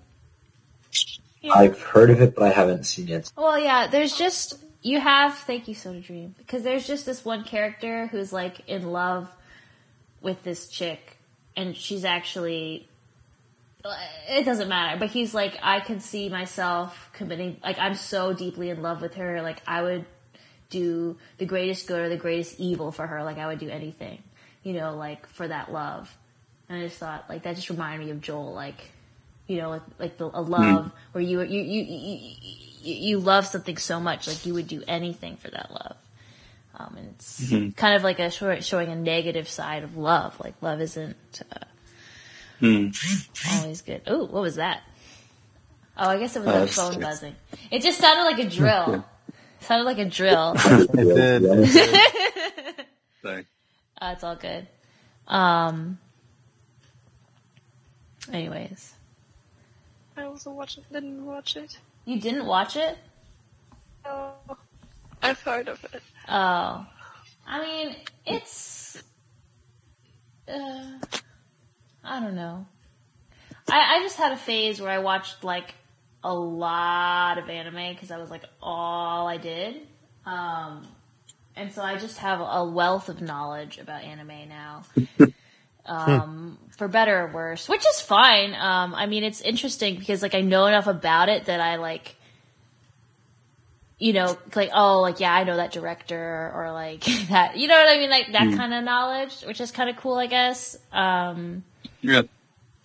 I've heard of it, but I haven't seen it. well yeah there's just you have thank you soda dream because there's just this one character who's like in love with this chick and she's actually it doesn't matter but he's like i can see myself committing like i'm so deeply in love with her like i would do the greatest good or the greatest evil for her like i would do anything you know like for that love. And i just thought like that just reminded me of joel like you know like, like the, a love where you you, you you you you love something so much like you would do anything for that love. Um, and it's kind of like a short, showing a negative side of love like love isn't uh, Hmm. always good. Oh, what was that? Oh, I guess it was the that's- phone buzzing. It just sounded like a drill. It sounded like a drill. It did. Sorry. Uh, it's all good. Um. Anyways, I also watched it, didn't watch it. you didn't watch it? Oh, I've heard of it. Oh, I mean, it's. Uh, I don't know. I, I just had a phase where I watched like a lot of anime because that was like all I did. Um, and so I just have a wealth of knowledge about anime now. um, for better or worse, which is fine. Um, I mean, it's interesting because like I know enough about it that I like you know, like, oh, like, yeah, I know that director or like that, you know what I mean? Like that kind of knowledge, which is kind of cool, I guess. Um, Yeah.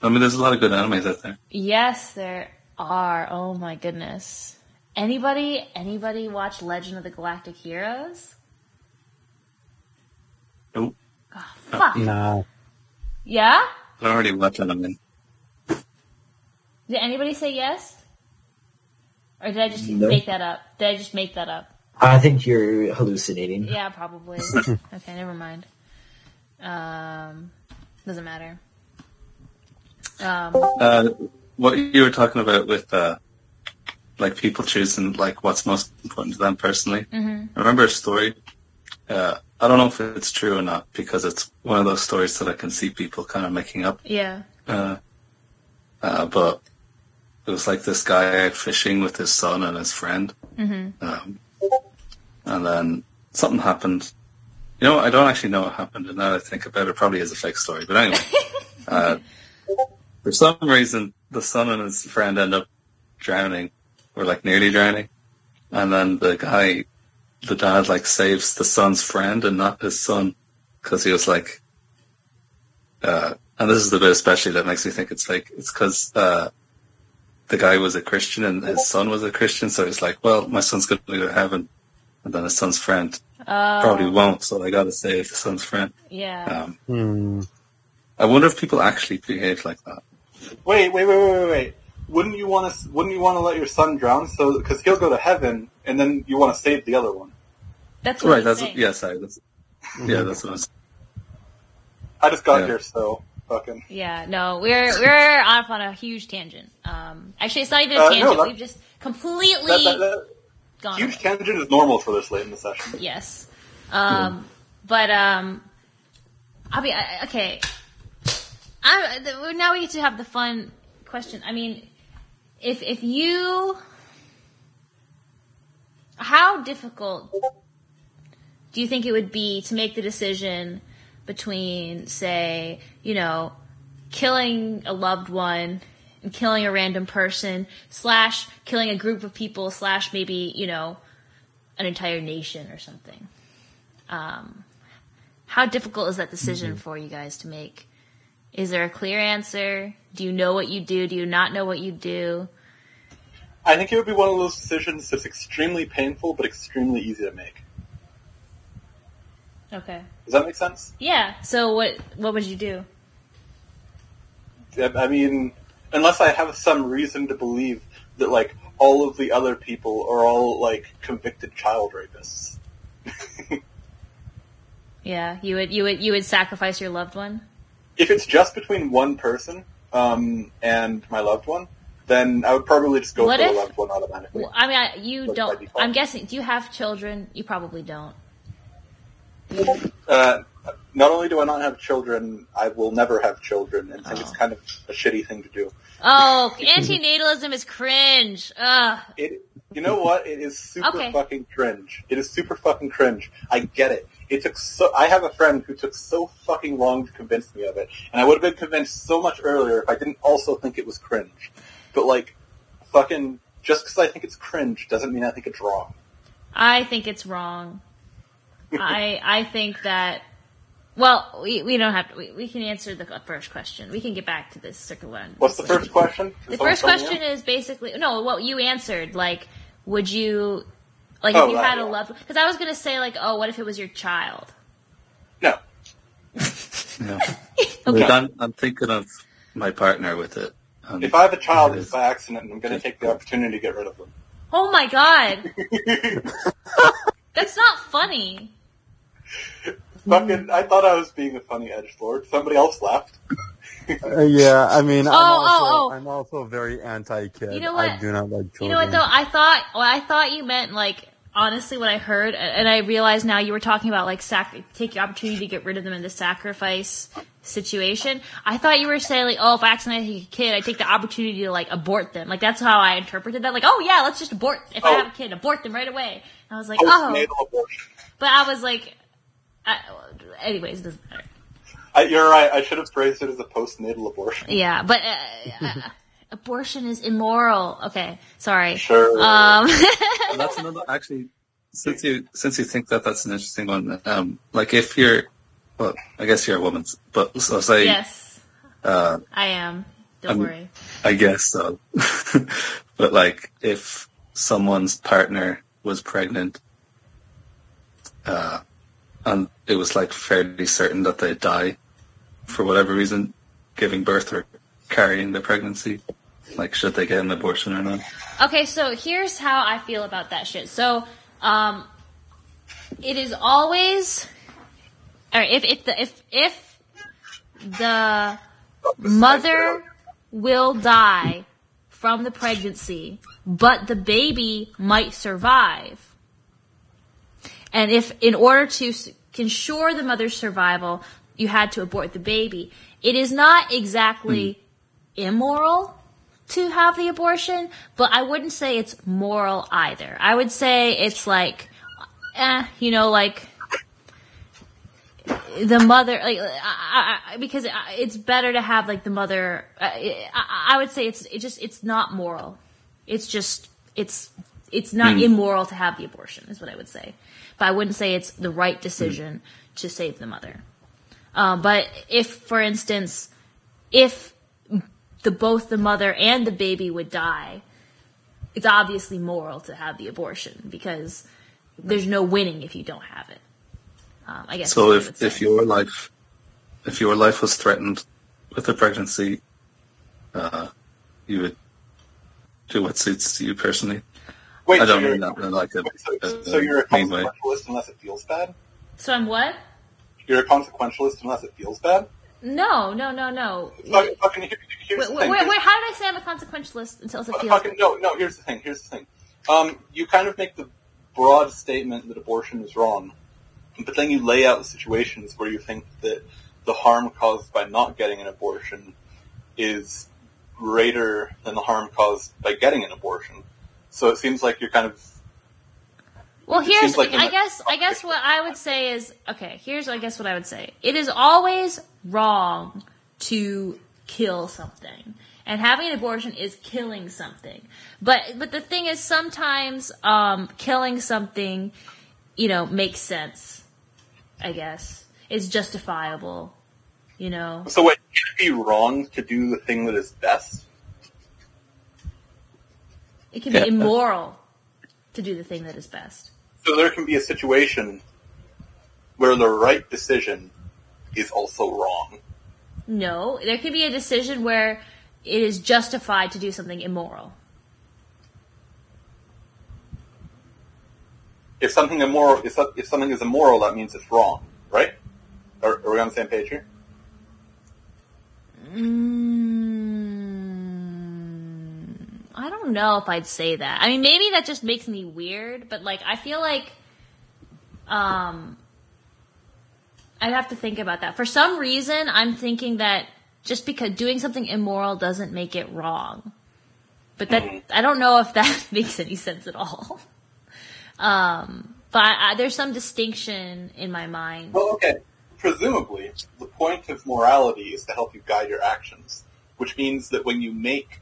I mean, there's a lot of good animes out there. yes, there are. Oh my goodness. Anybody, anybody watch Legend of the Galactic Heroes? Nope. Oh, fuck. No. Yeah? I already watched anime. Did anybody say yes? Or did I just No. make that up? Did I just make that up? I think you're hallucinating. Yeah, probably. okay, never mind. Um, doesn't matter. Um, Uh, what you were talking about with, uh, like people choosing like what's most important to them personally. mhm. I remember a story. Uh, I don't know if it's true or not because it's one of those stories that I can see people kind of making up. yeah. Uh, uh, but it was like this guy out fishing with his son and his friend. hmm Um, and then something happened. You know, I don't actually know what happened, and now that I think about it, it probably is a fake story. But anyway, uh, for some reason, the son and his friend end up drowning, or like nearly drowning, and then the guy, the dad, like saves the son's friend and not his son, because he was like, uh, and this is the bit especially that makes me think it's like It's because uh, the guy was a Christian and his son was a Christian, so he's like, well, my son's going to go to heaven. and then his son's friend Oh, probably won't. So I got to save the son's friend. yeah. Um, Hmm. I wonder if people actually behave like that. Wait, wait, wait, wait, wait, wait. Wouldn't you want to? Wouldn't you want to let your son drown? So because he'll go to heaven, and then you want to save the other one. That's what Right. he's That's saying. yeah. Sorry. That's, yeah. That's what I was. I just got Yeah. here, so fucking. Yeah, no, we're we're off on a huge tangent. Um, actually, it's not even a Uh, no, tangent. that- We've just completely That, that, gone. huge away. tangent is normal for this late in the session. Yes. Um, but um, I mean, I, okay. I, now we get to have the fun question. I mean, if if you, how difficult do you think it would be to make the decision between, say, you know, killing a loved one and killing a random person slash killing a group of people slash maybe you know an entire nation or something. Um, how difficult is that decision for you guys to make? Is there a clear answer? Do you know what you do? Do you not know what you do? I think it would be one of those decisions that's extremely painful but extremely easy to make. Okay. Does that make sense? Yeah. So what what would you do? I mean, unless I have some reason to believe that like all of the other people are all like convicted child rapists. Yeah, you would you would you would sacrifice your loved one? if it's just between one person um, and my loved one, then I would probably just go What for if- the loved one automatically. Well, I mean, I, you Like don't. I'm guessing. Do you have children? You probably don't. Uh, not only do I not have children, I will never have children, and think it's Oh. kind of a shitty thing to do. Oh, antinatalism is cringe. Ugh. It, you know what? It is super Okay. fucking cringe. It is super fucking cringe. I get it. It took so. I have a friend who took so fucking long to convince me of it, and I would have been convinced so much earlier if I didn't also think it was cringe. But like, fucking, just because I think it's cringe doesn't mean I think it's wrong. I think it's wrong. I I think that. Well, we, we don't have to. We, we can answer the first question. We can get back to this circle one. What's the first question? The first question is basically no. What you answered, like, would you, like, Oh, if you right, had a yeah. loved? Because I was gonna say, like, oh, what if it was your child? No. Yeah. Okay. I'm, I'm thinking of my partner with it. Um, If I have a child, it it's by accident, I'm going to take the opportunity to get rid of them. Oh my god, that's not funny. Fucking, I thought I was being a funny edge lord. Somebody else laughed. Uh, yeah, I mean, I'm, Oh, also, oh, oh. I'm also very anti-kid. You know what? I do not like children. You know what though? I thought well, I thought you meant like honestly what I heard, and I realized now you were talking about like sac- take your opportunity to get rid of them in the sacrifice situation. I thought you were saying like, oh, if I accidentally take a kid, I take the opportunity to like abort them. Like that's how I interpreted that. Like, oh yeah, let's just abort. If I Oh. have a kid, abort them right away. And I was like, oh, Postnatal but I was like, I, anyways, it doesn't matter. I, you're right. I should have phrased it as a postnatal abortion. Yeah, but uh, uh, abortion is immoral. Okay, sorry. Sure. Um, Well, that's another. Actually, since you since you think that that's an interesting one, um, like if you're, well, I guess you're a woman, but so say, yes, uh, I am. Don't Um, worry. I guess so. but like, if someone's partner was pregnant, uh, and it was like fairly certain that they'd die for whatever reason, giving birth or carrying the pregnancy, like should they get an abortion or not? Okay, so here's how I feel about that shit. So, um, it is always, or if if the if if the mother will die from the pregnancy, but the baby might survive, and if in order to s- ensure the mother's survival, you had to abort the baby, it is not exactly immoral to have the abortion, but I wouldn't say it's moral either. I would say it's like, eh, you know, like the mother, like, I, I, because it's better to have like the mother. I, I would say it's it just it's not moral. It's just it's it's not immoral to have the abortion is what I would say, but I wouldn't say it's the right decision to save the mother. Um, but if, for instance, if the both the mother and the baby would die, it's obviously moral to have the abortion because there's no winning if you don't have it. Um, I guess. So is what I would if, if your life, if your life was threatened with a pregnancy, uh, you would do what suits you personally. Wait, I so don't you're, mean that in like a, wait, so, a so you're a mean way. consequentialist unless it feels bad? so I'm what? You're a consequentialist unless it feels bad? No, no, no, no. Fucking, fucking, here- here's Wait, the wait, thing. wait, wait, how did I say I'm a consequentialist until it feels fucking no, no. Here's the thing. Here's the thing. Um, you kind of make the broad statement that abortion is wrong, but then you lay out the situations where you think that the harm caused by not getting an abortion is greater than the harm caused by getting an abortion. So it seems like you're kind of Well, here's like I guess I guess what I would say is okay. Here's I guess what I would say. It is always wrong to kill something, and having an abortion is killing something. But but the thing is, sometimes um, killing something, you know, makes sense. I guess is justifiable. You know, so. Wait, can it be wrong to do the thing that is best? It can be Yeah. immoral to do the thing that is best. So there can be a situation where the right decision is also wrong. No, there could be a decision where it is justified to do something immoral. If something immoral, if, if something is immoral, that means it's wrong, right? Are, are we on the same page here? Mm, I don't know if I'd say that. I mean, maybe that just makes me weird, but like, I feel like, um, I'd have to think about that. For some reason, I'm thinking that just because doing something immoral doesn't make it wrong. But that, Mhm. I don't know if that makes any sense at all. Um, but I, there's some distinction in my mind. Well, okay. Presumably, the point of morality is to help you guide your actions, which means that when you make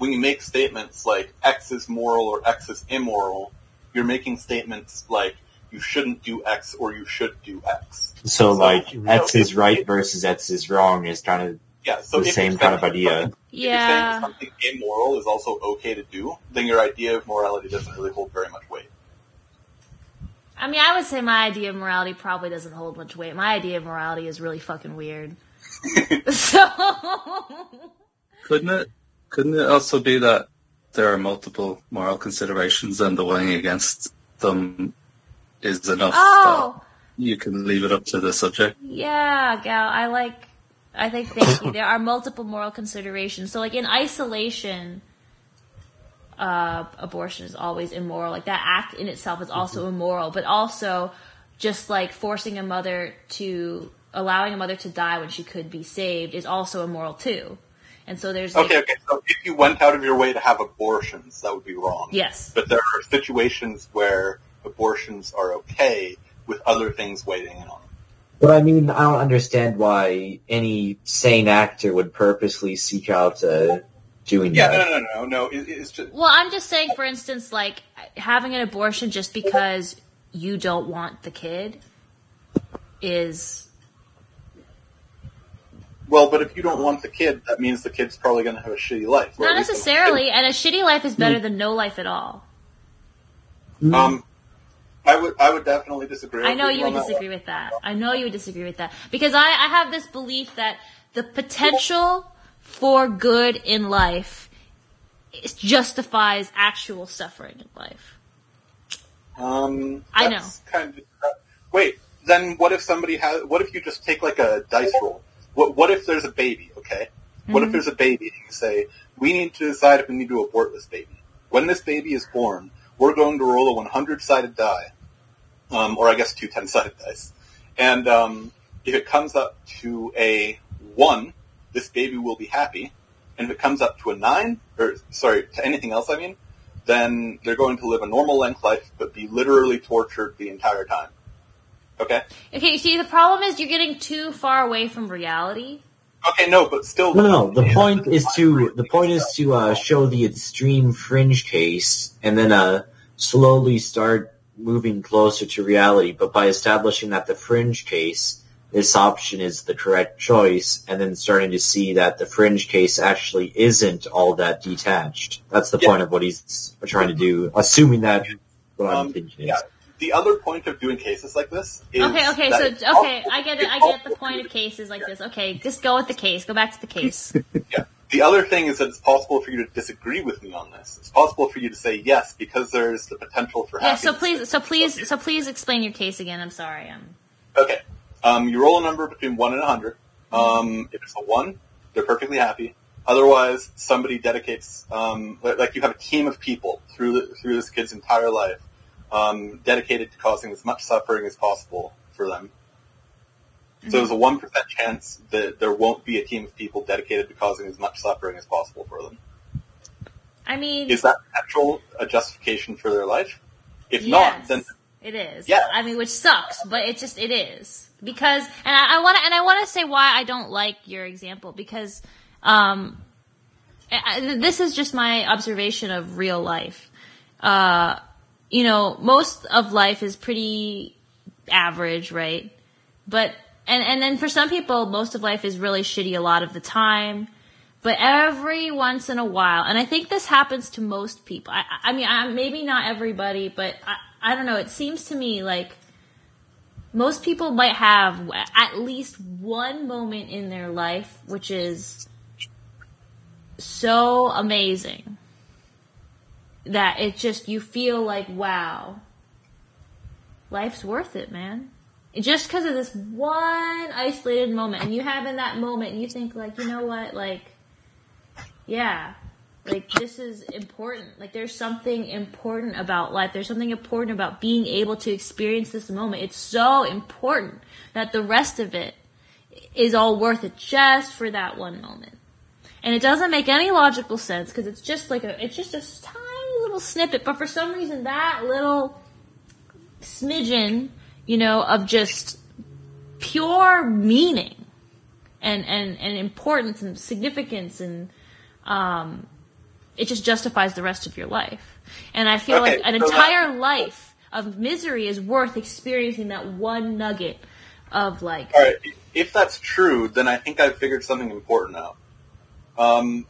when you make statements like X is moral or X is immoral, you're making statements like you shouldn't do X or you should do X. So like So- X is right versus X is wrong is kind of Yeah, so the same kind of idea. something- If you're saying Yeah. something immoral is also okay to do, then your idea of morality doesn't really hold very much weight. I mean, I would say my idea of morality probably doesn't hold much weight. My idea of morality is really fucking weird. so, Couldn't it? Couldn't it also be that there are multiple moral considerations and the weighing against them is enough oh, you can leave it up to the subject? yeah, gal, I like, I think, thank you. There are multiple moral considerations. So, like, in isolation, uh, abortion is always immoral. Like, that act in itself is also immoral, but also just like forcing a mother to, allowing a mother to die when she could be saved is also immoral too. And so there's like, Okay, okay, so if you went out of your way to have abortions, that would be wrong. yes. But there are situations where abortions are okay with other things weighing in on them. But I mean, I don't understand why any sane actor would purposely seek out uh, doing Yeah, that. no, no, no, no, no. It, it's just Well, I'm just saying, for instance, like having an abortion just because you don't want the kid is well, but if you don't want the kid, that means the kid's probably going to have a shitty life. not at least a- necessarily, and a shitty life is better than no life at all. Um, I would, I would definitely disagree. I know you would on that disagree with that. I know you would disagree with that because I, I have this belief that the potential for good in life is- justifies actual suffering in life. Um, I that's Kind of, wait, then what if somebody has? What if you just take like a dice roll? What What if there's a baby? Okay, what Mm-hmm. if there's a baby and you say we need to decide if we need to abort this baby? When this baby is born, we're going to roll a 100 sided die, um, or I guess two 10 sided dice, and um, if it comes up to a one, this baby will be happy, and if it comes up to a nine, or sorry, to anything else, I mean, then they're going to live a normal length life, but be literally tortured the entire time. Okay? Okay, see, the problem is you're getting too far away from reality. Okay, no, but still. No, no. The point is to the point is to uh, show the extreme fringe case, and then uh, slowly start moving closer to reality. But by establishing that the fringe case, this option is the correct choice, and then starting to see that the fringe case actually isn't all that detached. That's the Yeah. point of what he's trying to do. Assuming that what I'm Um, thinking. yeah. The other point of doing cases like this is Okay, okay, so okay, I get it. I get the point of cases like this. Okay, just go with the case. Go back to the case. Yeah. The other thing is that it's possible for you to disagree with me on this. It's possible for you to say yes because there's the potential for Yeah. So please, so please, so please explain your case again. I'm sorry. I'm. Okay. Um, you roll a number between one and a hundred. Um, if it's a one, they're perfectly happy. Otherwise, somebody dedicates, um, like you have a team of people through the, through this kid's entire life, um, dedicated to causing as much suffering as possible for them. So there's a one percent chance that there won't be a team of people dedicated to causing as much suffering as possible for them. I mean, Is that potential a justification for their life? If yes, not, then it is. Yeah. I mean, which sucks, but it just it is because, and I, I want to, and I want to say why I don't like your example because, um, I- this is just my observation of real life. Uh, you know, most of life is pretty average, right? But and and then for some people, most of life is really shitty a lot of the time. But every once in a while, and I think this happens to most people. I, I mean, I, maybe not everybody, but I, I don't know. It seems to me like most people might have at least one moment in their life which is so amazing that it just you feel like wow life's worth it man. Just because of this one isolated moment and you have in that moment and you think like you know what like yeah like this is important. Like there's something important about life. There's something important about being able to experience this moment. It's so important that the rest of it is all worth it just for that one moment. And it doesn't make any logical sense because it's just like a it's just a little snippet but for some reason that little smidgen you know of just pure meaning and and and importance and significance and um it just justifies the rest of your life and i feel Okay, like an so that- entire life of misery is worth experiencing that one nugget of like All right. If that's true, then I think I've figured something important out. Um,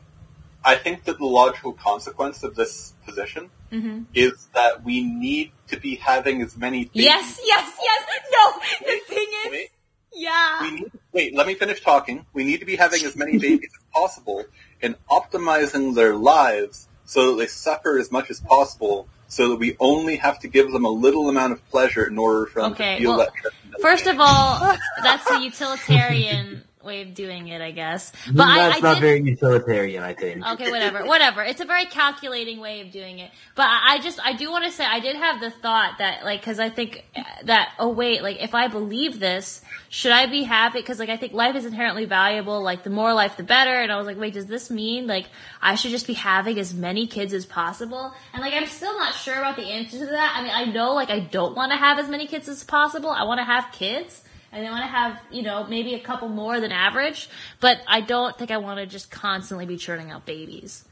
I think that the logical consequence of this position Mhm. is that we need to be having as many. Babies yes yes yes no the thing is wait. yeah We need, wait, let me finish talking. We need to be having as many babies as possible and optimizing their lives so that they suffer as much as possible so that we only have to give them a little amount of pleasure in order for them Okay, to feel well, that. First of all, that's a utilitarian way of doing it, I guess. But That's I, I not very utilitarian, I think. Okay, whatever, whatever. It's a very calculating way of doing it. But I I just, I do want to say, I did have the thought that, like, cause I think uh, that, oh wait, like, if I believe this, should I be happy? Cause, like, I think life is inherently valuable. Like, the more life, the better. And I was like, wait, does this mean, like, I should just be having as many kids as possible? And, like, I'm still not sure about the answer to that. I mean, I know, like, I don't want to have as many kids as possible. I want to have kids. And I want to have, you know, maybe a couple more than average, but I don't think I want to just constantly be churning out babies.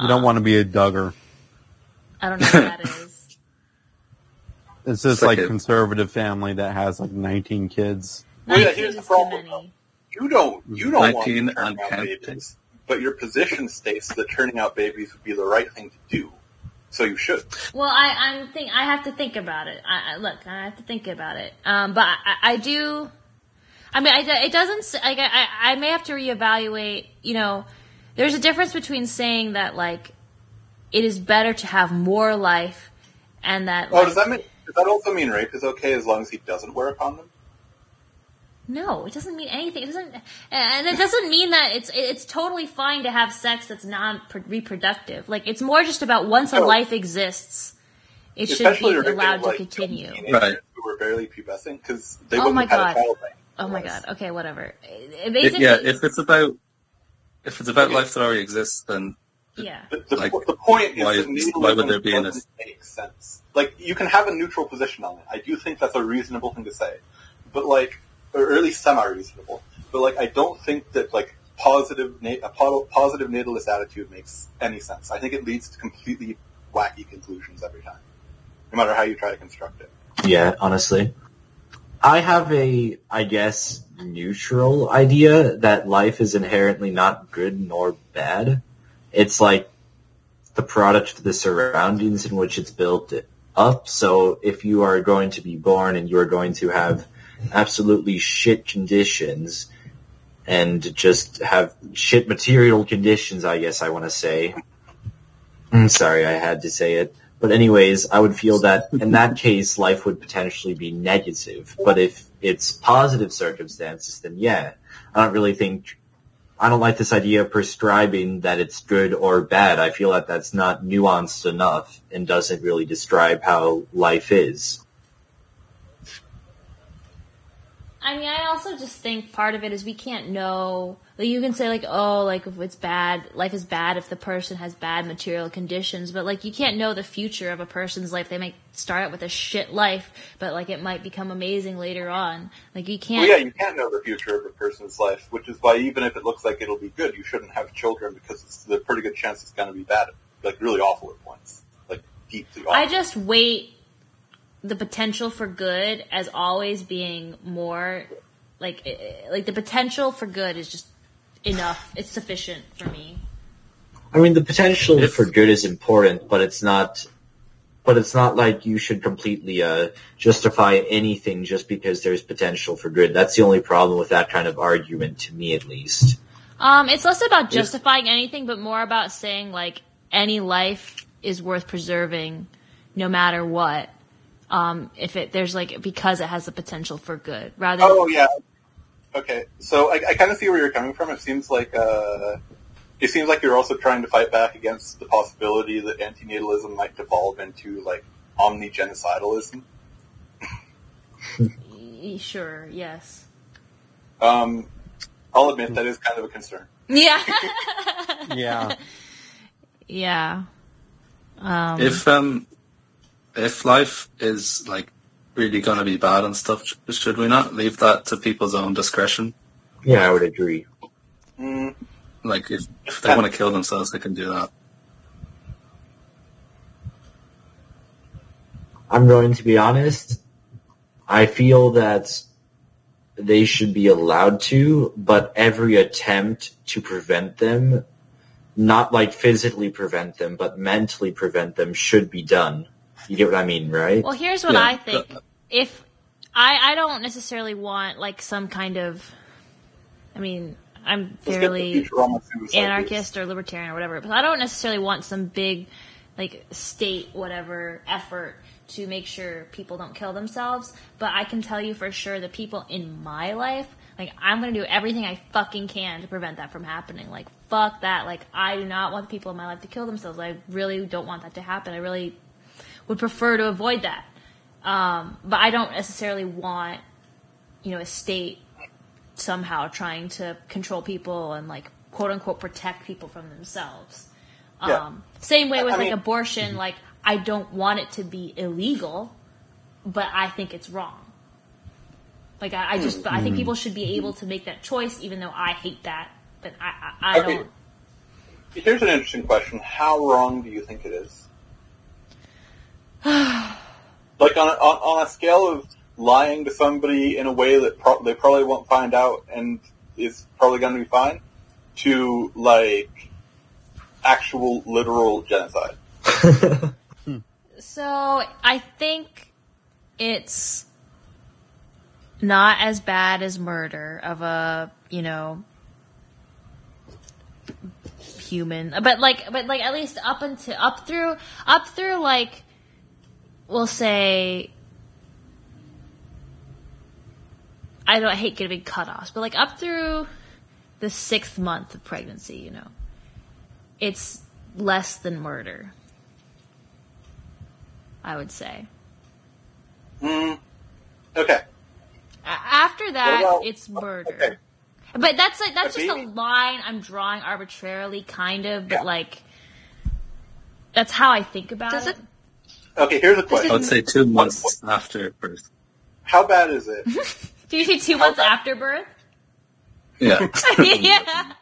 You don't want to be a Duggar. I don't know what that is. It's this It's like like a- conservative family that has like 19 kids. Well, yeah, here's the problem. You don't. You don't want 19 to turn out babies, but your position states that turning out babies would be the right thing to do. So you should. Well, I, I'm think I have to think about it. I, I look, I have to think about it. Um, but I, I do. I mean, I, it doesn't. Like, I, I may have to reevaluate. You know, there's a difference between saying that like it is better to have more life, and that. Oh, like, does that mean? Does that also mean rape is okay as long as he doesn't wear a condom? No, it doesn't mean anything. It doesn't, and it doesn't mean that it's it's totally fine to have sex that's non-reproductive. Like it's more just about once a No. life exists, it should be if they're, allowed to like, continue. Right. Who were barely pubescent because they Oh wouldn't my have had God. a child. by Oh my otherwise. god. Okay, whatever. Uh, It- yeah, if it's about if it's about life that already exists, then yeah. The, the, Like, the point is why- that why would there be an- doesn't make sense. Like you can have a neutral position on it. I do think that's a reasonable thing to say, but like, or at least semi-reasonable. But like, I don't think that like positive a positive natalist attitude makes any sense. I think it leads to completely wacky conclusions every time, no matter how you try to construct it. Yeah, honestly. I have a, I guess, neutral idea that life is inherently not good nor bad. It's like the product of the surroundings in which it's built up. So if you are going to be born and you are going to have absolutely shit conditions and just have shit material conditions, I guess I want to say. I'm sorry, I had to say it. But anyways, I would feel that in that case, life would potentially be negative. But if it's positive circumstances, then yeah, I don't really think, I don't like this idea of prescribing that it's good or bad. I feel that that's not nuanced enough and doesn't really describe how life is. I mean, I also just think part of it is we can't know. Like you can say like, oh, like if it's bad, life is bad if the person has bad material conditions, but like you can't know the future of a person's life. They might start out with a shit life, but like it might become amazing later on. Like you can't. Well, yeah, you can't know the future of a person's life, which is why even if it looks like it'll be good, you shouldn't have children because it's a pretty good chance it's going to be bad, like really awful at points, like deeply awful. I just weight the potential for good as always being more like eh, like the potential for good is just enough. It's sufficient for me. I mean, the potential for good is important, but it's not. But it's not like you should completely uh, justify anything just because there's potential for good. That's the only problem with that kind of argument, to me at least. Um, it's less about justifying anything, but more about saying like any life is worth preserving, no matter what. Um, if it there's like because it has the potential for good, rather. Oh yeah. Okay, so I, I kind of see where you're coming from. It seems like uh, it seems like you're also trying to fight back against the possibility that antinatalism might devolve into like omni-genocidalism. Sure. Yes. Um, I'll admit that is kind of a concern. Yeah. Yeah. yeah. Um, If um, if life is like really going to be bad and stuff, should we not leave that to people's own discretion? Yeah, I would agree. Mm, Like if, if they want to kill themselves, they can do that. I'm going to be honest. I feel that they should be allowed to, but every attempt to prevent them, not like physically prevent them, but mentally prevent them should be done. You get what I mean, right? Well, here's what Yeah, I think. If I, I don't necessarily want like some kind of, I mean, I'm let's get the fairly anarchist or libertarian or whatever, but I don't necessarily want some big, like state whatever effort to make sure people don't kill themselves. But I can tell you for sure the people in my life, like I'm gonna do everything I fucking can to prevent that from happening. Like fuck that. Like I do not want the people in my life to kill themselves. I really don't want that to happen. I really would prefer to avoid that. Um, but I don't necessarily want, you know, a state somehow trying to control people and like quote unquote protect people from themselves. Yeah. Um, same way with I like mean- abortion, like I don't want it to be illegal, but I think it's wrong. Like I, I just, I think people should be able to make that choice, even though I hate that. But I, I, I Okay. don't. Here's an interesting question: How wrong do you think it is? like on a, on, on a scale of lying to somebody in a way that pro- they probably won't find out and is probably going to be fine, to like actual literal genocide. So I think it's not as bad as murder of a, you know, human, but like, but like at least up until up through up through like, we'll say. I don't I hate giving cutoffs, but like up through the sixth month of pregnancy, you know, it's less than murder. I would say. Mm, okay. After that, about- it's murder. okay. But that's like that's A just a line I'm drawing arbitrarily, kind of. But Yeah. like, that's how I think about Does it. it- Okay. Here's a question: I would say two months after birth. How bad is it? Do you say two months about- after birth? Yeah. yeah.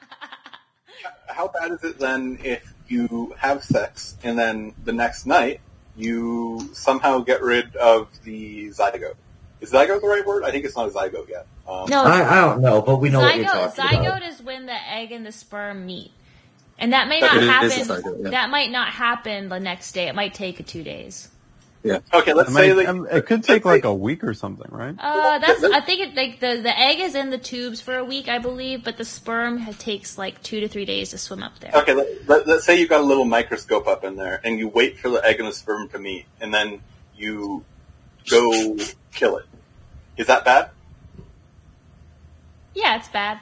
How bad is it then if you have sex and then the next night you somehow get rid of the zygote? Is zygote the right word? I think it's not a zygote yet. Um, No, I, I don't know, but we know what you're zygote. talking about. Zygote is when the egg and the sperm meet, and that may not is- happen. is a yeah. That might not happen the next day. It might take two days. Yeah. Okay, let's I say mean, that um, it could take like a week or something, right? Uh, that's. I think it like the the egg is in the tubes for a week, I believe, but the sperm ha- takes like two to three days to swim up there. Okay, let, let, let's say you got a little microscope up in there, and you wait for the egg and the sperm to meet, and then you go kill it. Is that bad? Yeah, it's bad.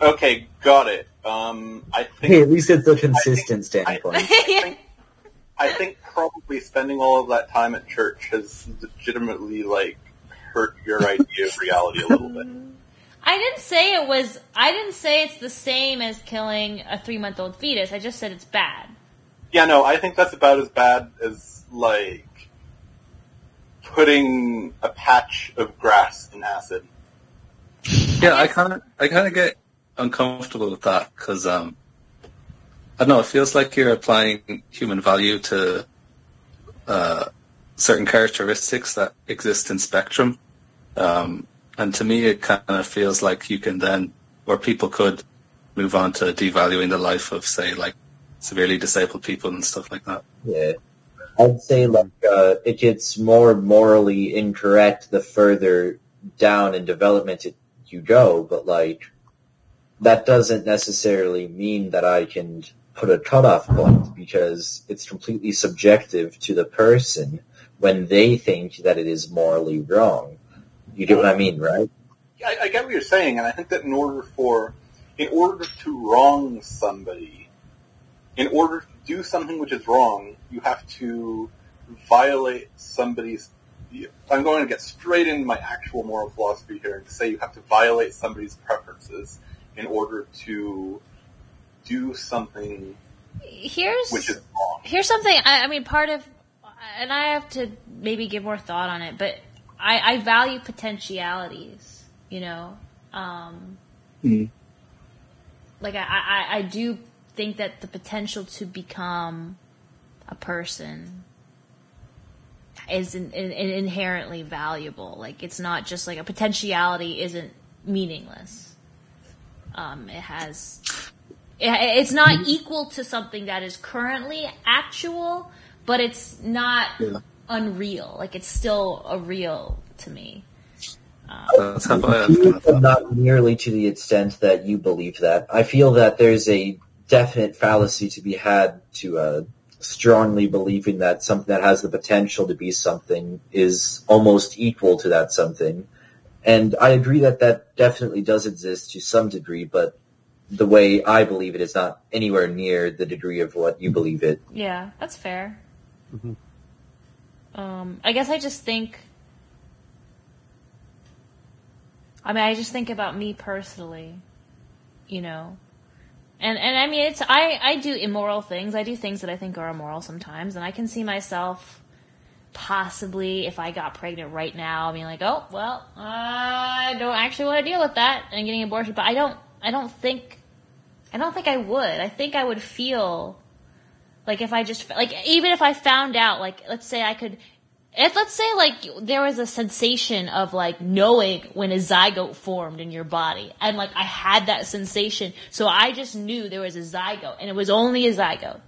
Okay, got it. Um, I think Hey, at least it's a consistent I, standpoint. I think I think probably spending all of that time at church has legitimately like hurt your idea of reality a little bit. I didn't say it was. I didn't say it's the same as killing a three month old fetus. I just said it's bad. Yeah, no, I think that's about as bad as like putting a patch of grass in acid. Yeah, I kind of, I kind of get uncomfortable with that because, um, I don't know. It feels like you're applying human value to uh, certain characteristics that exist in Spectrum, um, and to me, it kind of feels like you can then, or people could, move on to devaluing the life of, say, like severely disabled people and stuff like that. Yeah. I'd say like uh, it gets more morally incorrect the further down in development it, you go, but like that doesn't necessarily mean that I can put a cutoff point because it's completely subjective to the person when they think that it is morally wrong. You get what I mean, right? I, I get what you're saying, and I think that in order for, in order to wrong somebody, in order to do something which is wrong, you have to violate somebody's. I'm going to get straight into my actual moral philosophy here and say you have to violate somebody's preferences in order to do something Here's which is wrong. here's something. I, I mean, part of, and I have to maybe give more thought on it, but I, I value potentialities. You know, um, Mm. like I, I, I do think that the potential to become a person is in, in, in inherently valuable. Like it's not just like a potentiality isn't meaningless. Um, it has. it- It's not equal to something that is currently actual, but it's not Yeah. unreal. Like it's still a real to me. That's how I kind of but thought. not nearly to the extent that you believe that. I feel that there's a definite fallacy to be had to uh, strongly believing that something that has the potential to be something is almost equal to that something. And I agree that that definitely does exist to some degree, but the way I believe it is not anywhere near the degree of what you believe it. Yeah, that's fair. Mhm. Um, I guess I just think. I mean, I just think about me personally, you know, and and I mean, it's I I do immoral things. I do things that I think are immoral sometimes, and I can see myself possibly if I got pregnant right now, being like, oh well, I don't actually want to deal with that and getting abortion, but I don't. I don't think. I don't think I would. I think I would feel like if I just like even if I found out like let's say I could if let's say like there was a sensation of like knowing when a zygote formed in your body and like I had that sensation so I just knew there was a zygote and it was only a zygote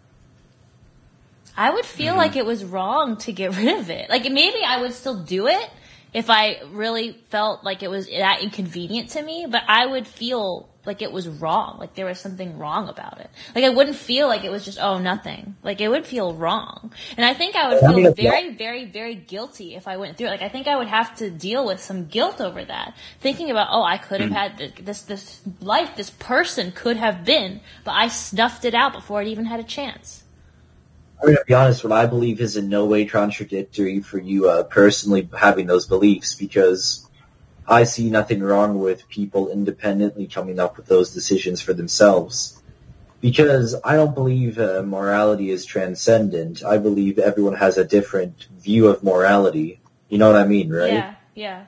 I would feel mm-hmm. like it was wrong to get rid of it. Like maybe I would still do it if I really felt like it was that inconvenient to me but I would feel like it was wrong like there was something wrong about it. Like I wouldn't feel like it was just oh nothing. Like it would feel wrong. And I think I would feel very very very guilty if I went through it. Like I think I would have to deal with some guilt over that. Thinking about oh I could have mm-hmm. had this this life this person could have been but I snuffed it out before it even had a chance I'm going to be honest, what I believe is in no way contradictory for you uh, personally having those beliefs because I see nothing wrong with people independently coming up with those decisions for themselves. Because I don't believe uh, morality is transcendent. I believe everyone has a different view of morality. You know what I mean, right? yeah yeah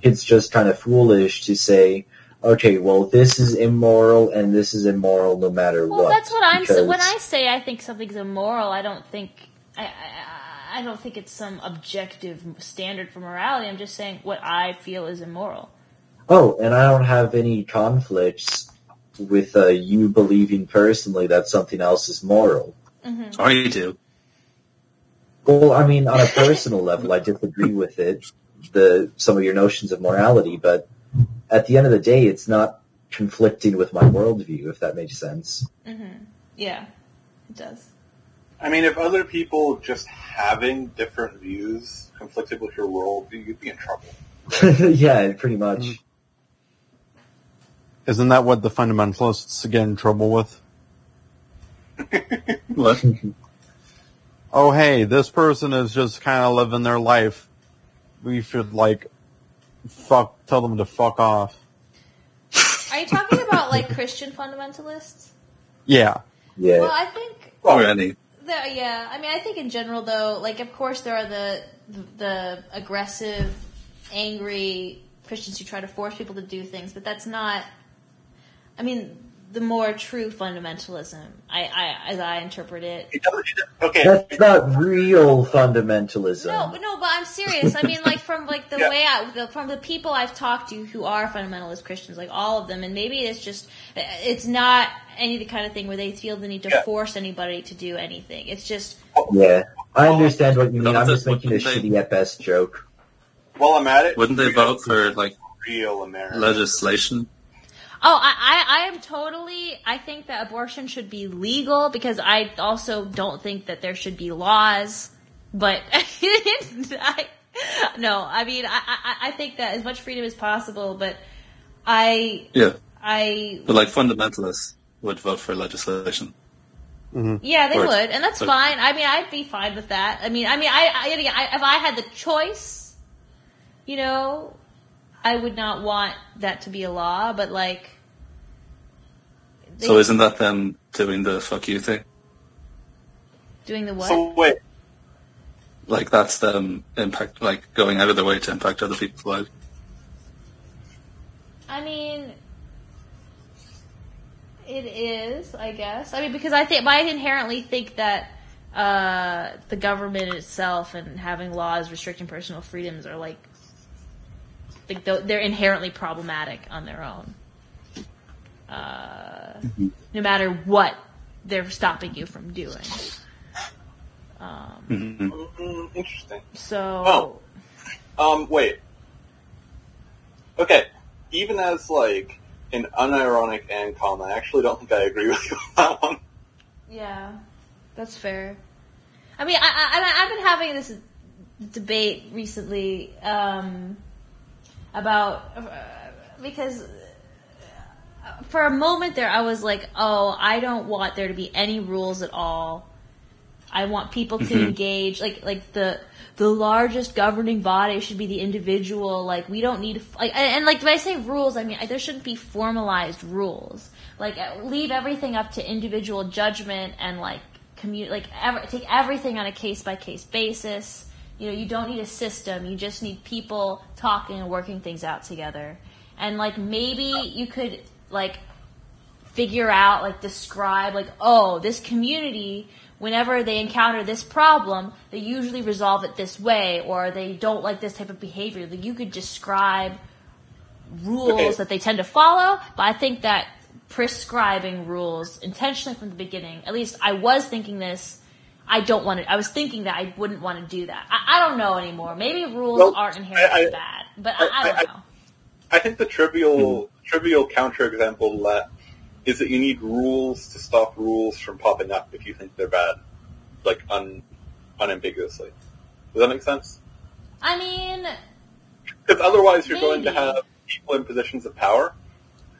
It's just kind of foolish to say, okay, well, this is immoral and this is immoral no matter Well, what. Well, that's what I'm. because- When I say I think something's immoral, I don't think I, I, I don't think it's some objective standard for morality. I'm just saying what I feel is immoral. Oh, and I don't have any conflicts with uh, you believing personally that something else is moral. Mm-hmm. Or you do. Well, I mean, on a personal level, I disagree with it, the some of your notions of morality, but at the end of the day, it's not conflicting with my worldview, if that makes sense. Mm-hmm. Yeah, it does. I mean, if other people just having different views conflicted with your worldview, you'd be in trouble. yeah, pretty much. Isn't that what the fundamentalists get in trouble with? What? Oh, hey, this person is just kind of living their life. We should like fuck, tell them to fuck off. Are you talking about like Christian fundamentalists? Yeah. Yeah. Well, I think oh, Already. The, yeah, I mean, I think in general, though, like, of course, there are the, the the aggressive, angry Christians who try to force people to do things, but that's not. I mean, the more true fundamentalism, I, I as I interpret it. It doesn't, it doesn't- okay. That's not real fundamentalism. No, no, but I'm serious. I mean, like from like the Yeah. way I, the, from the people I've talked to who are fundamentalist Christians, like all of them, and maybe it's just it's not any of the kind of thing where they feel the need to Yeah. force anybody to do anything. It's just Yeah, I understand what you mean. I'm just making a they- shitty at best joke. While I'm at it, Wouldn't they vote for like real America? legislation? Oh, I, I, I am totally. I think that abortion should be legal because I also don't think that there should be laws. But I, no, I mean, I, I, I think that as much freedom as possible. But I, Yeah, I, but like fundamentalists would vote for legislation. Mm-hmm. yeah, they Or- would, and that's or- fine. I mean, I'd be fine with that. I mean, I mean, I, I, I if I had the choice, you know, I would not want that to be a law. But like, they- So isn't that them doing the fuck you thing? doing the what? So wait, Like that's them impact, like going out of their way to impact other people's lives. I mean, it is, I guess. I mean, because I think, but I inherently think that uh, the government itself and having laws restricting personal freedoms are like, like th- they're inherently problematic on their own. Uh, No matter what they're stopping you from doing. Um, hmm mm, interesting. so, Oh. Um, wait. Okay, even as like an unironic and calm, I actually don't think I agree with you on that one. Yeah, that's fair. I mean, I, I, I- I've been having this debate recently um, about uh, because for a moment there, I was like, "Oh, I don't want there to be any rules at all. I want people to Mhm. engage. Like, like the the largest governing body should be the individual. Like, we don't need like and, and like when I say rules, I mean there shouldn't be formalized rules. Like, uh, leave everything up to individual judgment and like commu- like ever, take everything on a case by case basis. You know, you don't need a system. You just need people talking and working things out together. And like maybe you could like figure out, like describe, like, oh, this community, whenever they encounter this problem, they usually resolve it this way, or they don't like this type of behavior. Like, you could describe rules Okay. that they tend to follow, but I think that prescribing rules intentionally from the beginning, at least I was thinking this, I don't want to, I was thinking that I wouldn't want to do that. I, I don't know anymore. Maybe rules Well, aren't inherently I- I- bad, but I, I I- don't I- know. I think the trivial trivial counterexample to that is that you need rules to stop rules from popping up if you think they're bad, like un, unambiguously. Does that make sense? I mean, Because otherwise, you're going to have people in positions of power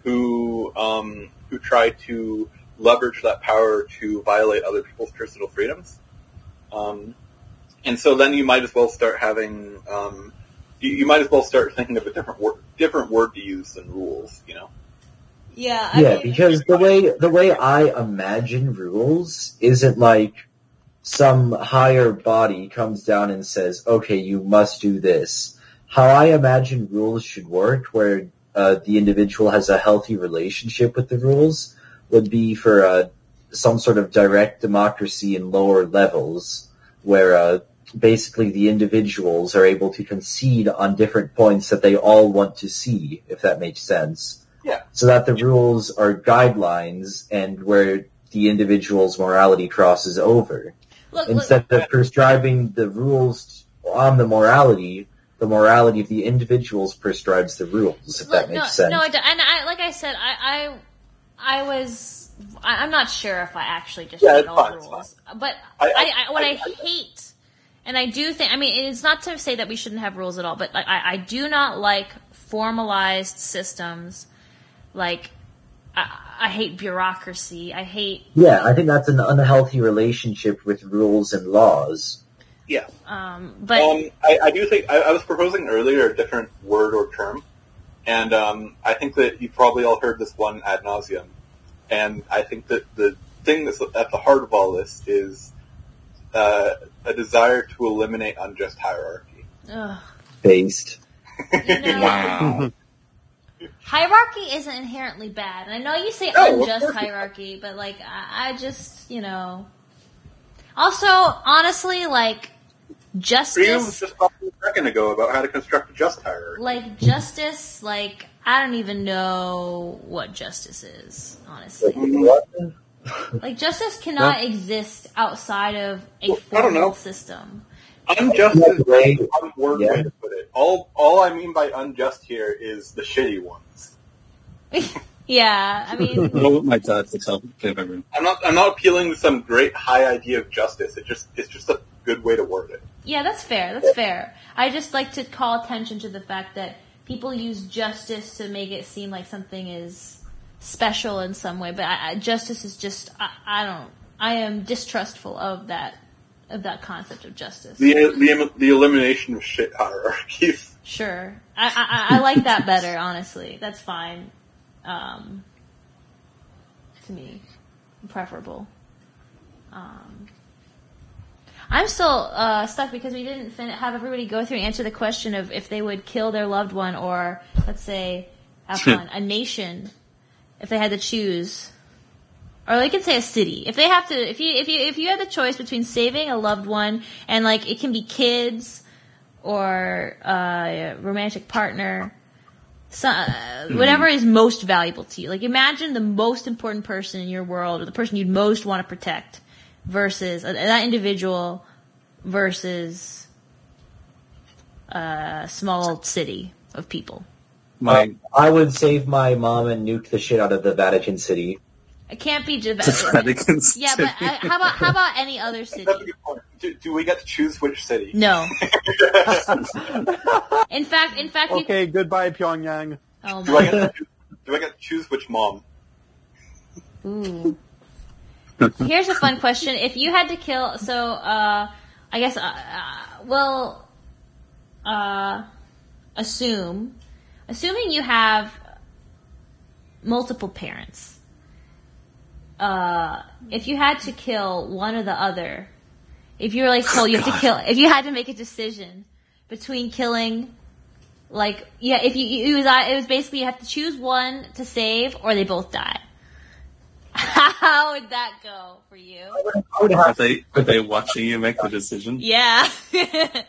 who um, who try to leverage that power to violate other people's personal freedoms. Um, and so then you might as well start having um, you, you might as well start thinking of a different word different word to use than rules. You know. yeah, I yeah, mean, because the way the way I imagine rules isn't like some higher body comes down and says, "Okay, you must do this." How I imagine rules should work, where uh, the individual has a healthy relationship with the rules, would be for uh, some sort of direct democracy in lower levels, where uh, basically the individuals are able to concede on different points that they all want to see, if that makes sense Yeah. so that the rules are guidelines and where the individual's morality crosses over. Look, look, Instead of prescribing the rules on the morality, the morality of the individuals prescribes the rules. If that Look, no, makes sense. No, I don't- and I, like I said, I, I, I was, I, I'm not sure if I actually just Yeah, hate all fine, the rules, but I- I, I- I, what I, I- I- hate, and I do think, I mean, it's not to say that we shouldn't have rules at all, but like, I, I do not like formalized systems, like. I, I hate bureaucracy. I hate, yeah, I think that's an unhealthy relationship with rules and laws. Yeah. um, but Um, I, I do think I, I was proposing earlier a different word or term, and um, I think that you probably all heard this one ad nauseum. And I think that the thing that's at the heart of all this is uh, a desire to eliminate unjust hierarchy. ugh, Based. you know, Wow. hierarchy isn't inherently bad. And I know you say No, unjust hierarchy, but like I, I just you know. Also, honestly, like Freedom was justice, just talking a second ago about how to construct a just hierarchy. like justice, like I don't even know what justice is. Honestly, like justice cannot exist outside of a Well, I don't know. formal system. Unjust is Way- one word Yeah. way to put it. All all I mean by unjust here is the shitty ones. Yeah, I mean, What my dad would tell everyone. I'm not I'm not appealing to some great high idea of justice. It just it's just a good way to word it. Yeah, that's fair. That's fair. I just like to call attention to the fact that people use justice to make it seem like something is special in some way, but I, I, justice is just I, I don't. I am distrustful of that of that concept of justice. The the the elimination of shit hierarchies. Sure, I, I I like that better. Honestly, that's fine. Um, to me, preferable. Um, I'm still uh, stuck because we didn't fin- have everybody go through and answer the question of if they would kill their loved one or, let's say, have fun, a nation, if they had to choose, or they could say a city. If they have to, if you if you if you had the choice between saving a loved one and like it can be kids or uh, a romantic partner, so, uh, whatever is most valuable to you. Like imagine the most important person in your world or the person you'd most want to protect versus uh, that individual versus a small city of people. My I would save my mom and nuke the shit out of the Vatican City. It can't be just Vatican yeah, but uh, how about how about any other city? That's a good point. Do, do we get to choose which city? No. In fact, in fact, you. Okay, goodbye Pyongyang. Oh Do I get to choose, do I get to choose which mom? Ooh. Here's a fun question: If you had to kill, so uh, I guess, uh, uh, well, uh, assume, assuming you have multiple parents, uh, if you had to kill one or the other, if you were like told you have to kill, if you had to make a decision between killing, like, yeah, if you, it was, it was basically you have to choose one to save or they both die. How would that go for you? Are they are they watching you make the decision? Yeah.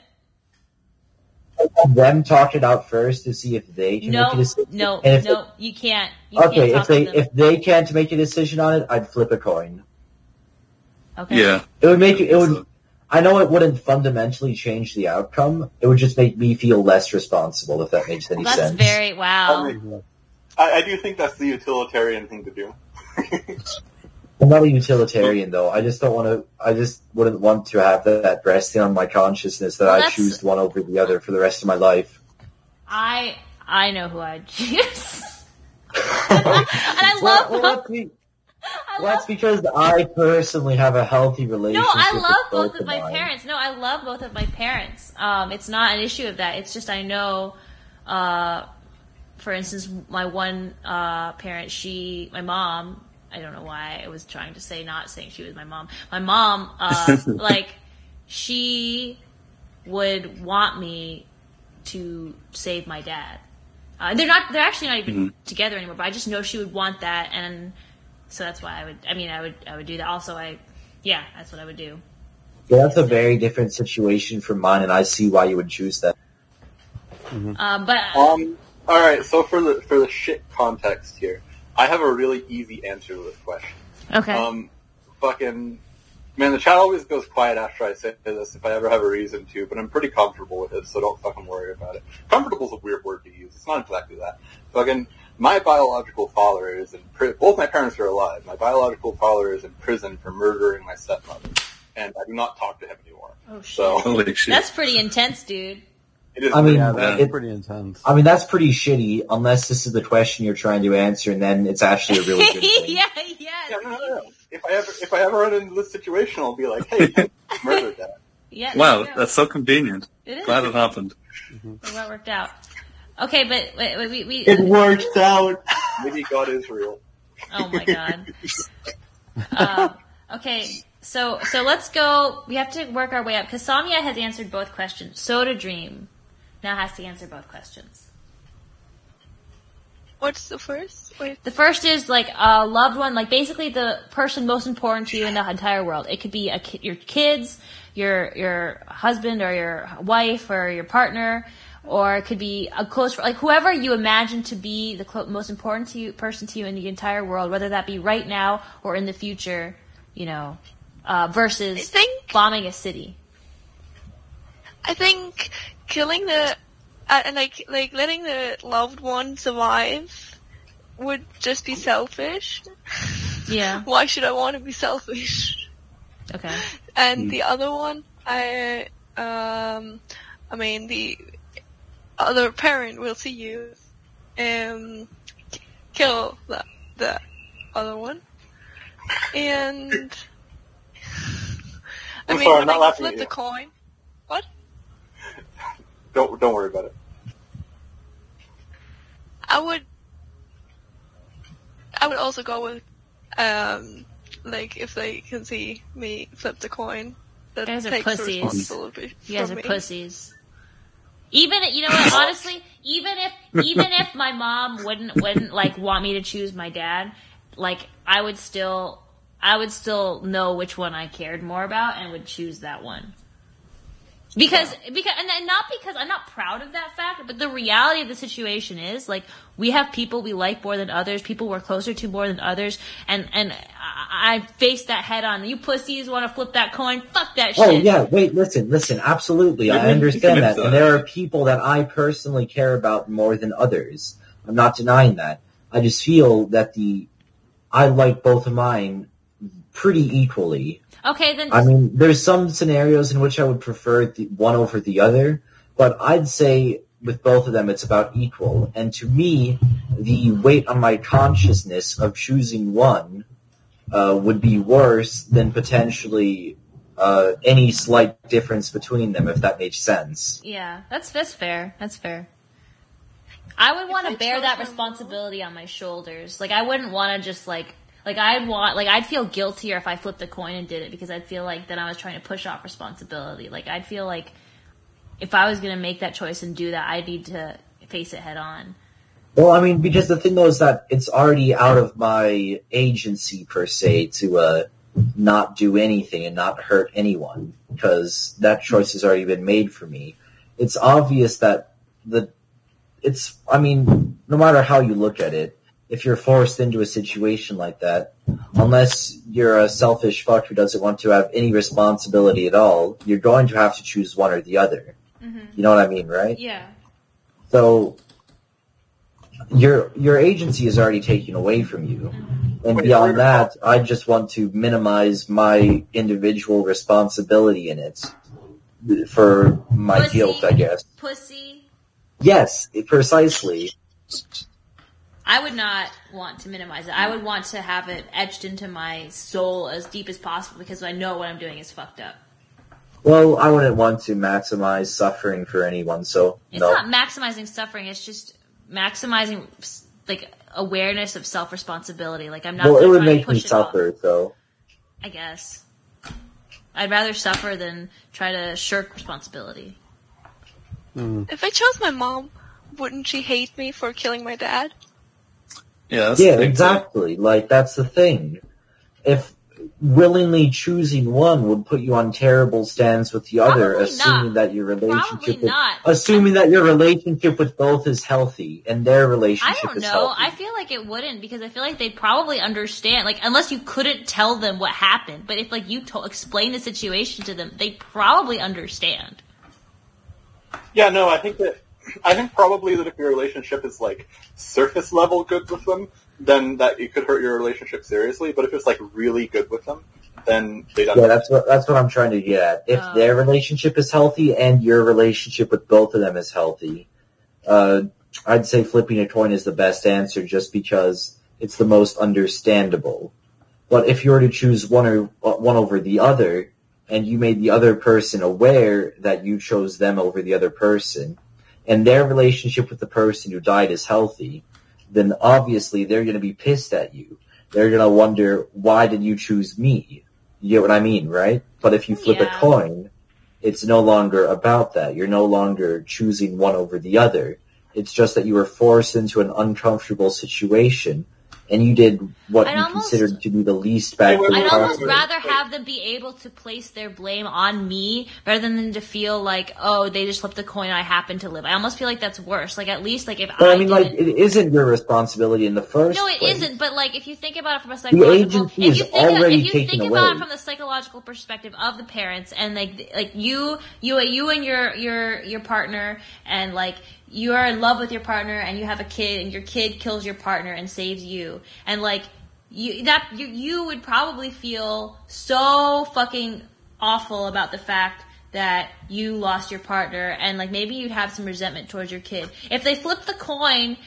them talk it out first to see if they can make a decision. no, And if no, you can't. You okay, can't if they if they can't make a decision on it, I'd flip a coin. okay. Yeah. It would make it would. I know it wouldn't fundamentally change the outcome. It would just make me feel less responsible, if that makes any That's sense. very wow. I, mean, I, I do think that's the utilitarian thing to do. I'm not a utilitarian though. I just don't want to. I just wouldn't want to have that, that resting on my consciousness that Well, I choose one over the other for the rest of my life. I I know who I'd choose. and I love Well, both. that's, be- I well, that's because I personally have a healthy relationship. No, I with love both of of my mine. parents. No, I love both of my parents. Um, it's not an issue of that. It's just I know, uh, for instance, my one uh, parent, she, my mom. I don't know why I was trying to say not saying she was my mom. My mom, uh, like, she would want me to save my dad. Uh, they're not. They're actually not even together anymore. But I just know she would want that, and so that's why I would. I mean, I would. I would do that. Also, I. Yeah, that's what I would do. Yeah, that's a very different situation from mine, and I see why you would choose that. Um, but Um. All right. So for the for the shit context here, I have a really easy answer to this question. okay. Um, fucking Man, the chat always goes quiet after I say this if I ever have a reason to, but I'm pretty comfortable with it, so don't fucking worry about it. Comfortable is a weird word to use. It's not exactly that. Fucking, my biological father is in prison. Both my parents are alive. My biological father is in prison for murdering my stepmother, and I do not talk to him anymore. Oh shit. So Holy shit. That's pretty intense, dude. It is. I mean, Yeah, that's it- pretty intense. I mean, that's pretty shitty, unless this is the question you're trying to answer, and then it's actually a really good thing. yeah, yes. yeah, no, no, no. If I ever if I ever run into this situation, I'll be like, hey, I murdered that. Yeah, wow, there you go. that's so convenient. it is. Glad it happened. Well worked out. Okay, but wait, wait, we, we It worked out. Maybe God is real. Oh my god. um, okay, so so let's go. We have to work our way up because Samia has answered both questions. Soda Dream now has to answer both questions. What's the first? Wait. The first is like a loved one, like basically the person most important to you in the entire world. It could be a ki- your kids, your your husband or your wife or your partner, or it could be a close like whoever you imagine to be the clo- most important to you person to you in the entire world, whether that be right now or in the future. You know, uh, versus think bombing a city. I think killing the uh, and like like letting the loved one survive would just be selfish. Yeah. Why should I want to be selfish? Okay. And the other one, I um, I mean the other parent will see you um kill the the other one, and I I'm mean sorry, I'm when not I laughing flip at the coin. Don't don't worry about it. I would I would also go with um like if they can see me flip the coin that Guys are takes the pussies. responsibility You guys are me. pussies. Even you know what? Honestly, even if even if my mom wouldn't wouldn't like want me to choose my dad, like I would still I would still know which one I cared more about and would choose that one. Because because and and not because I'm not proud of that fact, but the reality of the situation is like we have people we like more than others, people we're closer to more than others, and and I, I face that head on. You pussies want to flip that coin? Fuck that oh, shit. Oh yeah, wait, listen, listen. Absolutely, I understand that, and there are people that I personally care about more than others. I'm not denying that. I just feel that the I like both of mine pretty equally. Okay, then I mean, there's some scenarios in which I would prefer the one over the other, but I'd say with both of them, it's about equal. And to me, the weight on my consciousness of choosing one uh, would be worse than potentially uh, any slight difference between them, if that makes sense. Yeah, that's that's fair. That's fair. I would want to bear that responsibility on my shoulders. Like I wouldn't want to just like like I'd want like I'd feel guiltier if I flipped the coin and did it because I'd feel like then I was trying to push off responsibility. Like I'd feel like if I was gonna make that choice and do that, I need to face it head on. Well, I mean, because the thing though is that it's already out of my agency per se to uh, not do anything and not hurt anyone because that choice has already been made for me. It's obvious that the it's. I mean, no matter how you look at it, if you're forced into a situation like that, unless you're a selfish fuck who doesn't want to have any responsibility at all, you're going to have to choose one or the other. Mm-hmm. You know what I mean, right? Yeah. So your your agency is already taken away from you. Mm-hmm. And beyond that, I just want to minimize my individual responsibility in it for my Pussy. guilt, I guess. Pussy. Yes, precisely. I would not want to minimize it. I would want to have it etched into my soul as deep as possible because I know what I'm doing is fucked up. Well, I wouldn't want to maximize suffering for anyone, so It's no. not maximizing suffering. It's just maximizing like awareness of self responsibility. Like I'm not. well, it would make me push it off, suffer, so I guess. I'd rather suffer than try to shirk responsibility. Hmm. If I chose my mom, wouldn't she hate me for killing my dad? Yeah, yeah, the thing, exactly. Like that's the thing. If willingly choosing one would put you on terrible stands with the other, Probably assuming not. that your relationship with, not. assuming that your relationship with both is healthy and their relationship. I don't is know. healthy. I feel like it wouldn't because I feel like they'd probably understand. Like unless you couldn't tell them what happened, but if like you to- explain the situation to them, they probably understand. Yeah, no, I think that I think probably that if your relationship is like surface level good with them, then that it could hurt your relationship seriously. But if it's like really good with them, then they don't. Yeah, that's what that's what I'm trying to get at. If Oh. their relationship is healthy and your relationship with both of them is healthy, uh, I'd say flipping a coin is the best answer, just because it's the most understandable. But if you were to choose one or one over the other, and you made the other person aware that you chose them over the other person, and their relationship with the person who died is healthy, then obviously they're going to be pissed at you. They're going to wonder, why did you choose me? You get what I mean, right? But if you flip Yeah. a coin, it's no longer about that. You're no longer choosing one over the other. It's just that you were forced into an uncomfortable situation and you did what I'd you almost- considered to be the least bad thing I'd almost wait, rather wait. have them be able to place their blame on me rather than to feel like, oh, they just flipped the coin. I happen to live. I almost feel like that's worse. Like at least like if But I, I mean, like, didn't- it isn't your responsibility in the first No, it place. not But like, if you think about it from a psychological, agency if you think about, already if you taken think about it from the psychological perspective of the parents, and like, like you, you, you and your your your partner, and like you are in love with your partner, and you have a kid, and your kid kills your partner and saves you, and like you that you you would probably feel so fucking awful about the fact that you lost your partner and like maybe you'd have some resentment towards your kid. If they flip the coin,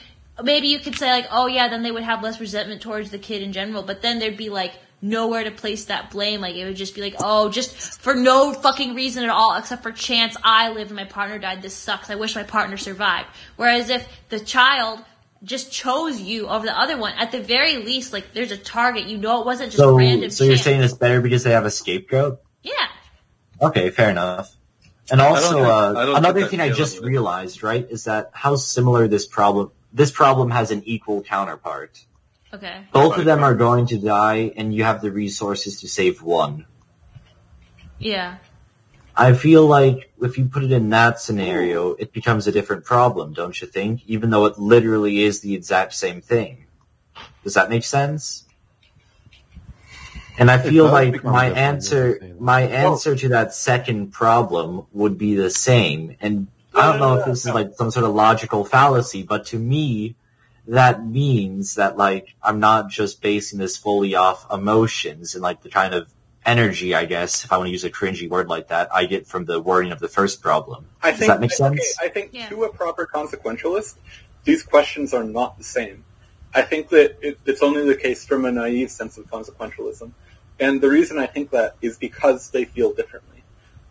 maybe you could say like, oh yeah, then they would have less resentment towards the kid in general, but then there'd be like nowhere to place that blame. Like it would just be like, oh, just for no fucking reason at all, except for chance I lived and my partner died. This sucks. I wish my partner survived. Whereas if the child just chose you over the other one, at the very least, like there's a target. You know, it wasn't just So, random. so you're chance. saying it's better because they have a scapegoat? yeah. Okay, fair enough. And don't also, think- uh, I another thing I I just that realized, right, is that how similar this problem, this problem has an equal counterpart. Okay. Both of them are going to die, and you have the resources to save one. Yeah. I feel like if you put it in that scenario, it becomes a different problem, don't you think? Even though it literally is the exact same thing. Does that make sense? And I feel like my answer, you say that. my answer to that second problem would be the same. And I don't know if this is like some sort of logical fallacy, but to me, that means that like I'm not just basing this fully off emotions and like the kind of energy, I guess, if I want to use a cringy word like that, I get from the wording of the first problem. I Does think that make sense? okay, I think Yeah. to a proper consequentialist, these questions are not the same. I think that it, it's only the case from a naive sense of consequentialism, and the reason I think that is because they feel differently.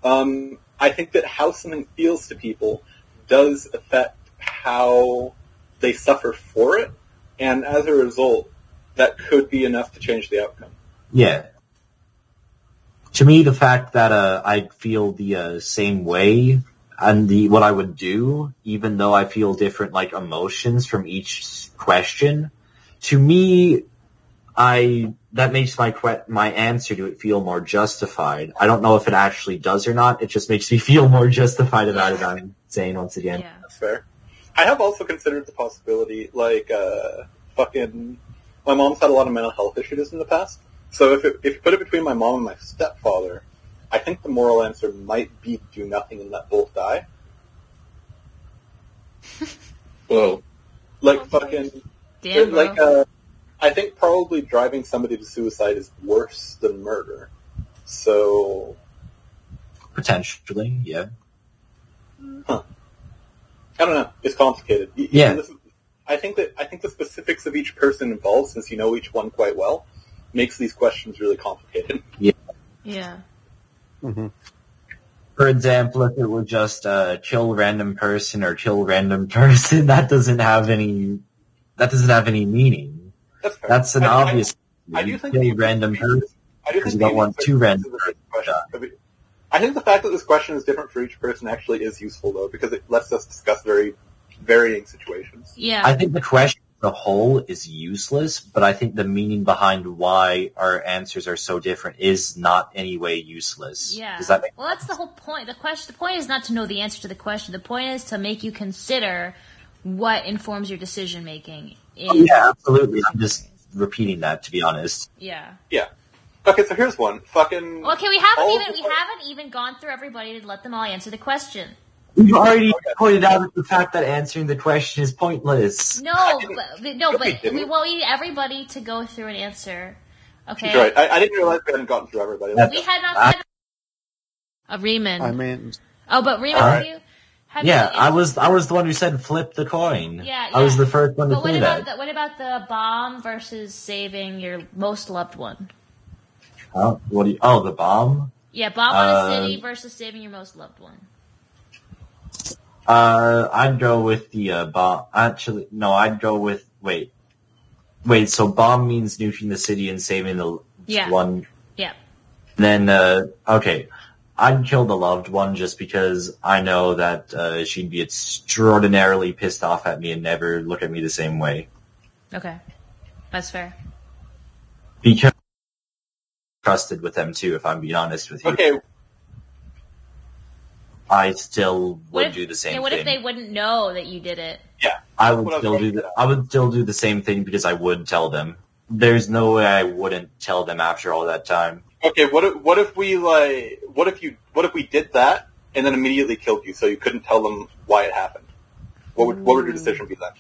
Um, I think that how something feels to people does affect how they suffer for it, and as a result, that could be enough to change the outcome. Yeah. To me, the fact that uh, I feel the uh, same way and the what I would do, even though I feel different like emotions from each question, to me, I that makes my que- my answer to it feel more justified. I don't know if it actually does or not. It just makes me feel more justified about it. I'm saying once again. Yeah. That's fair. I have also considered the possibility, like, uh, fucking, my mom's had a lot of mental health issues in the past. So if it, if you put it between my mom and my stepfather, I think the moral answer might be do nothing and let both die. Whoa. Like Okay. fucking, Damn, bro. like, uh, I think probably driving somebody to suicide is worse than murder. So, Potentially, yeah. I don't know. It's complicated. Y- Yeah. this is- I think that I think the specifics of each person involved, since you know each one quite well, makes these questions really complicated. yeah. hmm For example, if it were just uh, kill random person or kill random person, that doesn't have any that doesn't have any meaning. That's fair. That's an I- I- obvious. I do think kill the- random person. I do because think you don't want two random to this question- I think the fact that this question is different for each person actually is useful though, because it lets us discuss very varying situations. Yeah. I think the questions the whole is useless, but I think the meaning behind why our answers are so different is not any way useless. Yeah. Does that make well, that's the whole point. The question, the point is not to know the answer to the question. The point is to make you consider what informs your decision making. Oh, yeah, absolutely. I'm just repeating that to be honest. Yeah. Yeah. Okay, so here's one. Fucking. Well, okay, we haven't even the- we haven't even gone through everybody to let them all answer the question. We've already pointed out the fact that answering the question is pointless. No, but, no, but didn't we we? want everybody to go through and answer. Okay. You're right. I, I didn't realize we hadn't gotten through everybody. That's- We had not. I- had a Raymond. I mean, oh, but Raymond, Alright. have you? Have Yeah, you, I was I was the one who said flip the coin. Yeah, I was the first one to But what say that. the, what about the bomb versus saving your most loved one? Huh? What do you, oh, the bomb? Yeah, bomb on a Uh, city versus saving your most loved one. Uh, I'd go with the uh, bomb. Actually, no, I'd go with wait, wait. So bomb means nuking the city and saving the Yeah. one. Yeah. Then uh, okay, I'd kill the loved one just because I know that uh, she'd be extraordinarily pissed off at me and never look at me the same way Okay, that's fair. because I'm trusted with them too. If I'm being honest with you, Okay, I still would if, do the same yeah, what thing. if they wouldn't know that you did it? I What I would was still do the. I would still do the same thing because I would tell them. There's no way I wouldn't tell them after all that time. okay. What if, what if we like? What if you? What if we did that and then immediately killed you, so you couldn't tell them why it happened? What would what would your decision be then?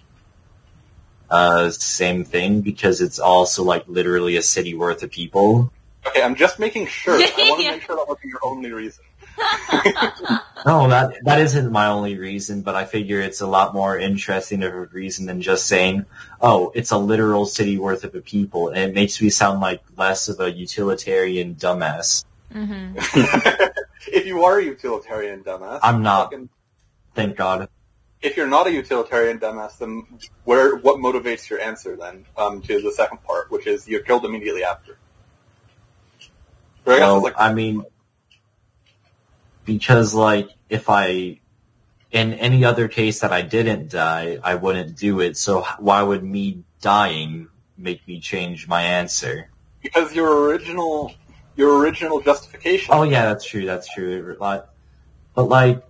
Uh, same thing because it's also like literally a city worth of people. Okay, I'm just making sure. I want to Yeah. make sure that wasn't your only reason. No, that that isn't my only reason, but I figure it's a lot more interesting of a reason than just saying, "Oh, it's a literal city worth of people," and it makes me sound like less of a utilitarian dumbass. hmm if you are a utilitarian dumbass, I'm not. fucking- Thank God. if you're not a utilitarian dumbass, then where what motivates your answer then um, to the second part, which is you're killed immediately after? Guess like I mean, because like if I, in any other case that I didn't die, I wouldn't do it. So why would me dying make me change my answer? because your original your original justification. Oh yeah, that's true. That's true. But like,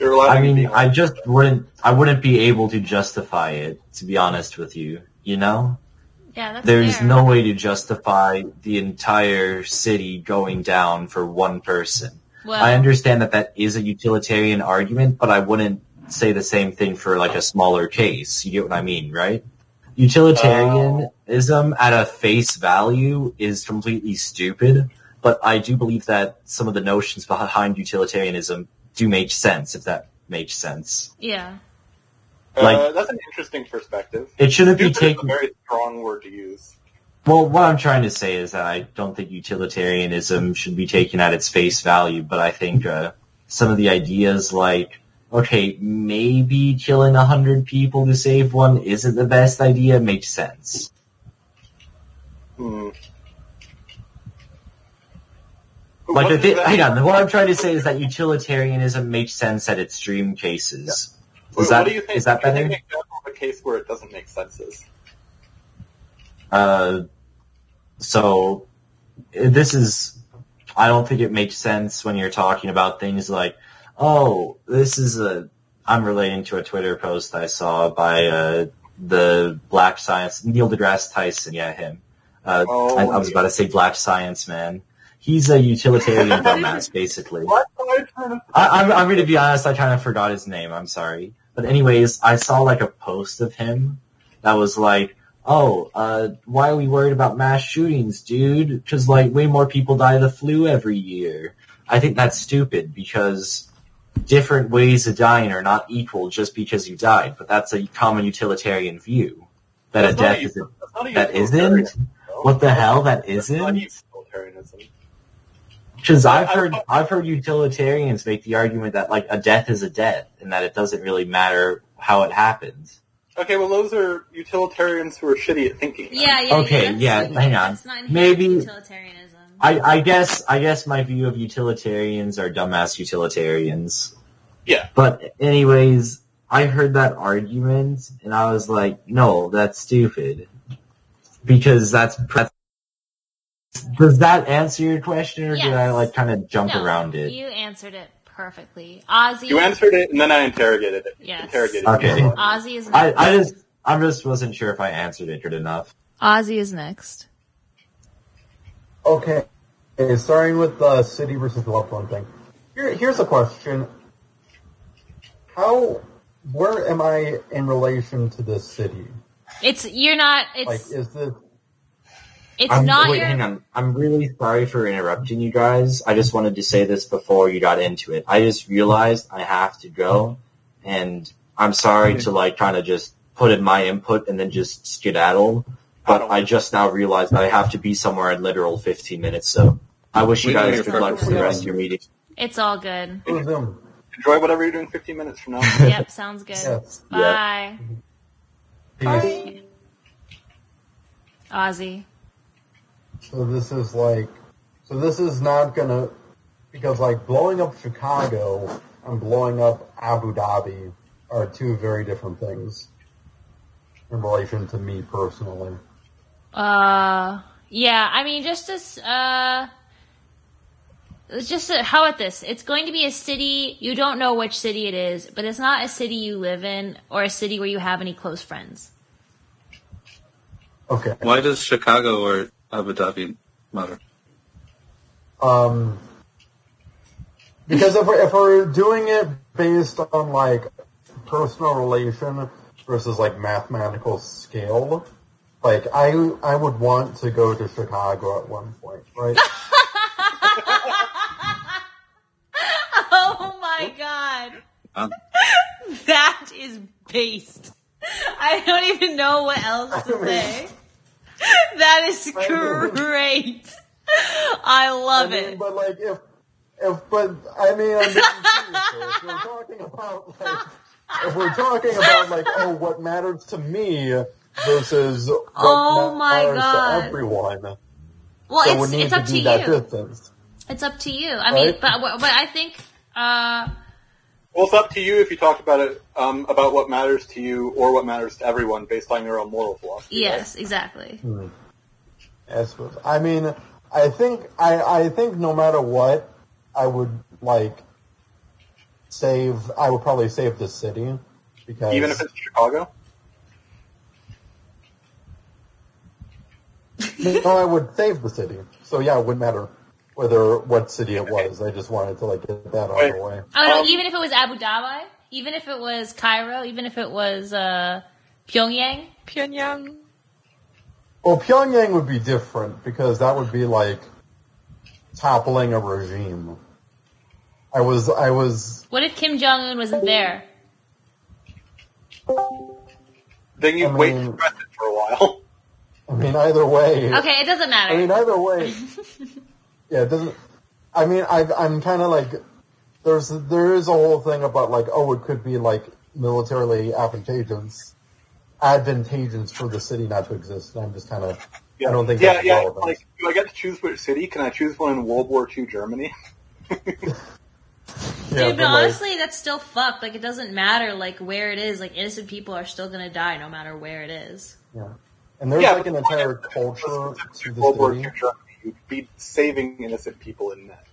I mean, I just wouldn't. I wouldn't be able to justify it. To be honest with you, you know. Yeah, that's There's fair. no way to justify the entire city going down for one person. Well, I understand that that is a utilitarian argument, but I wouldn't say the same thing for like a smaller case. You get what I mean, right? Utilitarianism oh. at a face value is completely stupid, but I do believe that some of the notions behind utilitarianism do make sense, if that makes sense. yeah. Uh, like- that's an interesting perspective. It shouldn't be Stupid is a taken. very strong word to use. Well, what I'm trying to say is that I don't think utilitarianism should be taken at its face value, but I think uh, some of the ideas like, okay, maybe killing a hundred people to save one isn't the best idea makes sense. Hmm. Like, I think, hang on, what I'm trying to say is that utilitarianism makes sense at its extreme cases. What, Is that, what do you think? is that better? an example of a case where it doesn't make sense? Is? Uh, so this is, I don't think it makes sense when you're talking about things like, oh, this is a, I'm relating to a Twitter post I saw by, uh, the Black Science, Neil deGrasse Tyson, yeah, him. Uh, Oh, I, I was about to say Black Science Man. He's a utilitarian dumbass, basically. What? I, I'm, I'm going to be honest, I kind of forgot his name. I'm sorry. But anyways, I saw like a post of him that was like, oh, uh, why are we worried about mass shootings, dude? Because like way more people die of the flu every year. I think that's stupid because different ways of dying are not equal just because you died. But that's a common utilitarian view that That's a death is a, That's not a that isn't. What the hell? That isn't. Utilitarianism. Because I've heard I've heard utilitarians make the argument that like a death is a death and that it doesn't really matter how it happens. Okay, well, those are utilitarians who are shitty at thinking. Yeah, yeah. Okay, that's- yeah, hang on. That's not inherent Maybe- utilitarianism. I, I guess I guess my view of utilitarians are dumbass utilitarians. Yeah. But anyways, I heard that argument and I was like, no, that's stupid. Because that's, that's does that answer your question or did I Yes. like kind of jump No, around it? You answered it perfectly. Ozzy. You answered it, and then I interrogated it. Yes. Interrogated Okay. you. Ozzy is I, next. I just, I just wasn't sure if I answered it good enough. Ozzy is next. Okay. okay starting with the city versus the loved one thing. Here, here's a question. How, where am I in relation to this city? It's you're not. It's Like, is this, it's I'm, not wait, your. hang on. I'm really sorry for interrupting you guys. I just wanted to say this before you got into it. I just realized I have to go, and I'm sorry to like kind of just put in my input and then just skedaddle. But I just now realized that I have to be somewhere in literal 15 minutes. So I wish you guys good luck for the rest of your meeting. It's all good. Enjoy whatever you're doing 15 minutes from now. Yep, sounds good. Yes. Bye, Peace. Ozzy. So this is like, so this is not gonna, because like blowing up Chicago and blowing up Abu Dhabi are two very different things in relation to me personally. Uh, yeah. I mean, just as uh, it's just uh, how about this? It's going to be a city. You don't know which city it is, but it's not a city you live in or a city where you have any close friends. Okay. Why does Chicago or Abu Dhabi matter? Um, because if we're, if we're doing it based on like personal relation versus like mathematical scale, like I I would want to go to Chicago at one point, right? Oh my god. Um, That is based. I don't even know what else to say. That is great. I love I mean, it. but like if if but I mean I'm being serious if we're talking about like if we're talking about like oh what matters to me versus what Oh my matters God. to everyone, Well, so we it's need it's up to you. distance. It's up to you. I mean, Right? but but I think uh Well, it's up to you if you talk about it um, about what matters to you or what matters to everyone based on your own moral philosophy. yes, exactly. I suppose. I mean, I think I I think no matter what, I would like save. I would probably save the city because Even if it's Chicago. no, I would save the city. So yeah, it wouldn't matter whether what city it was. I just wanted to like get that out of the way. Oh no, Um, even if it was Abu Dhabi, even if it was Cairo, even if it was uh Pyongyang. Pyongyang. Well, Pyongyang would be different because that would be like toppling a regime. I was I was What if Kim Jong Un wasn't there? Then you I wait mean- to press it for a while. I mean either way. Okay, it doesn't matter. I mean, either way, yeah, it doesn't. I mean, I, I'm kind of like, there's there is a whole thing about like, oh, it could be like militarily advantageous, advantageous for the city not to exist. And I'm just kind of, yeah. I don't think yeah, that's yeah. relevant. Like, do I get to choose which city? Can I choose one in World War II Germany? yeah, Dude, but but, like, honestly, that's still fucked. Like, it doesn't matter, like, where it is. Like, innocent people are still gonna die no matter where it is. yeah. And there's Yeah, like an entire culture to World War the II city. Germany. You'd be saving innocent people in that.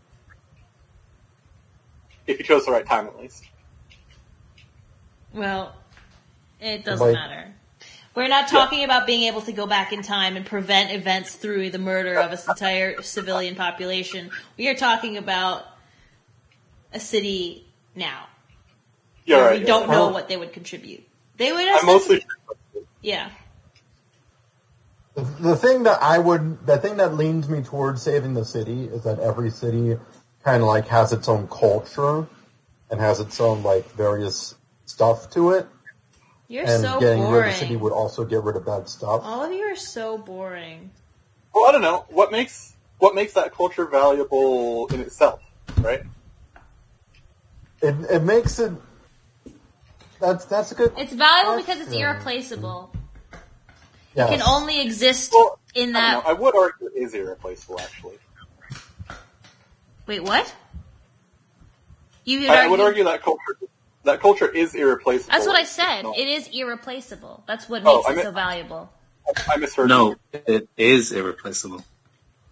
If you chose the right time, at least. Well, it doesn't Like- matter. We're not talking about being able to go back in time and prevent events through the murder of an entire civilian population. We are talking about a city now. Yeah, right. we don't know Well- what they would contribute. They would I'm mostly. yeah. The, the thing that I would, the thing that leans me towards saving the city is that every city kind of like has its own culture and has its own like various stuff to it. You're and so getting rid of the city would also get rid of that stuff. All of you are so boring. Well, I don't know what makes what makes that culture valuable in itself, right? It it makes it. That's that's a good. It's valuable because it's irreplaceable. Yes. It can only exist Well, in that. don't. I would argue it is irreplaceable, actually. Wait, what? You would I, I argue, would argue that culture that culture is irreplaceable. That's what I said. not. It is irreplaceable. That's what Oh, makes I it meant- so valuable. I misheard. No, you. it is irreplaceable.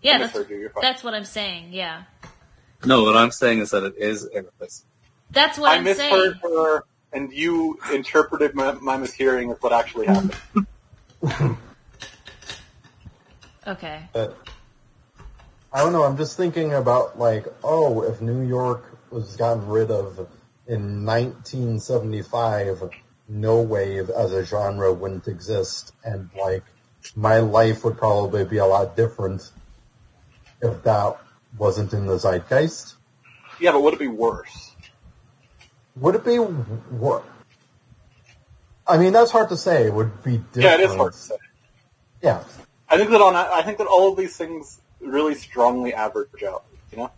Yeah, I that's, misheard you. You're fine. that's what I'm saying. Yeah. No, what I'm saying is that it is irreplaceable. That's what I I'm misheard saying. her, and you interpreted my, my mishearing as what actually happened. Okay. But I don't know. I'm just thinking about like, oh, if New York was gotten rid of in 1975, no wave as a genre wouldn't exist, and like my life would probably be a lot different if that wasn't in the zeitgeist. Yeah, but would it be worse? Would it be what? I mean, that's hard to say. It would be different. Yeah, it is hard to say. Yeah. I think that on I think that all of these things really strongly average out. You know,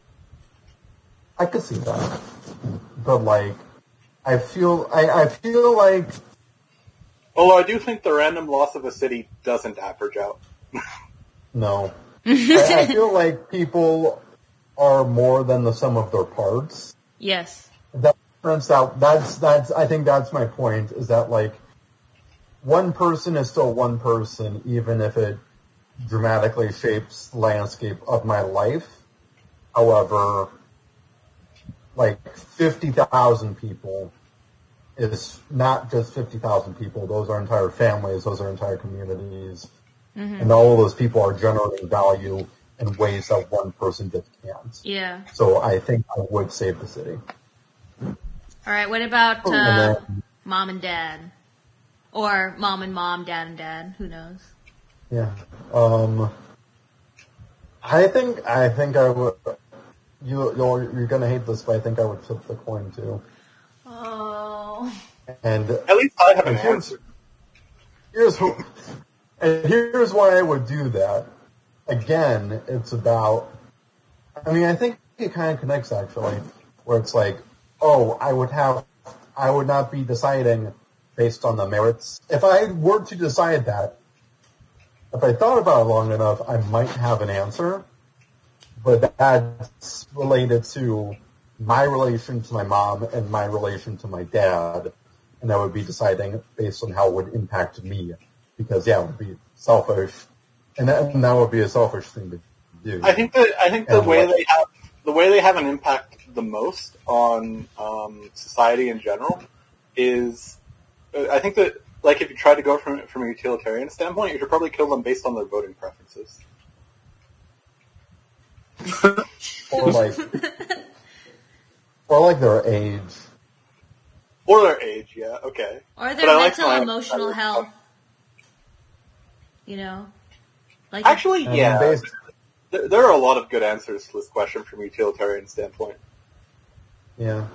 I could see that, but like, I feel I, I feel like although I do think the random loss of a city doesn't average out. no. I, I feel like people are more than the sum of their parts. Yes. That out that's that's I think that's my point is that like one person is still one person even if it dramatically shapes the landscape of my life. However, like fifty thousand people is not just fifty thousand people. Those are entire families. Those are entire communities, mm-hmm. and all of those people are generating value in ways that one person just can't. Yeah. So I think I would save the city. All right. What about uh, then- mom and dad, or mom and mom, dad and dad? Who knows? Yeah. Um, I think I think I would. You you're, you're gonna hate this, but I think I would flip the coin too. Oh. And At least I have an answer. here's who, and here's why I would do that. Again, it's about. I mean, I think it kind of connects actually, where it's like, oh, I would have, I would not be deciding based on the merits. If I were to decide that, if I thought about it long enough, I might have an answer. But that's related to my relation to my mom and my relation to my dad, and I would be deciding based on how it would impact me, because yeah, it would be selfish, and that, and that would be a selfish thing to do. I think that I think the And way what- they have the way they have an impact the most on um, society in general is uh, I think that like if you try to go from from a utilitarian standpoint, you should probably kill them based on their voting preferences. or like, or like their age. Or their age, yeah, okay. Or their I like mental, my- emotional I- health. You know, like Actually, yeah, based, there, there are a lot of good answers to this question from a utilitarian standpoint. Yeah.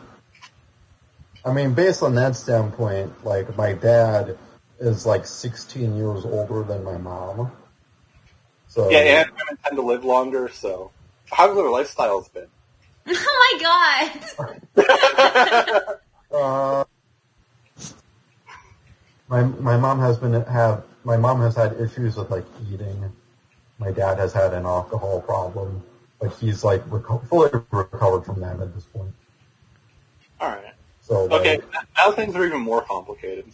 I mean, based on that standpoint, like my dad is like 16 years older than my mom. So Yeah, and women tend to live longer, so how have their lifestyles been? oh my god. Uh, my my mom has been have my mom has had issues with like eating. My dad has had an alcohol problem, but he's like reco- fully recovered from that at this point. So like, Okay, now things are even more complicated.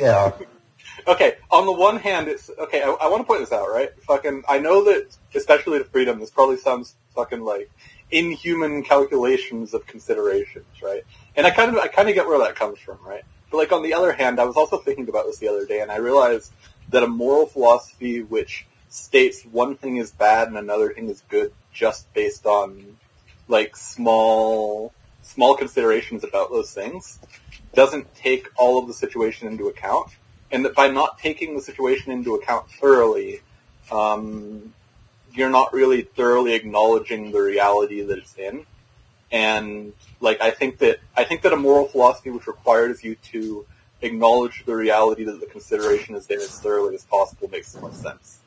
yeah, Okay, on the one hand, it's okay. I, I want to point this out, right? Fucking, I know that, especially to freedom, this probably sounds fucking like inhuman calculations of considerations, right? And I kind of, I kind of get where that comes from, right? But like on the other hand, I was also thinking about this the other day, and I realized that a moral philosophy which states one thing is bad and another thing is good just based on like small, small considerations about those things doesn't take all of the situation into account and that by not taking the situation into account thoroughly, um, you're not really thoroughly acknowledging the reality that it's in. And like I think that I think that a moral philosophy which requires you to acknowledge the reality that the consideration is there as thoroughly as possible makes the most sense.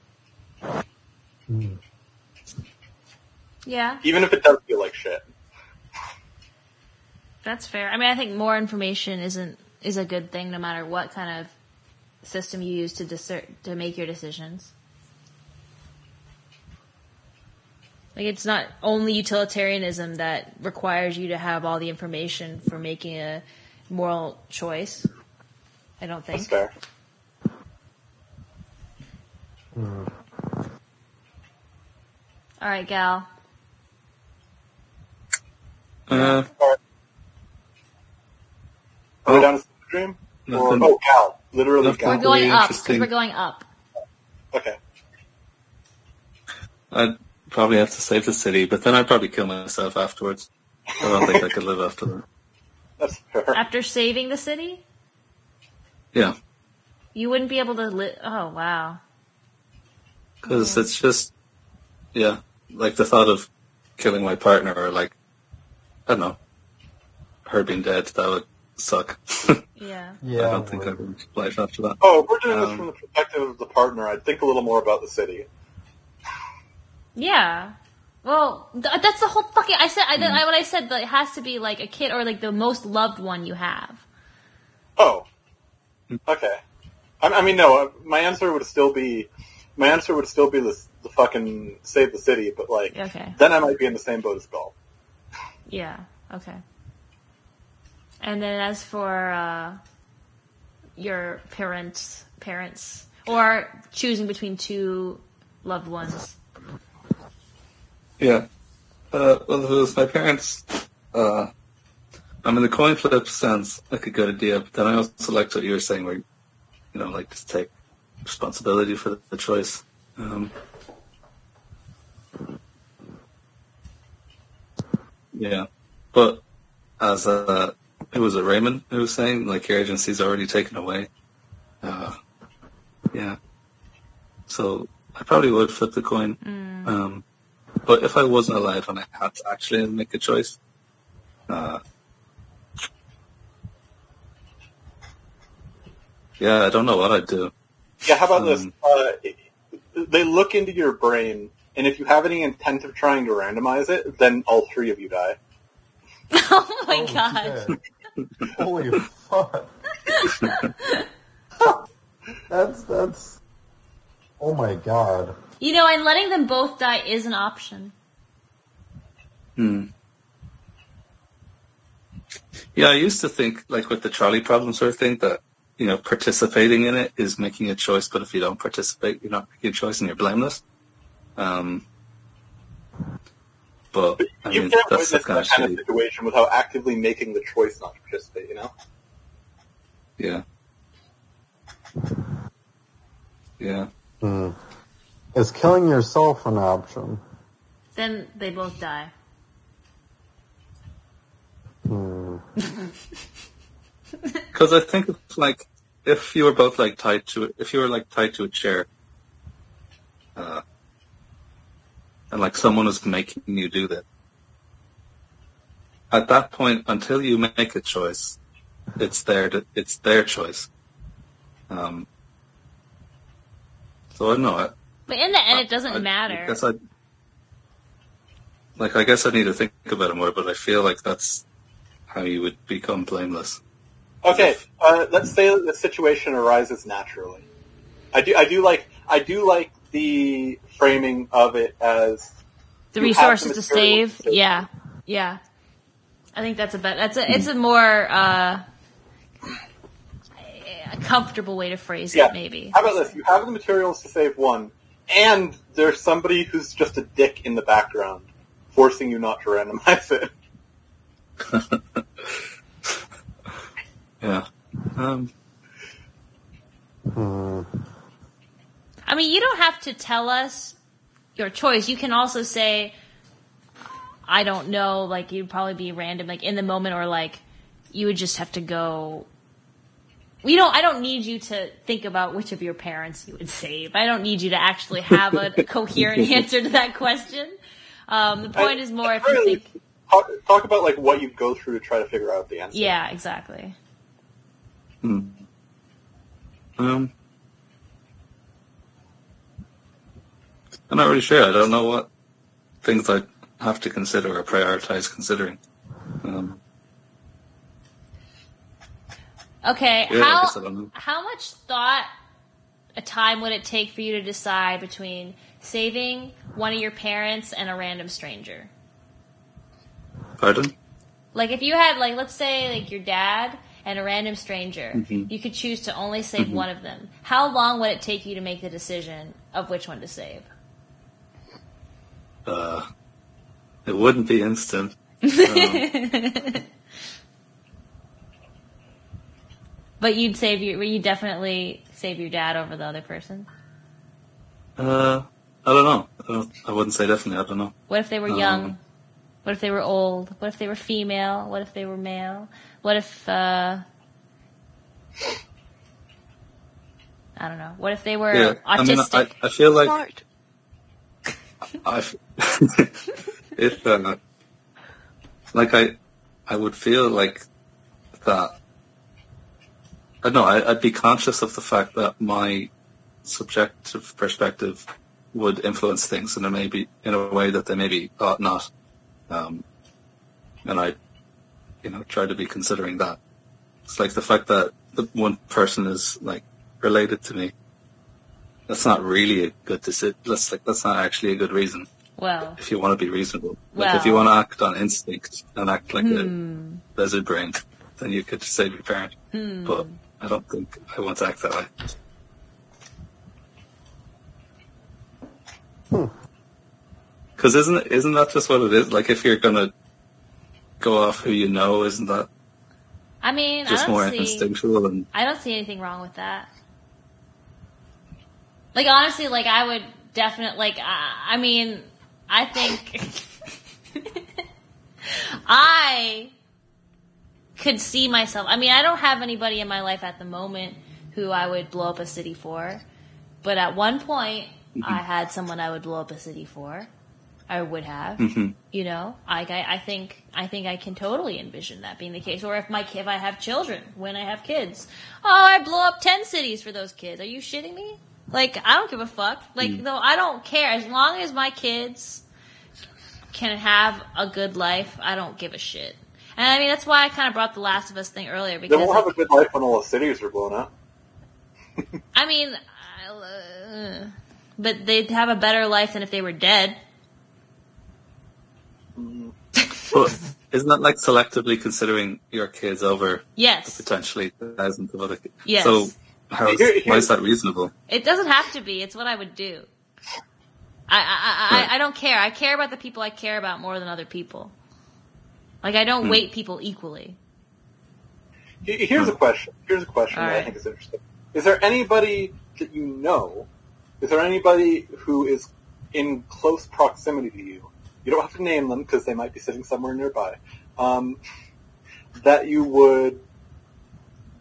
Mm. yeah, Even if it does feel like shit. That's fair. I mean, I think more information isn't is a good thing, no matter what kind of system you use to discern, to make your decisions. Like it's not only utilitarianism that requires you to have all the information for making a moral choice. I don't think. That's think. fair. All right, Gal. Uh, Are Oh. we down to Dream? Or, Nothing. oh, Cal. Literally Nothing. We're going up because interesting. we're going up. Okay. I'd probably have to save the city, but then I'd probably kill myself afterwards. I don't think I could live after that. That's fair. After saving the city, Yeah, you wouldn't be able to live. Oh wow. because it's just, yeah, like the thought of killing my partner or like, I don't know, her being dead, that would suck. Yeah. Yeah. I don't think I would life after that. Oh, if we're doing this Um, from the perspective of the partner, I'd think a little more about the city. Yeah. Well, th- that's the whole fucking. I said. I, I what I said. That it has to be like a kid or like the most loved one you have. Oh. Okay. I, I mean, no. uh, My answer would still be, my answer would still be the, the fucking save the city, but like, Okay. then I might be in the same boat as Gull. Yeah. Okay. And then as for uh, your parents, parents, or choosing between two loved ones. Yeah. Uh, well, if it was my parents, uh, I mean, the coin flip sounds like a good idea, but then I also liked what you were saying where, you know, like to take responsibility for the, choice. Um, yeah. But as, uh, who was it, Raymond, who was saying, like, your agency's already taken away. Uh, yeah. So I probably would flip the coin. Um, but if I wasn't alive and I had to actually make a choice, uh, yeah, I don't know what I'd do. Yeah, how about this? Um, Uh, they look into your brain, and if you have any intent of trying to randomize it, then all three of you die. oh my Oh, god. Shit. Holy fuck. that's that's. Oh my god. You know, and letting them both die is an option. Hmm. Yeah, I used to think, like with the trolley problem sort of thing, that, you know, participating in it is making a choice, but if you don't participate, you're not making a choice and you're blameless. Um, but, I you mean, can't that's witness kind that of kind shitty. of situation without actively making the choice not to participate, you know? Yeah. Yeah. Hmm. Is killing yourself an option? Then they both die. Hmm. Because I think it's like if you were both like tied to if you were like tied to a chair, uh, and like someone is making you do that, at that point, until you make a choice, it's their it's their choice. Um. So I don't know. I, But in the end, it doesn't I- I matter. guess I, like, I guess I need to think about it more, but I feel like that's how you would become blameless. Okay, uh, let's say the situation arises naturally. I do, I do like, I do like the framing of it as the resources the to save. to- Yeah, yeah. I think that's a bet. That's a. It's a more uh, a comfortable way to phrase Yeah. it. Maybe. How about this? You have the materials to save one, and there's somebody who's just a dick in the background, forcing you not to randomize it. Yeah. Um, Hmm. I mean, you don't have to tell us your choice. You can also say, I don't know, like you'd probably be random, like in the moment, or like you would just have to go. You don't. I don't need you to think about which of your parents you would save. I don't need you to actually have a, a coherent answer to that question. Um, the point is more if you Really, think. talk, talk about like what you go through to try to figure out the answer. Yeah, exactly. hmm. Um, I'm not really sure. I don't know what things I have to consider or prioritize considering. Um, Okay, yeah, how guess I don't know. how much thought a time would it take for you to decide between saving one of your parents and a random stranger? Pardon? Like if you had like let's say like your dad and a random stranger. Mhm. You could choose to only save one of them. How long would it take you to make the decision of which one to save? Uh, it wouldn't be instant. Um, But you'd save your, you definitely save your dad over the other person. uh, I don't know. I, don't, I wouldn't say definitely. I don't know. What if they were Um, young? What if they were old? What if they were female? What if they were male? What if, uh, I don't know. What if they were Yeah, I mean, I, autistic? I feel like Smart. I, if uh, like I, I would feel like that. I know I'd be conscious of the fact that my subjective perspective would influence things, and it may be in a way that they maybe ought not. Um, and I, you know, try to be considering that. It's like the fact that the one person is like related to me. That's not really a good decision. That's like that's not actually a good reason well, if you want to be reasonable. Like if you want to act on instinct and act like hmm, a lizard brain, then you could save your parent. hmm. But I don't think I want to act that way. Because isn't it, isn't that just what it is? Like if you're gonna go off who you know, isn't that I mean, just don't more see. instinctual? And I don't see anything wrong with that. Like honestly, like I would definitely like. I, I mean, I think I could see myself. I mean, I don't have anybody in my life at the moment who I would blow up a city for, but at one point, I had someone I would blow up a city for. I would have Mhm. you know like I, I think i think i can totally envision that being the case or if my if i have children when i have kids oh i blow up 10 cities for those kids are you shitting me like i don't give a fuck like no, i don't care as long as my kids can have a good life i don't give a shit and i mean that's why i kind of brought the last of us thing earlier because They because won't like, have a good life when all the cities are blown up. i mean uh, but they'd have a better life than if they were dead but isn't that like selectively considering your kids over yes potentially thousands of other kids? Yes. So how is, why is that reasonable? It doesn't have to be. It's what I would do. I I, I, Right. I, I don't care. I care about the people I care about more than other people. Like I don't Hmm. weight people equally. He- Here's a question. Here's a question that I think is interesting. Is there anybody that you know? Is there anybody who is in close proximity to you? You don't have to name them because they might be sitting somewhere nearby. Um, that you would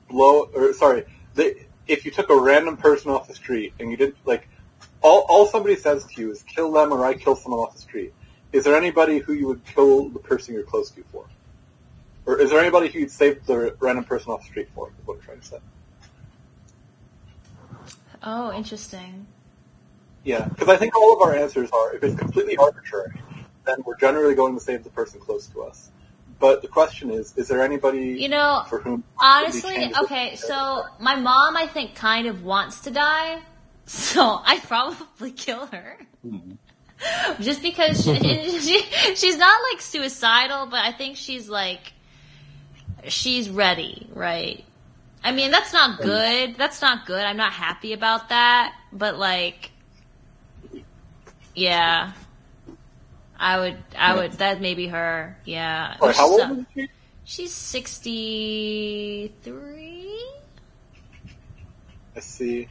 blow, or sorry, that if you took a random person off the street and you didn't like, all all somebody says to you is kill them or I kill someone off the street. Is there anybody who you would kill the person you're close to for? Or is there anybody who you'd save the random person off the street for? Is what I'm trying to say. Oh, interesting. Yeah, because I think all of our answers are, if it's completely arbitrary, then we're generally going to save the person close to us. But the question is, is there anybody You know, for whom honestly, okay. So my mom, I think, kind of wants to die, so I'd probably kill her. Hmm. Just because she, she she's not like suicidal, but I think she's like she's ready, right? I mean, that's not good. That's not good. I'm not happy about that. But like, yeah, I would, I would. That may be her. Yeah. Sorry, how old is she? She's sixty three. I see.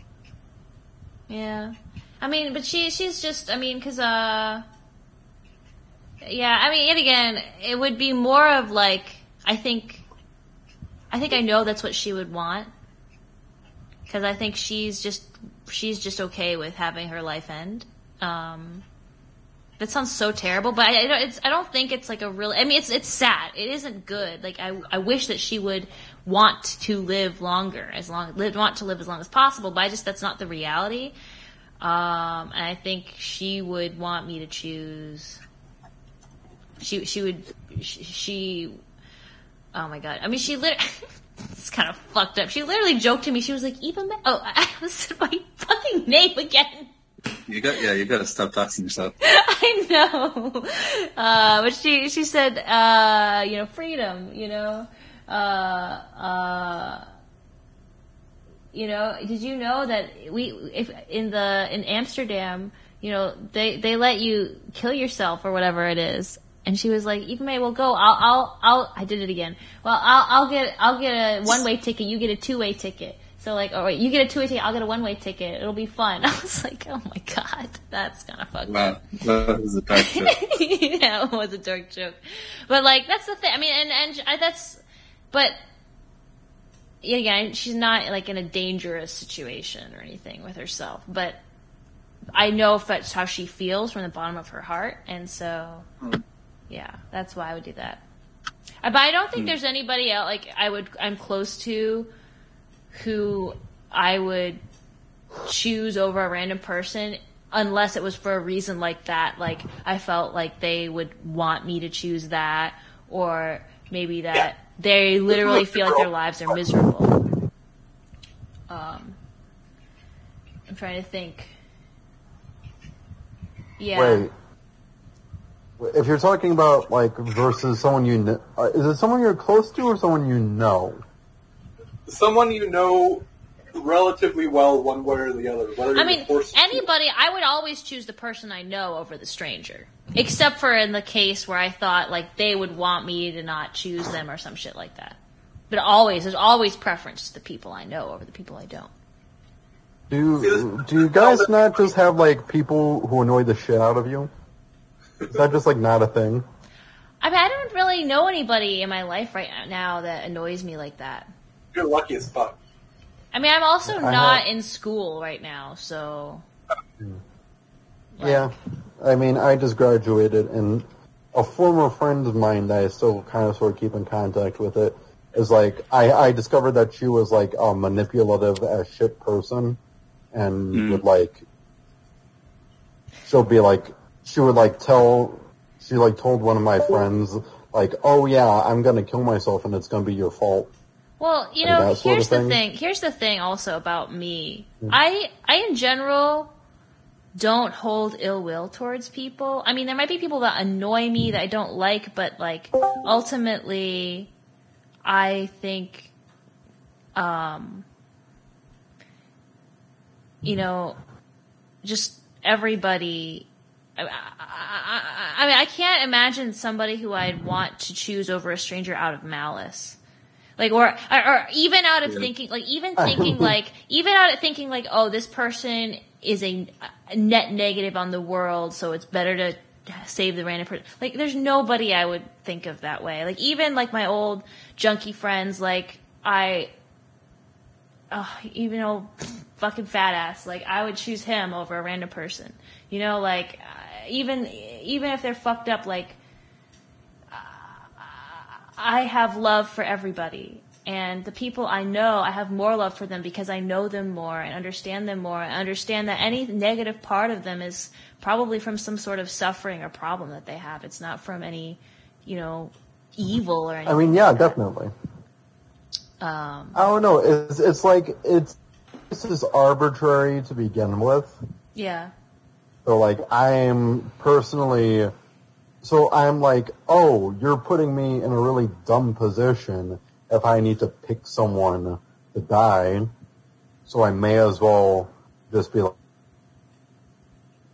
Yeah. I mean, but she she's just I mean, cuz uh yeah, I mean, yet again, it would be more of like I think I think I know that's what she would want cuz I think she's just she's just okay with having her life end. Um that sounds so terrible, but I, I don't- it's, I don't think it's like a real. I mean, it's it's sad. It isn't good. Like I, I wish that she would want to live longer, as long live, want to live as long as possible. But I just that's not the reality. Um, and I think she would want me to choose. She she would she. she oh my god! I mean, she literally. It's kind of fucked up. She literally joked to me. She was like, "Eva, Ma- oh, I said my fucking name again." You got yeah, you got to stop doxing yourself. I know. Uh, but she she said, uh, you know, freedom, you know. uh, uh, you know, did you know that we, if in the, in Amsterdam, you know, they, they let you kill yourself or whatever it is. And she was like, Eva May, well go, I'll, I'll, I'll, I did it again. Well, I'll, I'll get, I'll get a one-way ticket, you get a two-way ticket. So like, oh, all right, you get a two-way ticket, I'll get a one-way ticket. It'll be fun. I was like, oh my god, that's kind of fucked Wow, that was a dark joke. yeah, it was a dark joke. But like that's the thing. I mean, and and I, that's, but yeah, again, she's not like in a dangerous situation or anything with herself. But I know if that's how she feels from the bottom of her heart, and so hmm. yeah, that's why I would do that. But I don't think hmm. there's anybody else like I would I'm close to who I would choose over a random person unless it was for a reason like that like I felt like they would want me to choose that or maybe that they literally feel like their lives are miserable. Um I'm trying to think. Yeah. Wait. If you're talking about like versus someone you know, uh, is it someone you're close to or someone you know? Someone you know relatively well, one way or the other. Whether I mean, anybody, I would always choose the person I know over the stranger. Except for in the case where I thought, like, they would want me to not choose them or some shit like that. But always, there's always preference to the people I know over the people I don't. Do do you guys not just have like people who annoy the shit out of you? Is that just like not a thing? I mean, I don't really know anybody in my life right now that annoys me like that. You're lucky as fuck. I mean, I'm also I not have- in school right now, so. Like, Yeah, I mean, I just graduated, and a former friend of mine that I still kind of sort of keep in contact with it is like I, I discovered that she was like a manipulative as shit person, and Mm. would like she'll be like she would like tell she like told one of my friends like oh yeah I'm gonna kill myself and it's gonna be your fault. Well, you know, here's of the thing? thing. Here's the thing also about me. I I in general don't hold ill will towards people. I mean, there might be people that annoy me that I don't like, but like ultimately I think um you know, just everybody I, I, I, I mean, I can't imagine somebody who I'd want to choose over a stranger out of malice like or, or or even out of thinking like even thinking like even out of thinking like oh this person is a, a net negative on the world so it's better to save the random person like there's nobody i would think of that way. Like even like my old junkie friends like i oh, even old fucking fat ass like i would choose him over a random person. You know like uh, even even if they're fucked up like I have love for everybody. And the people I know, I have more love for them because I know them more and understand them more I understand that any negative part of them is probably from some sort of suffering or problem that they have. It's not from any, you know, evil or anything. I mean, yeah, definitely. Um, I don't know. It's it's like it's this is arbitrary to begin with. yeah. So like I'm personally, so I'm like, oh, you're putting me in a really dumb position if I need to pick someone to die. So I may as well just be like,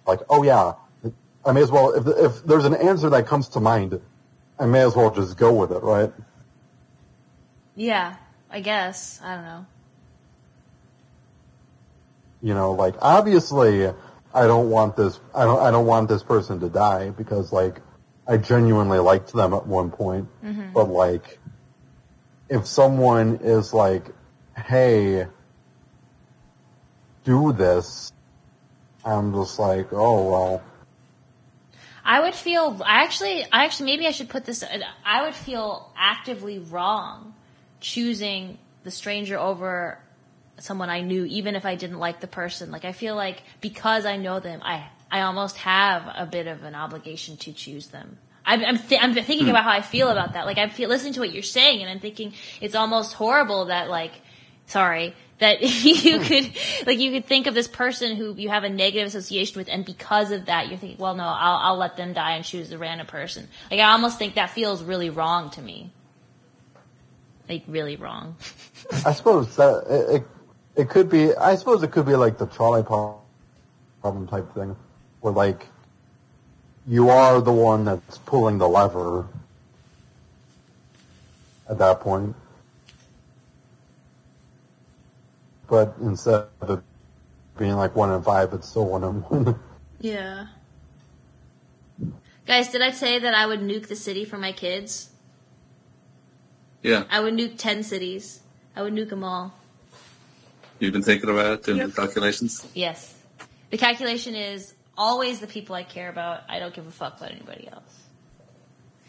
like oh yeah, I may as well if if there's an answer that comes to mind, I may as well just go with it, right? Yeah. I guess. I don't know. You know, like obviously I don't want this I don't I don't want this person to die because like I genuinely liked them at one point. Mm-hmm. But like if someone is like, "Hey, do this." I'm just like, "Oh, well, I would feel I actually I actually maybe I should put this I would feel actively wrong choosing the stranger over someone I knew even if I didn't like the person like I feel like because I know them I I almost have a bit of an obligation to choose them. I'm I'm, th- I'm thinking hmm. about how I feel about that. Like I feel listening to what you're saying and I'm thinking it's almost horrible that like sorry that you hmm. could like you could think of this person who you have a negative association with and because of that you're thinking well no I'll I'll let them die and choose a random person. Like I almost think that feels really wrong to me. Like really wrong. I suppose that it, it it could be. I suppose it could be like the trolley problem type thing, where like you are the one that's pulling the lever at that point. But instead of it being like one in five, it's still one in one. Yeah. Guys, did I say that I would nuke the city for my kids? Yeah, I would nuke 10 cities. I would nuke them all. you've been thinking about it, doing Yep. the calculations. Yes. The calculation is always the people I care about. I don't give a fuck about anybody else.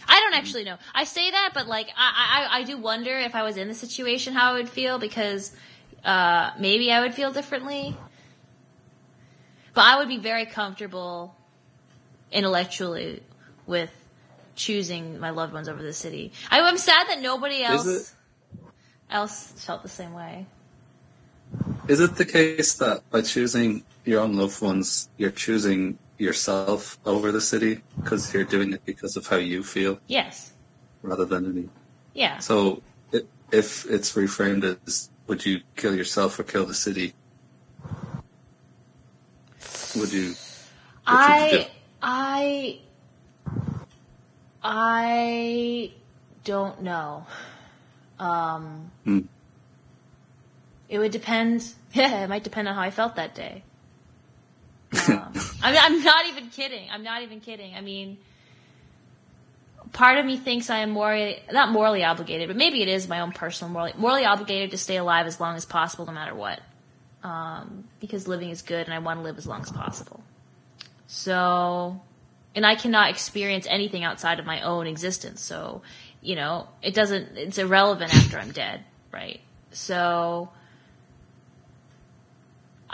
I don't actually know. I say that, but like, I, I, I do wonder if I was in the situation how I would feel because, uh, maybe I would feel differently. But I would be very comfortable intellectually with choosing my loved ones over the city. I, I'm sad that nobody else, else felt the same way. Is it the case that by choosing your own loved ones, you're choosing yourself over the city because you're doing it because of how you feel Yes. rather than any? Yeah. So i- if it's reframed as would you kill yourself or kill the city? Would you? I, I, I don't know. Um, Hmm. it would depend. Yeah, it might depend on how I felt that day. Um, I mean, I'm not even kidding. I'm not even kidding. I mean, part of me thinks I am morally, not morally obligated, but maybe it is my own personal morally, morally obligated to stay alive as long as possible, no matter what. Um, because living is good, and I want to live as long as possible. So, and I cannot experience anything outside of my own existence. So, you know, it doesn't, it's irrelevant after I'm dead, right? So,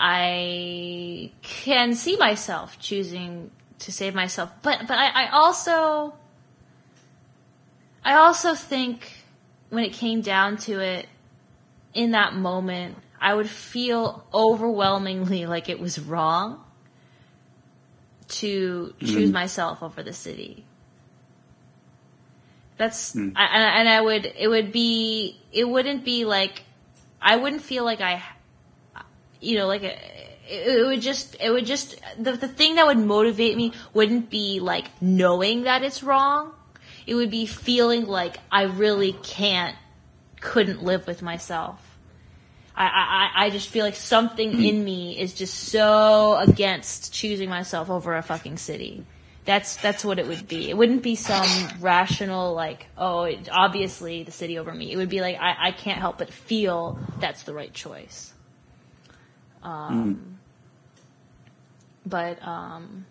I can see myself choosing to save myself, but, but I, I also, I also think when it came down to it, in that moment, I would feel overwhelmingly like it was wrong to choose mm-hmm. myself over the city. That's hmm. I, and and I would it would be it wouldn't be like I wouldn't feel like I you know like it, would just it would just the the thing that would motivate me wouldn't be like knowing that it's wrong. It would be feeling like I really can't couldn't live with myself. I, I, I just feel like something in me is just so against choosing myself over a fucking city. That's that's what it would be. It wouldn't be some rational like, oh, it, obviously the city over me. It would be like I, I can't help but feel that's the right choice. Um, But um,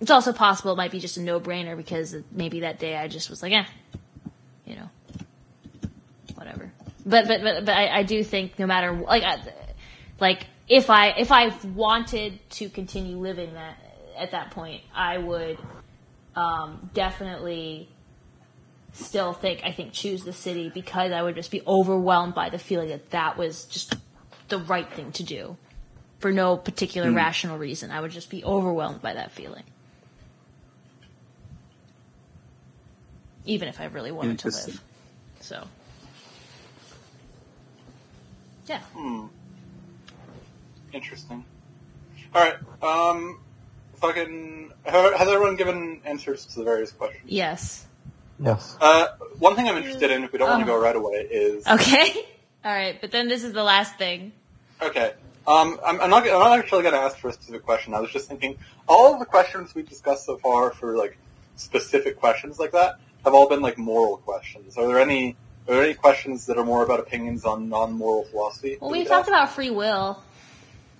it's also possible it might be just a no brainer because maybe that day I just was like, eh, you know, whatever. But but but, but I, I do think no matter like I, like if I if I wanted to continue living that at that point, I would um, definitely still think I think choose the city because I would just be overwhelmed by the feeling that that was just the right thing to do for no particular rational reason. I would just be overwhelmed by that feeling. Even if I really wanted to live. So. Yeah. Hmm. Interesting. All right. Um, fucking. Has everyone given answers to the various questions? Yes. Yes. Uh, one thing I'm interested in, if we don't want to Oh. go right away, is Okay. All right, but then this is the last thing. okay. Um, I'm, I'm not. I'm not actually going to ask for a specific question. I was just thinking, all of the questions we've discussed so far for like specific questions like that have all been like moral questions. Are there any? Are there any questions that are more about opinions on non-moral philosophy? Well, that we talked ask? about free will,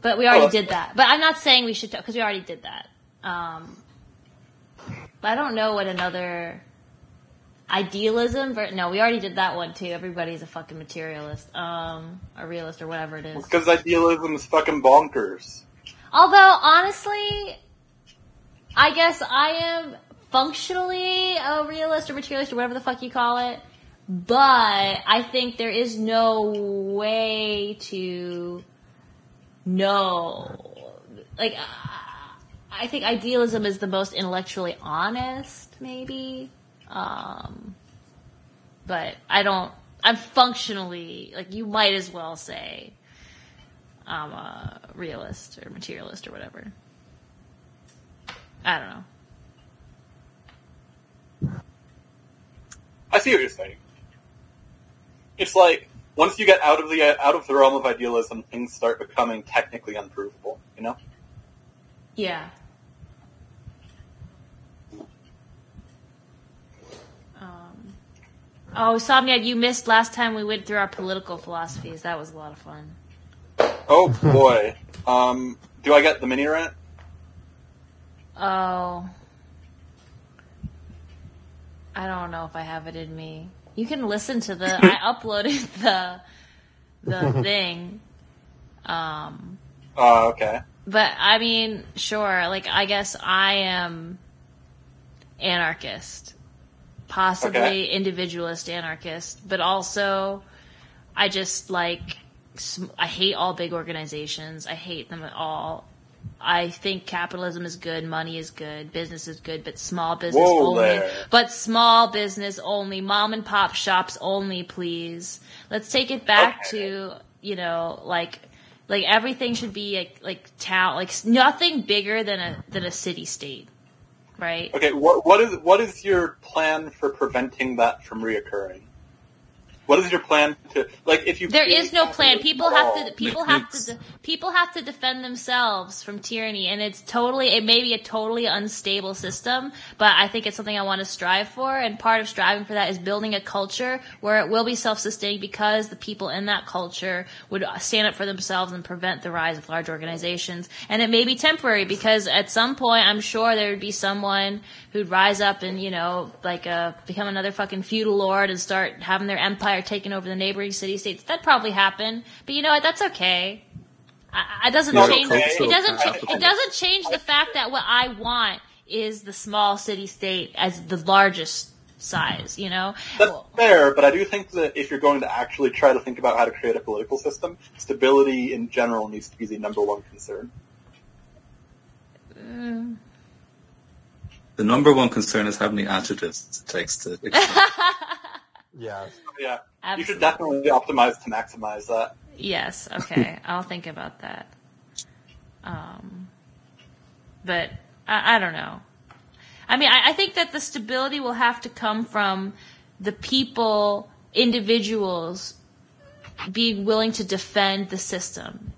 but we already that's did that. But I'm not saying we should because we already did that. Um, but I don't know what another idealism. Ver- no, we already did that one too. Everybody's a fucking materialist, um, a realist or whatever it is. Because idealism is fucking bonkers. Although honestly, I guess I am functionally a realist or materialist or whatever the fuck you call it. But I think there is no way to know. Like, I think idealism is the most intellectually honest, maybe. Um, but I don't. I'm functionally like you might as well say I'm a realist or materialist or whatever. I don't know. I see what you're saying. It's like once you get out of the out of the realm of idealism, things start becoming technically unprovable. You know? Yeah. Oh, Somniad, you missed last time we went through our political philosophies. That was a lot of fun. Oh boy. um, do I get the mini rant? Oh. I don't know if I have it in me. You can listen to the. I uploaded the the thing. Um, Uh, okay. but I mean, sure. Like, I guess I am anarchist, possibly Okay. individualist anarchist, but also I just like I hate all big organizations. I hate them at all. I think capitalism is good, money is good, business is good, but small business Whoa only. there. But small business only, mom and pop shops only, please. Let's take it back Okay. to, you know, like like everything should be like, like town, like nothing bigger than a than a city state, right? Okay. What what is what is your plan for preventing that from reoccurring? What is your plan to like if you? There is no plan. People have to. People have to. People have to defend themselves from tyranny, and it's totally. It may be a totally unstable system, but I think it's something I want to strive for. And part of striving for that is building a culture where it will be self-sustaining because the people in that culture would stand up for themselves and prevent the rise of large organizations. And it may be temporary because at some point, I'm sure there would be someone who'd rise up and you know, like, uh, become another fucking feudal lord and start having their empire taken over the neighboring city states. That'd probably happen, but you know what? That's okay. I, it doesn't No, change. okay. It doesn't. Cha- Capitalism. it doesn't change the fact that what I want is the small city state as the largest size. You know. That's Well, fair, but I do think that if you're going to actually try to think about how to create a political system, stability in general needs to be the number one concern. mm. The number one concern is how many adjectives it takes to. Yeah. Yeah, you should definitely optimize to maximize that. Yes. Okay. I'll think about that. Um, but I, I don't know. I mean, I, I think that the stability will have to come from the people, individuals, being willing to defend the system.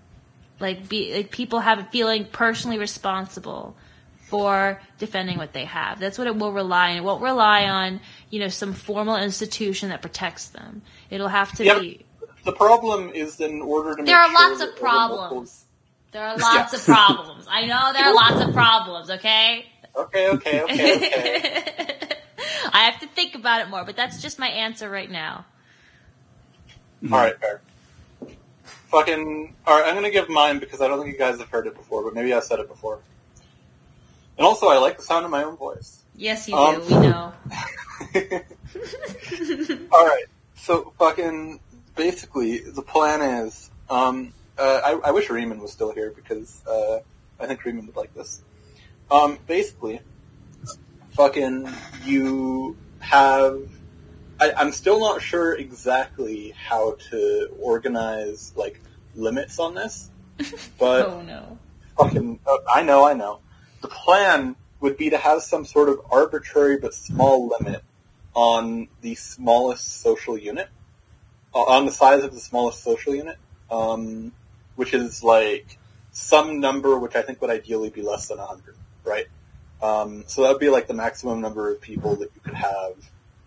Like, be like people have a feeling personally responsible for defending what they have. That's what it will rely on. It won't rely mm-hmm. on, you know, some formal institution that protects them. It'll have to Yep. be. The problem is in order to There make are sure lots that of there multiple- problems. There are lots of problems. I know there are lots of problems, okay? Okay, okay, okay, okay. I have to think about it more, but that's just my answer right now. All right, fair. Fucking. All right, I'm gonna give mine because I don't think you guys have heard it before, but maybe I've said it before. And also, I like the sound of my own voice. Yes, you Um, do. We know. All right. So fucking basically, the plan is. Um, uh, I, I wish Raymond was still here because uh, I think Raymond would like this. Um, basically, fucking you have. I, I'm still not sure exactly how to organize like limits on this, but oh no. fucking, uh, I know, I know. The plan would be to have some sort of arbitrary but small limit on the smallest social unit, uh, on the size of the smallest social unit, um, which is like some number which I think would ideally be less than 100, right? Um, so that would be like the maximum number of people that you could have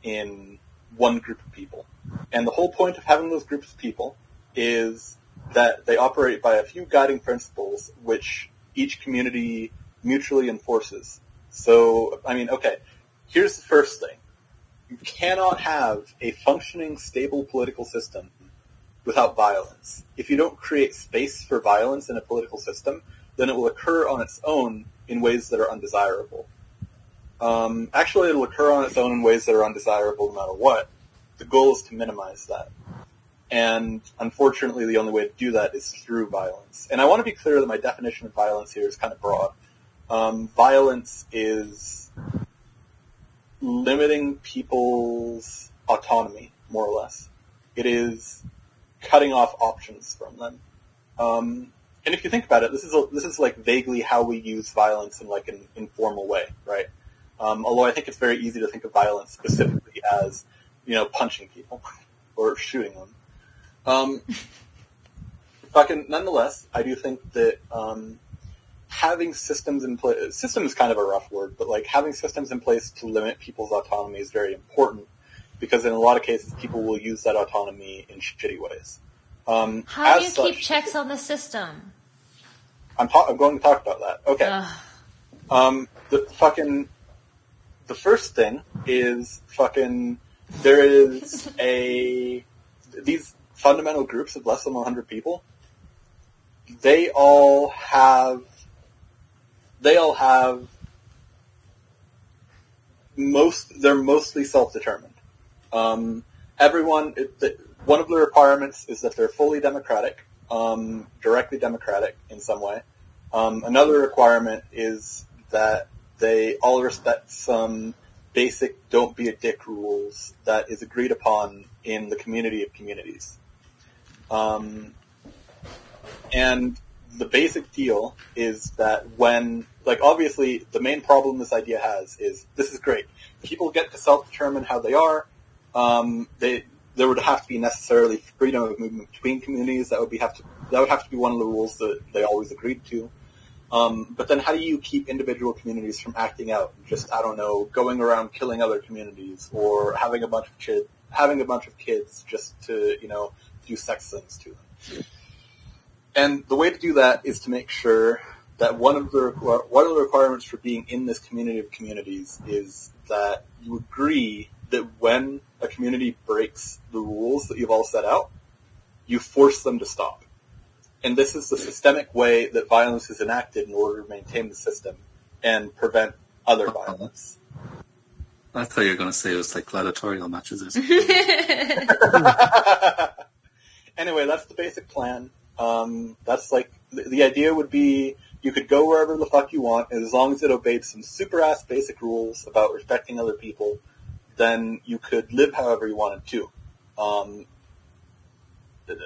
in one group of people. And the whole point of having those groups of people is that they operate by a few guiding principles which each community mutually enforces. So, I mean, okay, here's the first thing. You cannot have a functioning, stable political system without violence. If you don't create space for violence in a political system, then it will occur on its own in ways that are undesirable. Um, actually, it'll occur on its own in ways that are undesirable no matter what. The goal is to minimize that. And unfortunately, the only way to do that is through violence. And I want to be clear that my definition of violence here is kind of broad. Um, violence is limiting people's autonomy, more or less. It is cutting off options from them. Um, and if you think about it, this is a, this is like vaguely how we use violence in like an informal way, right? Um, although I think it's very easy to think of violence specifically as, you know, punching people or shooting them. Um, fucking, nonetheless, I do think that um, having systems in place, system is kind of a rough word, but like having systems in place to limit people's autonomy is very important because in a lot of cases people will use that autonomy in shitty ways. Um, How do you such- keep checks on the system? I'm, ta- I'm going to talk about that. Okay. Um, the fucking, the first thing is fucking, there is a, these fundamental groups of less than 100 people, they all have, they all have most, they're mostly self-determined. Um, everyone, it, the, one of the requirements is that they're fully democratic, um, directly democratic in some way. Um, another requirement is that they all respect some basic don't be a dick rules that is agreed upon in the community of communities. Um, and the basic deal is that when, like obviously the main problem this idea has is this is great. People get to self-determine how they are. Um, they, there would have to be necessarily freedom of movement between communities. That would be have to that would have to be one of the rules that they always agreed to. Um, but then how do you keep individual communities from acting out? Just, I don't know, going around killing other communities or having a bunch of kids, having a bunch of kids just to, you know, do sex things to them. And the way to do that is to make sure that one of the one of the requirements for being in this community of communities is that you agree that when a community breaks the rules that you've all set out, you force them to stop. And this is the systemic way that violence is enacted in order to maintain the system and prevent other violence. I thought you were going to say it was like gladiatorial matches. Or something. anyway, that's the basic plan. Um, that's like the, idea would be you could go wherever the fuck you want, and as long as it obeyed some super ass basic rules about respecting other people, then you could live however you wanted to. Um,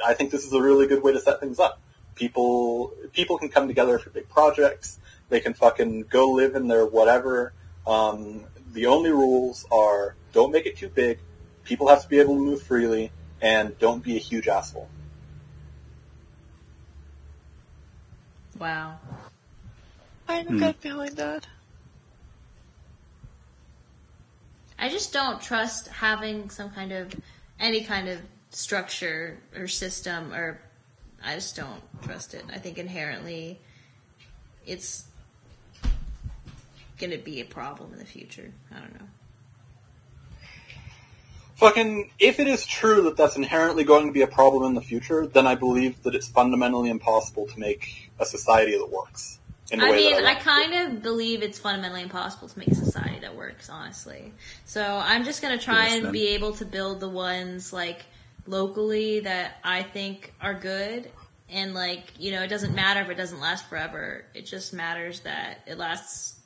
I think this is a really good way to set things up. People people can come together for big projects. They can fucking go live in their whatever. Um, the only rules are don't make it too big. People have to be able to move freely, and don't be a huge asshole. Wow. I can Hmm. get behind that. I just don't trust having some kind of any kind of structure or system or I just don't trust it. I think inherently it's going to be a problem in the future. I don't know. Fucking, if it is true that that's inherently going to be a problem in the future, then I believe that it's fundamentally impossible to make a society that works. In the I way mean, that I, I want. kind of believe it's fundamentally impossible to make a society that works, honestly. So I'm just gonna try Yes, and then. be able to build the ones like locally that I think are good. And like, you know, it doesn't matter if it doesn't last forever. It just matters that it lasts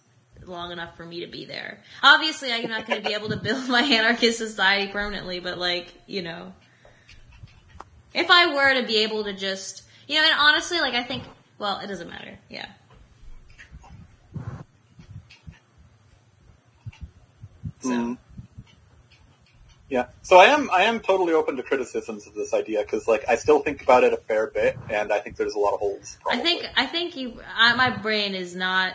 long enough for me to be there. Obviously, I'm not going to be able to build my anarchist society permanently, but like, you know, if I were to be able to just, you know, and honestly, like I think, well, it doesn't matter. Yeah. So. Mm. Yeah. So I am I am totally open to criticisms of this idea because like I still think about it a fair bit and I think there's a lot of holes. I think I think you I, my brain is not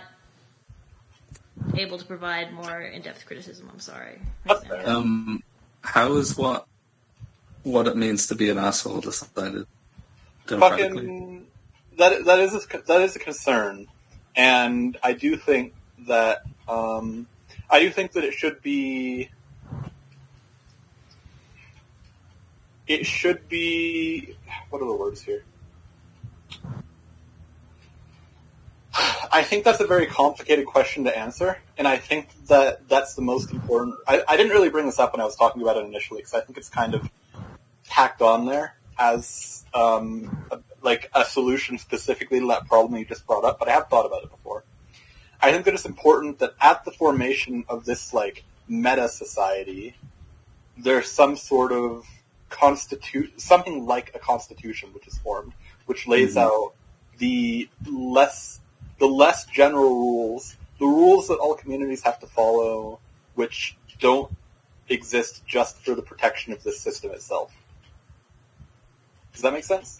able to provide more in-depth criticism. I'm sorry. Right Um, how is what what it means to be an asshole decided fucking that that is a, that is a concern, and I do think that um, I do think that it should be it should be what are the words here? I think that's a very complicated question to answer, and I think that that's the most important. I, I didn't really bring this up when I was talking about it initially because I think it's kind of tacked on there as um, a, like a solution specifically to that problem you just brought up, but I have thought about it before. I think that it's important that at the formation of this like meta society, there's some sort of constitute something like a constitution which is formed, which lays Mhm. out the less the less general rules, the rules that all communities have to follow, which don't exist just for the protection of the system itself. Does that make sense?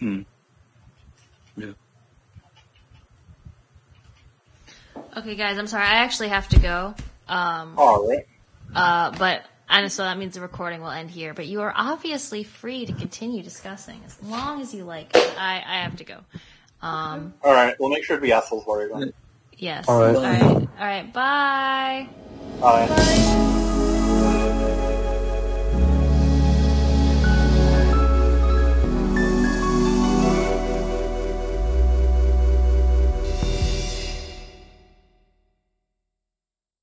Okay, guys, I'm sorry. I actually have to go. Um, All right. uh, but and so that means the recording will end here. But you are obviously free to continue discussing as long as you like. I I have to go. Um, All right. We'll make sure to be assholes for you. yes. All right. All right. All right. Bye. Bye.